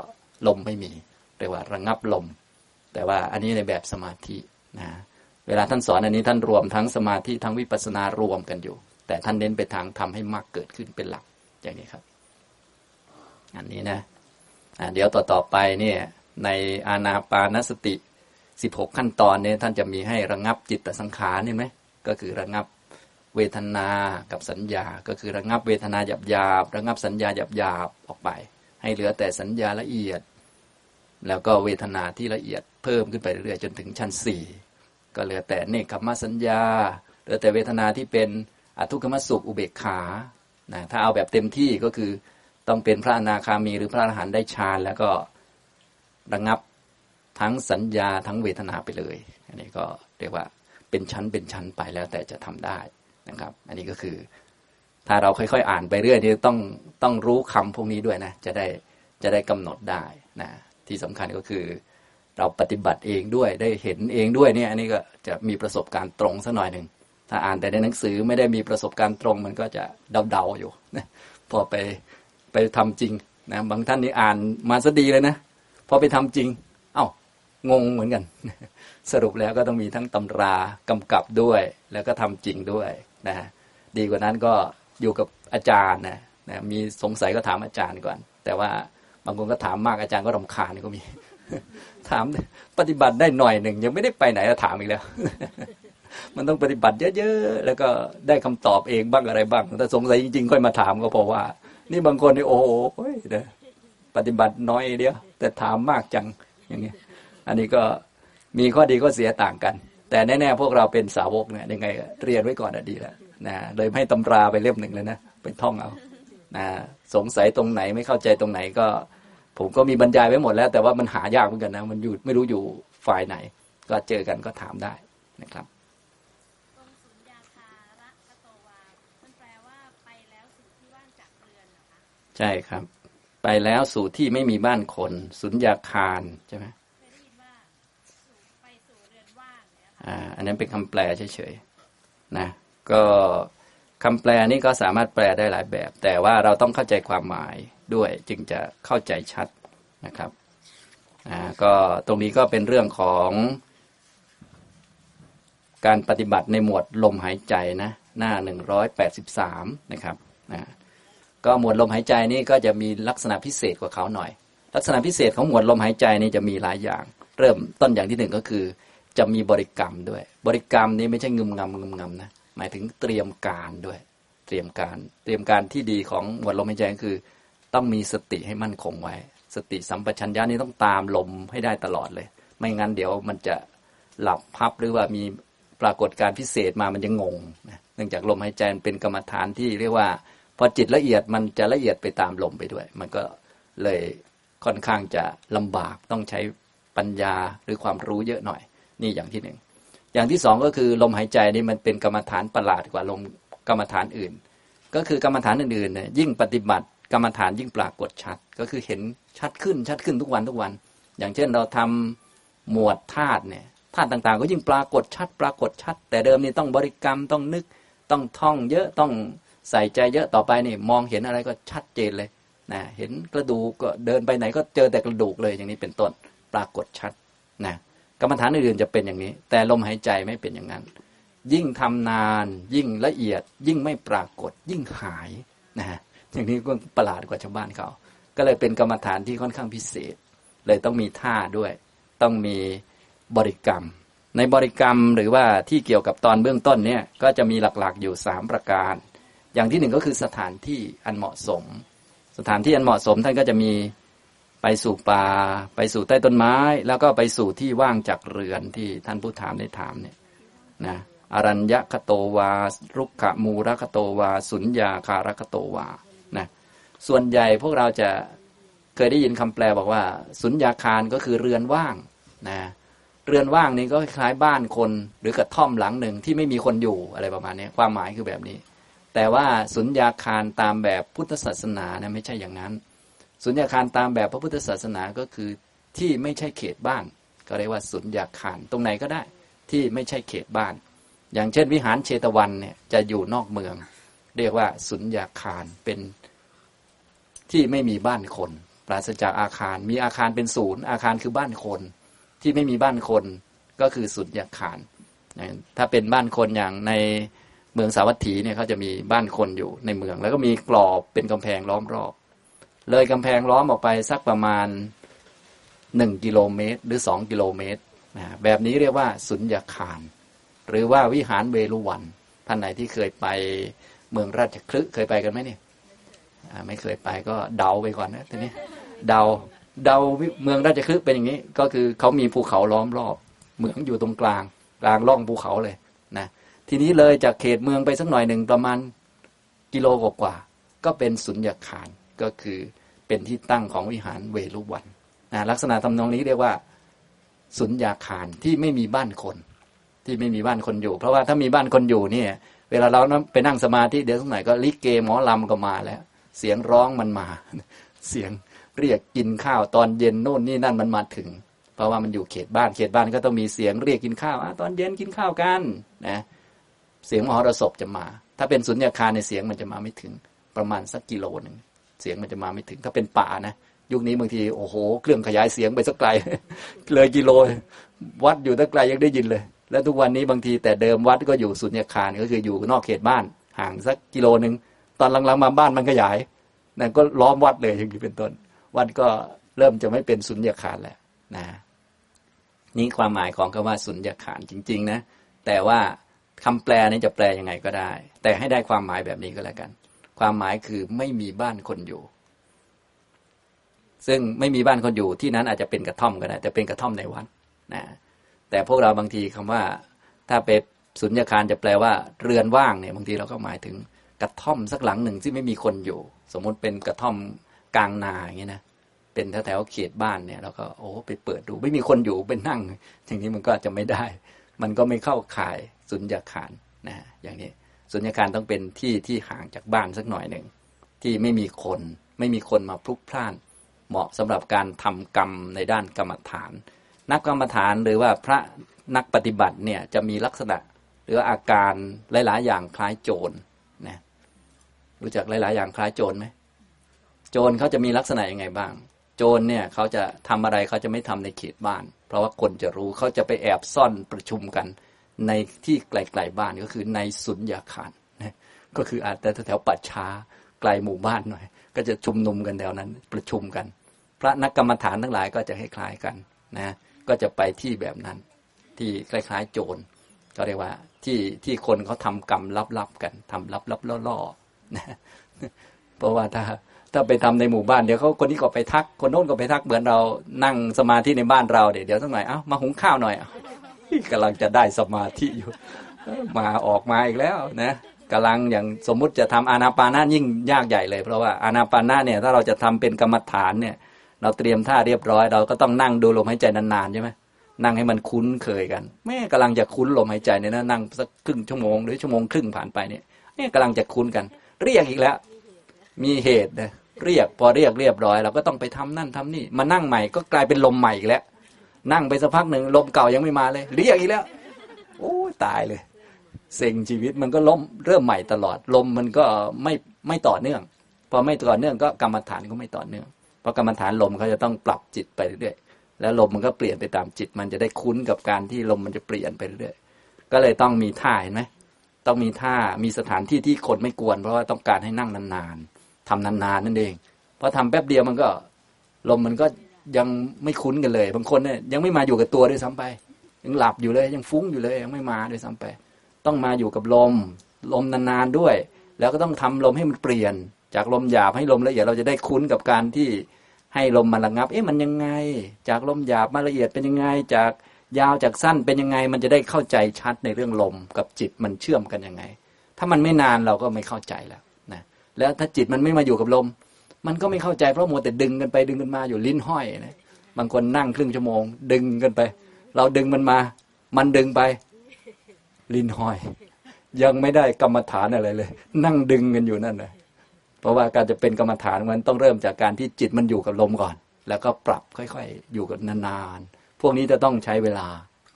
ลมไม่มีเรียกว่าระงับลม แต่ว่าอันนี้ในแบบสมาธินะเวลาท่านสอนอันนี้ท่านรวมทั้งสมาธิทั้งวิปัสสนารวมกันอยู่ แต่ท่านเน้นไปทางทำให้มากเกิดขึ้นเป็นหลักอย่างนี้ครับ อันนี้นะเดี๋ยวต่อต่อไปเนี่ยในอานาปานสติสิบหกขั้นตอนเนี่ยท่านจะมีให้ระงับจิตสังขารเห็นไหมก็คือระงับเวทนากับสัญญา ก็คือระงับเวทนาหยาบหยาบระงับสัญญาหยาบหยาบออกไป ให้เหลือแต่สัญญาละเอียด แล้วก็เวทนาที่ละเอียดเพิ่มขึ้นไปเรื่อยๆจนถึงชั้นสี่ก็เหลือแต่เนคขมสัญญา เหลือแต่เวทนาที่เป็น อทุกขมสุขอุเบกขานะถ้าเอาแบบเต็มที่ก็คือต้องเป็นพระอนาคามีหรือพระอรหันต์ได้ฌานแล้วก็ระงับทั้งสัญญาทั้งเวทนาไปเลย อันนี้ก็เรียกว่าเป็นชั้นเป็นชั้นไปแล้วแต่จะทำได้นะครับ อันนี้ก็คือ ถ้าเราค่อยๆ อ่านไปเรื่อยนี่ต้องต้องรู้คำพวกนี้ด้วยนะจะได้จะได้กำหนดได้นะที่สำคัญก็คือ เราปฏิบัติเองด้วยได้เห็นเองด้วยเนี่ย อันนี้ก็จะมีประสบการณ์ตรงสักหน่อยหนึ่ง ถ้าอ่านแต่ในหนังสือไม่ได้มีประสบการณ์ตรง มันก็จะเดาๆอยู่นะพอไปไปทำจริงนะบางท่านนี่อ่านมาซะดีเลยนะพอไปทำจริง เอา้างงเหมือนกัน สรุปแล้วก็ต้องมีทั้งตำรากำกับด้วย แล้วก็ทำจริงด้วยนะดีกว่านั้นก็อยู่กับอาจารย์นะนะมีสงสัยก็ถามอาจารย์ก่อน แต่ว่าบางคนก็ถามมากอาจารย์ก็รำคาญก็มี ถามปฏิบัติได้หน่อยหนึ่งยังไม่ได้ไปไหนจะถามอีกแล้ว มันต้องปฏิบัติเยอะๆแล้วก็ได้คำตอบเองบ้างอะไรบ้างแต่สงสัยจริงๆ ค่อยมาถามก็เพราะว่า นี่บางคนนี่โอ้โหปฏิบัติน้อยเดียว แต่ถามมากจังอย่างนี้อันนี้ก็มีข้อดีก็เสียต่างกัน แต่แน่ๆพวกเราเป็นสาวกเนี่ยยังไงเรียนไว้ก่อนอดีแล้วนะเลยให้ตำราไปเล่มหนึ่งเลยนะเป็นท่องเอานะสงสัยตรงไหนไม่เข้าใจตรงไหนก็ ผมก็มีบรรยายไว้หมดแล้ว แต่ว่ามันหายากเหมือนกันนะมันอยู่ไม่รู้อยู่ฝ่ายไหน ก็เจอกันก็ถามได้นะครับ ใช่ครับ ไปแล้วสู่ที่ไม่มีบ้านคน สุญญาคารใช่ไหมอ่าอันนั้นเป็นคำแปลเฉยๆนะก็คำแปลนี้ก็สามารถแปลได้หลายแบบ แต่ว่าเราต้องเข้าใจความหมายด้วยจึงจะเข้าใจชัดนะครับอ่าก็ตรงนี้ก็เป็นเรื่องของการปฏิบัติในหมวดลมหายใจนะ หน้า 183 นะครับนะ ก็หมวดลมหายใจนี่ก็จะมีลักษณะพิเศษกว่าเขาหน่อย ลักษณะพิเศษของหมวดลมหายใจนี่จะมีหลายอย่าง เริ่มต้นอย่างที่หนึ่งก็คือ จะมีบริกรรมด้วย บริกรรมนี้ไม่ใช่งึมงำงึมงำนะหมายถึงเตรียมการด้วย เตรียมการ เตรียมการที่ดีของหมวดลมหายใจก็คือ ต้องมีสติให้มั่นคงไว้ สติสัมปชัญญะนี้ต้องตามลมให้ได้ตลอดเลย ไม่งั้นเดี๋ยวมันจะหลับพับหรือว่ามีปรากฏการพิเศษมามันจะงงนะเนื่องจากลมหายใจเป็นกรรมฐานที่เรียกว่า พอจิตละเอียดมันจะละเอียดไปตามลมไปด้วย มันก็เลยค่อนข้างจะลำบากต้องใช้ปัญญาหรือความรู้เยอะหน่อย นี่อย่างที่หนึ่งอย่างที่สองก็คือลมหายใจนี่มันเป็นกรรมฐานประหลาดกว่าลมกรรมฐานอื่น ก็คือกรรมฐานอื่นๆเนี่ยยิ่งปฏิบัติกรรมฐานยิ่งปรากฏชัด ก็คือเห็นชัดขึ้นชัดขึ้นทุกวันทุกวัน อย่างเช่นเราทำหมวดธาตุเนี่ยธาตุต่างๆ ก็ยิ่งปรากฏชัด ปรากฏชัด แต่เดิมนี่ต้องบริกรรมต้องนึกต้องท่องเยอะต้อง ใส่ใจเยอะต่อไปนี่มองเห็นอะไรก็ชัดเจนเลยนะเห็นกระดูกก็เดินไปไหนก็เจอแต่กระดูกเลยอย่างนี้เป็นต้นปรากฏชัดนะกรรมฐานอื่นๆจะเป็นอย่างนี้ แต่ลมหายใจไม่เป็นอย่างนั้น ยิ่งทำนาน ยิ่งละเอียด ยิ่งไม่ปรากฏ ยิ่งหายนะฮะอย่างนี้ก็ประหลาดกว่าชาวบ้านเขาก็เลยเป็นกรรมฐานที่ค่อนข้างพิเศษ เลยต้องมีท่าด้วย ต้องมีบริกรรม ในบริกรรมหรือว่าที่เกี่ยวกับตอนเบื้องต้นเนี่ยก็จะมีหลักๆอยู่สามประการ อย่างที่หนึ่งก็คือสถานที่อันเหมาะสม สถานที่อันเหมาะสมท่านก็จะมีไปสู่ป่าไปสู่ใต้ต้นไม้ แล้วก็ไปสู่ที่ว่างจากเรือนที่ท่านผู้ถามได้ถามเนี่ยนะอรัญญคโตวารุกขมูรคโตวา สุญญาคารคโตวานะส่วนใหญ่พวกเราจะเคยได้ยินคำแปลบอกว่า สุญญาคารก็คือเรือนว่างนะเรือนว่างนี้ก็คล้ายบ้านคนหรือกระท่อมหลังหนึ่งที่ไม่มีคนอยู่อะไรประมาณนี้ความหมายคือแบบนี้ แต่ว่าสุญญาคารตามแบบพุทธศาสนานะไม่ใช่อย่างนั้น สุญญาคารตามแบบพระพุทธศาสนาก็คือที่ไม่ใช่เขตบ้าน ก็เรียกว่าสุญญาคารตรงไหนก็ได้ที่ไม่ใช่เขตบ้าน อย่างเช่น วิหารเชตวันเนี่ยจะอยู่นอกเมือง เรียกว่าสุญญาคารเป็นที่ไม่มีบ้านคน ปราศจากอาคารมีอาคารเป็นศูนย์ อาคารคือบ้านคน ที่ไม่มีบ้านคนก็คือสุญญาคารถ้าเป็นบ้านคนอย่างใน เมืองสาวัตถีเนี่ยเขาจะมีบ้านคนอยู่ในเมือง แล้วก็มีกรอบเป็นกำแพงล้อมรอบ เลยกำแพงล้อมออกไปสักประมาณหนึ่งกิโลเมตร หรือสองกิโลเมตรนะแบบนี้เรียกว่าสุญญาคาร หรือว่าวิหารเวรุวัน ท่านไหนที่เคยไปเมืองราชคลึกเคยไปกันไหมเนี่ยไม่เคยไปก็เดาไปก่อนนะทีนี้เดาเดาเมืองราชคลึกเป็นอย่างนี้ ก็คือเขามีภูเขาล้อมรอบเมืองอยู่ตรงกลาง กลางร่องภูเขาเลยนะ ทีนี้เลยจากเขตเมืองไปสักหน่อยหนึ่งประมาณกิโลกว่ากว่า ก็เป็นสุญญาคารก็คือเป็นที่ตั้งของวิหารเวรุวันนะลักษณะทำนองนี้เรียกว่า สุญญาคารที่ไม่มีบ้านคน ที่ไม่มีบ้านคนอยู่ เพราะว่าถ้ามีบ้านคนอยู่เนี่ย เวลาเราไปนั่งสมาธิเดี๋ยวสักหน่อยก็ลิเกหมอลำก็มาแล้ว เสียงร้องมันมา เสียงเรียกกินข้าวตอนเย็นโน่นนี่นั่นมันมาถึง เพราะว่ามันอยู่เขตบ้านเขตบ้านก็ต้องมีเสียงเรียกกินข้าวตอนเย็นกินข้าวกันนะ เสียงมหรสพจะมา ถ้าเป็นสุญญาคารในเสียงมันจะมาไม่ถึงประมาณสักกิโลหนึ่งเสียงมันจะมาไม่ถึง ถ้าเป็นป่านะยุคนี้บางทีโอ้โห เครื่องขยายเสียงไปสักไกล เลยกิโล วัดอยู่ตั้งไกลยังได้ยินเลย แล้วทุกวันนี้บางทีแต่เดิมวัดก็อยู่สุญญาคารก็คืออยู่นอกเขตบ้าน ห่างสักกิโลหนึ่งตอนหลังๆมาบ้านมันขยายนั่นก็ล้อมวัดเลยอย่างนี้เป็นต้น วัดก็เริ่มจะไม่เป็นสุญญาคารแล้วนะนี่ความหมายของคำว่าสุญญาคารจริง ๆ นะ แต่ว่า คำแปลนี้จะแปลยังไงก็ได้ แต่ให้ได้ความหมายแบบนี้ก็แล้วกัน ความหมายคือไม่มีบ้านคนอยู่ ซึ่งไม่มีบ้านคนอยู่ที่นั้นอาจจะเป็นกระท่อมก็ได้แต่เป็นกระท่อมในวัดนะแต่พวกเราบางทีคำว่า ถ้าเป็นสุญญาคารจะแปลว่า เรือนว่างเนี่ยบางทีเราก็หมายถึงกระท่อมสักหลังหนึ่งที่ไม่มีคนอยู่ สมมุติเป็นกระท่อมกลางนาอย่างนี้นะเป็นแถวๆเขตบ้านเนี่ยเราก็โอ้ไปเปิดดู ไม่มีคนอยู่เป็นนั่งอย่างนี้มันก็จะไม่ได้ มันก็ไม่เข้าข่าย สุญญาคารนะอย่างนี้สุญญาคารต้องเป็นที่ที่ห่างจากบ้านสักหน่อยหนึ่งที่ไม่มีคนไม่มีคนมาพลุกพล่าน เหมาะสำหรับการทำกรรมในด้านกรรมฐาน นักกรรมฐานหรือว่าพระนักปฏิบัติเนี่ยจะมีลักษณะหรืออาการหลายๆอย่างคล้ายโจรนะรู้จักหลาย ๆ อย่างคล้ายโจรไหมโจรเขาจะมีลักษณะยังไงบ้าง โจรเนี่ยเขาจะทำอะไรเขาจะไม่ทำในเขตบ้าน เพราะว่าคนจะรู้เขาจะไปแอบซ่อนประชุมกัน ในที่ไกลๆบ้านก็คือในสุญญาคารนะก็คืออาจจะแถวป่าช้าไกลหมู่บ้านหน่อย ก็จะชุมนุมกันแถวนั้นประชุมกัน พระนักกรรมฐานทั้งหลายก็จะคล้ายๆกันนะก็จะไปที่แบบนั้น ที่คล้ายๆ โจรก็เรียกว่าที่ที่คนเขาทากรรมลับๆกันทำลับๆล่อๆนะเพราะว่าถ้าถ้าไปทำในหมู่บ้านเดี๋ยวเขาคนนี้ก็ไปทัก คนโน้นก็ไปทักเหมือนเรานั่งสมาธิในบ้านเราเดี๋ยวเดี๋ยวสักหน่อยเอ้ามาหุงข้าวหน่อย กำลังจะได้สมาธิอยู่ มาออกมาอีกแล้วนะกำลังอย่างสมมุติจะทำอานาปานะยิ่งยากใหญ่เลย เพราะว่าอานาปานะเนี่ยถ้าเราจะทำเป็นกรรมฐานเนี่ย เราเตรียมท่าเรียบร้อย เราก็ต้องนั่งดูลมหายใจนานๆใช่ไหมนั่งให้มันคุ้นเคยกันแม่กำลังจะคุ้นลมหายใจเนี่ยนะนั่งสักครึ่งชั่วโมงหรือชั่วโมงครึ่งผ่านไปเนี่ยเนี่ยกำลังจะคุ้นกัน เรียกอีกแล้ว มีเหตุนะเรียกพอเรียกเรียบร้อย เราก็ต้องไปทำนั่นทำนี่มานั่งใหม่ก็กลายเป็นลมใหม่อีกแล้ว นั่งไปสักพักหนึ่งลมเก่ายังไม่มาเลยเรียกอีกแล้วโอ้ตายเลย เซ็งชีวิตมันก็ล้มเริ่มใหม่ตลอด ลมมันก็ไม่ไม่ต่อเนื่อง พอไม่ต่อเนื่องก็กรรมฐานก็ไม่ต่อเนื่อง เพราะกรรมฐานลมเขาจะต้องปรับจิตไปเรื่อยแล้วลมมันก็เปลี่ยนไปตามจิต มันจะได้คุ้นกับการที่ลมมันจะเปลี่ยนไปเรื่อยก็เลยต้องมีท่าเห็นไหมต้องมีท่ามีสถานที่ที่คนไม่กวน เพราะว่าต้องการให้นั่งนานๆทำนานๆนั่นเองพอทำแป๊บเดียวมันก็ลมมันก็ ยังไม่คุ้นกันเลย บางคนเนี่ยยังไม่มาอยู่กับตัวด้วยซ้ำไป ยังหลับอยู่เลย ยังฟุ้งอยู่เลยยังไม่มาด้วยซ้ำไป ต้องมาอยู่กับลม ลมนานๆด้วย แล้วก็ต้องทำลมให้มันเปลี่ยน จากลมหยาบให้ลมละเอียดเราจะได้คุ้นกับการที่ให้ลมมันระงับ เอ๊ะมันยังไง จากลมหยาบมาละเอียดเป็นยังไง จากยาวจากสั้นเป็นยังไง มันจะได้เข้าใจชัดในเรื่องลมกับจิตมันเชื่อมกันยังไง ถ้ามันไม่นานเราก็ไม่เข้าใจแล้วนะแล้วถ้าจิตมันไม่มาอยู่กับลม มันก็ไม่เข้าใจเพราะมัวแต่ดึงกันไปดึงกันมาอยู่ลิ้นห้อยนะบางคนนั่งครึ่งชั่วโมง ดึงกันไป เราดึงมันมา มันดึงไป ลิ้นห้อย ยังไม่ได้กรรมฐานอะไรเลย นั่งดึงกันอยู่นั่นเลยเพราะว่าการจะเป็นกรรมฐานมันต้องเริ่มจากการที่จิตมันอยู่กับลมก่อน แล้วก็ปรับค่อยๆ อยู่กับนานๆพวกนี้จะต้องใช้เวลา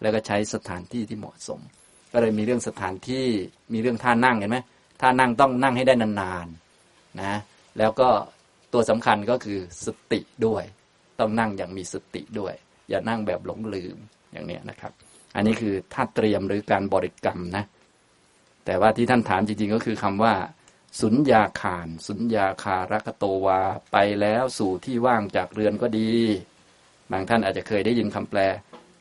แล้วก็ใช้สถานที่ที่เหมาะสม ก็เลยมีเรื่องสถานที่มีเรื่องท่านั่งเห็นไหมท่านั่งต้องนั่งให้ได้นานๆนะแล้วก็ ตัวสำคัญก็คือสติด้วย ต้องนั่งอย่างมีสติด้วย อย่านั่งแบบหลงลืมอย่างนี้นะครับ อันนี้คือท่าเตรียมหรือการบริกรรมนะ แต่ว่าที่ท่านถามจริงๆก็คือคำว่า สุญญาคาร สุญญาคารกโตวาไปแล้วสู่ที่ว่างจากเรือนก็ดี บางท่านอาจจะเคยได้ยินคำแปล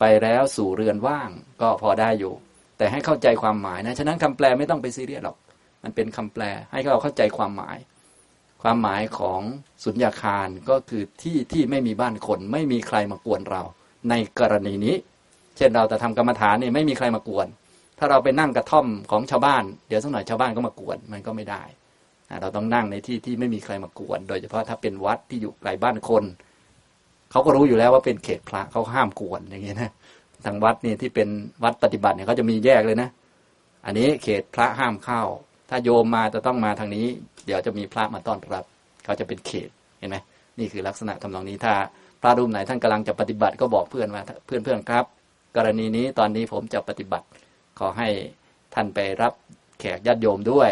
ไปแล้วสู่เรือนว่างก็พอได้อยู่ แต่ให้เข้าใจความหมายนะฉะนั้นคำแปลไม่ต้องไปซีเรียสหรอก มันเป็นคำแปลให้เราเข้าใจความหมาย ความหมายของสุญญาคารก็คือที่ที่ไม่มีบ้านคน ไม่มีใครมากวนเรา ในกรณีนี้ เช่นเราจะทำกรรมฐานนี่ไม่มีใครมากวน ถ้าเราไปนั่งกระท่อมของชาวบ้าน เดี๋ยวสักหน่อยชาวบ้านก็มากวนมันก็ไม่ได้ เราต้องนั่งในที่ที่ไม่มีใครมากวน โดยเฉพาะถ้าเป็นวัดที่อยู่ไกลบ้านคนเขาก็รู้อยู่แล้วว่าเป็นเขตพระเขาห้ามกวนอย่างเงี้ยนะทางวัดนี่ที่เป็นวัดปฏิบัติเนี่ยเขาจะมีแยกเลยนะ อันนี้เขตพระห้ามเข้า ถ้าโยมมาจะต้องมาทางนี้ เดี๋ยวจะมีพระมาต้อนรับ เขาจะเป็นเขตเห็นไหมนี่คือลักษณะทำนองนี้ถ้าพระรูปไหนท่านกำลังจะปฏิบัติก็บอกเพื่อนว่าเพื่อนเพื่อนครับ กรณีนี้ตอนนี้ผมจะปฏิบัติ ขอให้ท่านไปรับแขกญาติโยมด้วย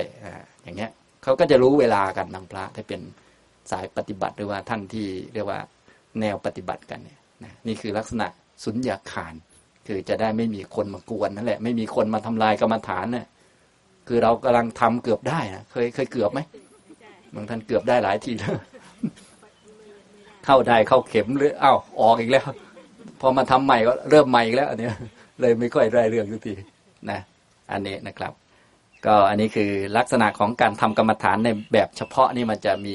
อย่างเงี้ยเขาก็จะรู้เวลากันทางพระที่เป็นสายปฏิบัติหรือว่าท่านที่เรียกว่าแนวปฏิบัติกันเนี่ยนี่คือลักษณะสุญญาคารคือจะได้ไม่มีคนมากวนนั่นแหละ ไม่มีคนมาทำลายกรรมฐานเนี่ย คือเรากำลังทำเกือบได้นะเคยเคยเกือบไหมบางท่านเกือบได้หลายทีแล้วเข้าได้เข้าเข็มหรืออ้าวออกอีกแล้ว พอมาทำใหม่ก็เริ่มใหม่อีกแล้วอันนี้เลยไม่ค่อยได้เรื่องทุกทีนะ อันนี้นะครับ ก็อันนี้คือลักษณะของการทำกรรมฐานในแบบเฉพาะนี่มันจะมี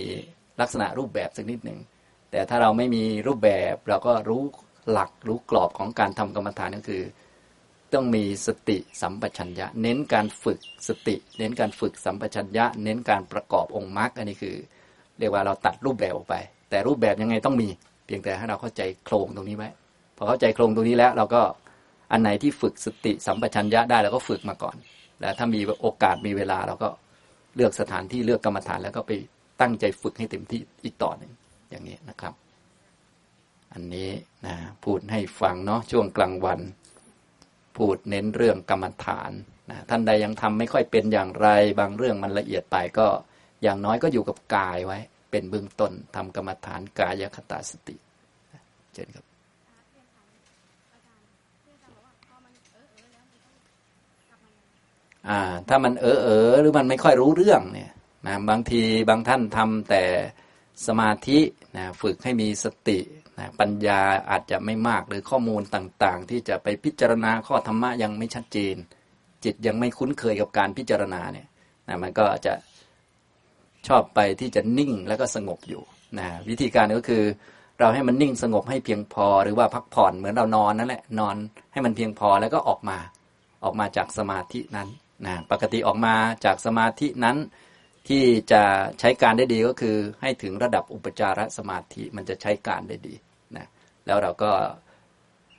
ลักษณะรูปแบบสักนิดหนึ่งแต่ถ้าเราไม่มีรูปแบบเราก็รู้หลักรู้กรอบของการทำกรรมฐานก็คือ ต้องมีสติสัมปชัญญะ เน้นการฝึกสติ เน้นการฝึกสัมปชัญญะ เน้นการประกอบองค์มรรคอันนี้คือ เรียกว่าเราตัดรูปแบบออกไป แต่รูปแบบยังไงต้องมี เพียงแต่ให้เราเข้าใจโครงตรงนี้ไว้พอเข้าใจโครงตรงนี้แล้ว เราก็อันไหนที่ฝึกสติสัมปชัญญะได้เราก็ฝึกมาก่อน แล้วถ้ามีโอกาสมีเวลาเราก็เลือกสถานที่เลือกกรรมฐานแล้วก็ไปตั้งใจฝึกให้เต็มที่อีกต่อหนึ่งอย่างนี้นะครับ อันนี้นะพูดให้ฟังเนาะช่วงกลางวัน พูดเน้นเรื่องกรรมฐานนะท่านใดยังทำไม่ค่อยเป็นอย่างไร บางเรื่องมันละเอียดไปก็อย่างน้อยก็อยู่กับกายไว้ เป็นเบื้องต้นทำกรรมฐานกายคตาสติเชิญครับอ่าถ้ามันเออเออหรือมันไม่ค่อยรู้เรื่องเนี่ยนะบางทีบางท่านทำแต่สมาธินะฝึกให้มีสติ นะปัญญาอาจจะไม่มากหรือข้อมูลต่างๆ ที่จะไปพิจารณาข้อธรรมะยังไม่ชัดเจน จิตยังไม่คุ้นเคยกับการพิจารณาเนี่ยนะมันก็จะชอบไปที่จะนิ่งแล้วก็สงบอยู่นะวิธีการก็คือ เราให้มันนิ่งสงบให้เพียงพอ หรือว่าพักผ่อนเหมือนเรานอนนั่นแหละนอนให้มันเพียงพอแล้วก็ออกมาออกมาจากสมาธินั้นนะปกติออกมาจากสมาธินั้น ที่จะใช้การได้ดีก็คือ ให้ถึงระดับอุปจารสมาธิมันจะใช้การได้ดี แล้วเราก็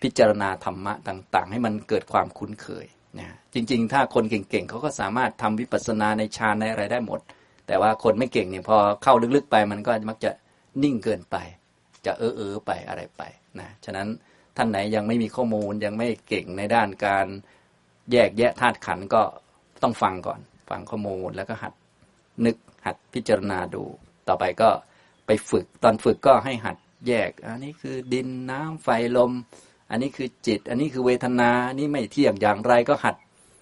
พิจารณาธรรมะต่าง ๆ ให้มันเกิดความคุ้นเคยนะจริง ๆ ถ้าคนเก่งๆเขาก็สามารถทำวิปัสสนาในฌานในอะไรได้หมด แต่ว่าคนไม่เก่งเนี่ยพอเข้าลึกๆไป มันก็มักจะนิ่งเกินไป จะเออเออไปอะไรไปนะฉะนั้นท่านไหนยังไม่มีข้อมูลยังไม่เก่งในด้านการแยกแยะธาตุขันก็ต้องฟังก่อน ฟังข้อมูลแล้วก็หัดนึกหัดพิจารณาดู ต่อไปก็ไปฝึกตอนฝึกก็ให้หัด แยก อันนี้คือดินน้ำไฟลม อันนี้คือจิต อันนี้คือเวทนานี่ไม่เที่ยงอย่างไรก็หัด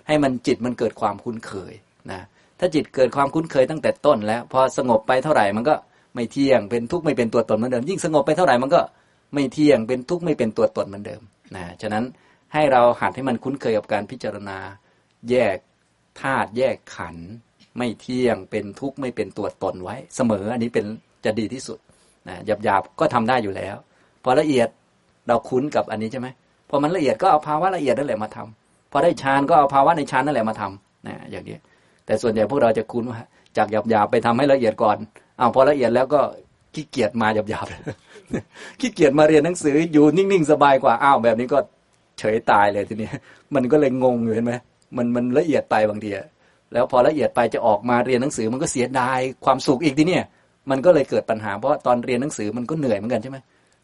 ให้มันจิตมันเกิดความคุ้นเคยนะถ้าจิตเกิดความคุ้นเคยตั้งแต่ต้นแล้ว พอสงบไปเท่าไหร่มันก็ไม่เที่ยงเป็นทุกข์ไม่เป็นตัวตนเหมือนเดิม ยิ่งสงบไปเท่าไหร่มันก็ไม่เที่ยงเป็นทุกข์ไม่เป็นตัวตนเหมือนเดิมนะฉะนั้นให้เราหัดให้มันคุ้นเคยกับการพิจารณา แยกธาตุแยกขัน ไม่เที่ยงเป็นทุกข์ไม่เป็นตัวตนไว้ เสมออันนี้เป็นจะดีที่สุด นะหยาบหยาบๆก็ทำได้อยู่แล้ว พอละเอียดเราคุ้นกับอันนี้ใช่ไหมพอมันละเอียดก็เอาภาวะละเอียดนั่นแหละมาทำพอได้ฌานก็เอาภาวะในฌานนั่นแหละมาทำนะอย่างนี้แต่ส่วนใหญ่พวกเราจะคุ้นว่าจากหยาบหยาบๆไปทำให้ละเอียดก่อนเอาพอละเอียดแล้วก็ขี้เกียจมาหยาบหยาบๆขี้เกียจมาเรียนหนังสืออยู่นิ่งๆสบายกว่าอ้าวแบบนี้ก็เฉยตายเลยทีนี้มันก็เลยงงอยู่เห็นไหมมันมันละเอียดไปบางทีแล้วพอละเอียดไปจะออกมาเรียนหนังสือมันก็เสียดายความสุขอีกทีเนี่ย มันก็เลยเกิดปัญหาเพราะตอนเรียนหนังสือมันก็เหนื่อยเหมือนกันใช่ไหม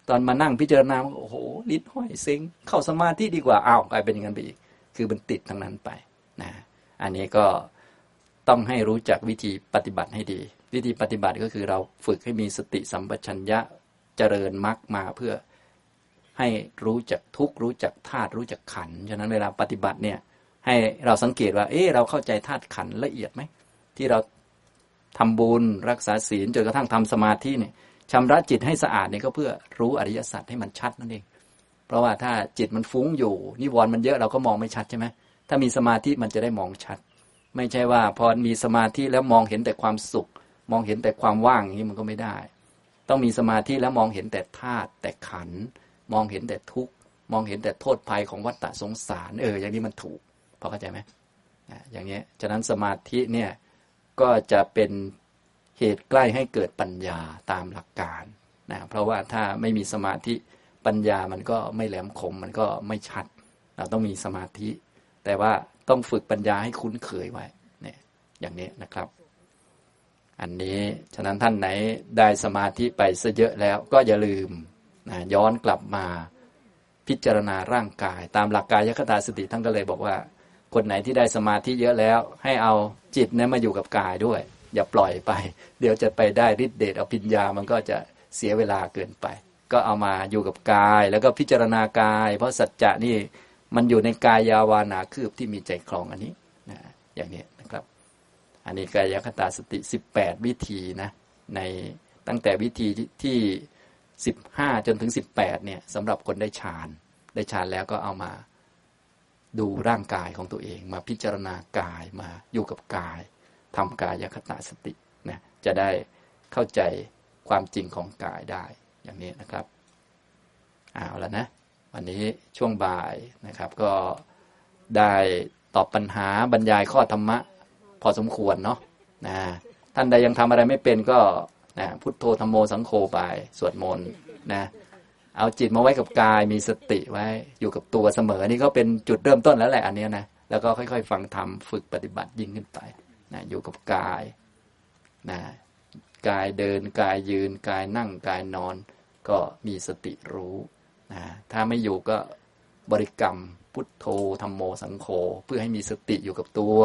ตอนมานั่งพิจารณาโอ้โหลิ้นห้อยเซ็งเข้าสมาธิดีกว่าอ้าวกลายเป็นอย่างนั้นไปอีก คือมันติดทั้งนั้นไปนะอันนี้ก็ต้องให้รู้จักวิธีปฏิบัติให้ดี วิธีปฏิบัติก็คือเราฝึกให้มีสติสัมปชัญญะเจริญมรรคมาเพื่อให้รู้จักทุกข์รู้จักธาตุรู้จักขันฉะนั้นเวลาปฏิบัติเนี่ยให้เราสังเกตว่า เอ๊ะเราเข้าใจธาตุขันละเอียดไหมที่เรา ทำบุญรักษาศีลจนกระทั่งทำสมาธิเนี่ยชำระจิตให้สะอาดเนี่ยก็เพื่อรู้อริยสัจให้มันชัดนั่นเอง เพราะว่าถ้าจิตมันฟุ้งอยู่นิวรณ์มันเยอะเราก็มองไม่ชัดใช่ไหมถ้ามีสมาธิมันจะได้มองชัด ไม่ใช่ว่าพอมีสมาธิแล้วมองเห็นแต่ความสุข มองเห็นแต่ความว่างอย่างนี้มันก็ไม่ได้ ต้องมีสมาธิแล้วมองเห็นแต่ธาตุแต่ขัน มองเห็นแต่ทุกข์มองเห็นแต่โทษภัยของวัฏฏะสงสาร เออ อย่างนี้มันถูกพอเข้าใจไหมอย่างนี้ฉะนั้นสมาธิเนี่ย ก็จะเป็นเหตุใกล้ให้เกิดปัญญาตามหลักการนะเพราะว่าถ้าไม่มีสมาธิปัญญามันก็ไม่แหลมคมมันก็ไม่ชัด เราต้องมีสมาธิ แต่ว่าต้องฝึกปัญญาให้คุ้นเคยไว้เนี่ยอย่างนี้นะครับ อันนี้ฉะนั้นท่านไหนได้สมาธิไปซะเยอะแล้วก็อย่าลืมนะย้อนกลับมาพิจารณาร่างกาย ตามหลักกายคตาสติท่านก็เลยบอกว่า คนไหนที่ได้สมาธิเยอะแล้ว ให้เอาจิตนี่ยมาอยู่กับกายด้วย อย่าปล่อยไป เดี๋ยวจะไปได้ฤทธิเดชอภิญญามันก็จะเสียเวลาเกินไป ก็เอามาอยู่กับกาย แล้วก็พิจารณากาย เพราะสัจจะนี่มันอยู่ในกายยาวานาคืบที่มีใจคลองอันนี้นะอย่างนี้นะครับ อันนี้กายคตาสติ 18 วิธีนะในตั้งแต่วิธีที่ 15 จนถึง 18เนี่ยสำหรับคนได้ฌานได้ฌานแล้วก็เอามา ดูร่างกายของตัวเอง มาพิจารณากายมาอยู่กับกายทำกายคตาสตินะจะได้เข้าใจความจริงของกายได้อย่างนี้นะครับเอาแล้วนะ วันนี้ช่วงบ่ายนะครับก็ได้ตอบปัญหาบรรยายข้อธรรมะ พอสมควรเนาะนะท่านใดยังทำอะไรไม่เป็นก็นะพุทโธธรรมโมสังโฆไปสวดมนต์นะ เอาจิตมาไว้กับกายมีสติไว้ อยู่กับตัวเสมอนี่ก็เป็นจุดเริ่มต้นแล้วแหละอันเนี้ยนะแล้วก็ค่อย ๆ ฟังธรรมฝึกปฏิบัติยิ่งขึ้นไปนะอยู่กับกายนะกายเดินกายยืนกายนั่งกายนอน ก็มีสติรู้นะถ้าไม่อยู่ก็บริกรรมพุทโธธรรมโมสังโฆเพื่อให้มีสติอยู่กับตัว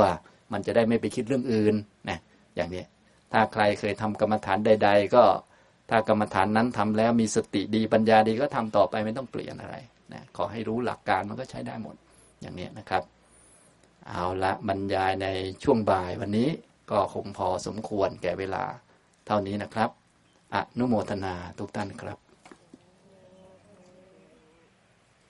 มันจะได้ไม่ไปคิดเรื่องอื่นนะอย่างนี้ถ้าใครเคยทำกรรมฐานใด ๆ ก็ ถ้ากรรมฐานนั้นทำแล้วมีสติดีปัญญาดีก็ทำต่อไปไม่ต้องเปลี่ยนอะไรนะขอให้รู้หลักการมันก็ใช้ได้หมดอย่างนี้นะครับ เอาละบรรยายในช่วงบ่ายวันนี้ก็คงพอสมควรแก่เวลาเท่านี้นะครับ อนุโมทนาทุกท่านครับ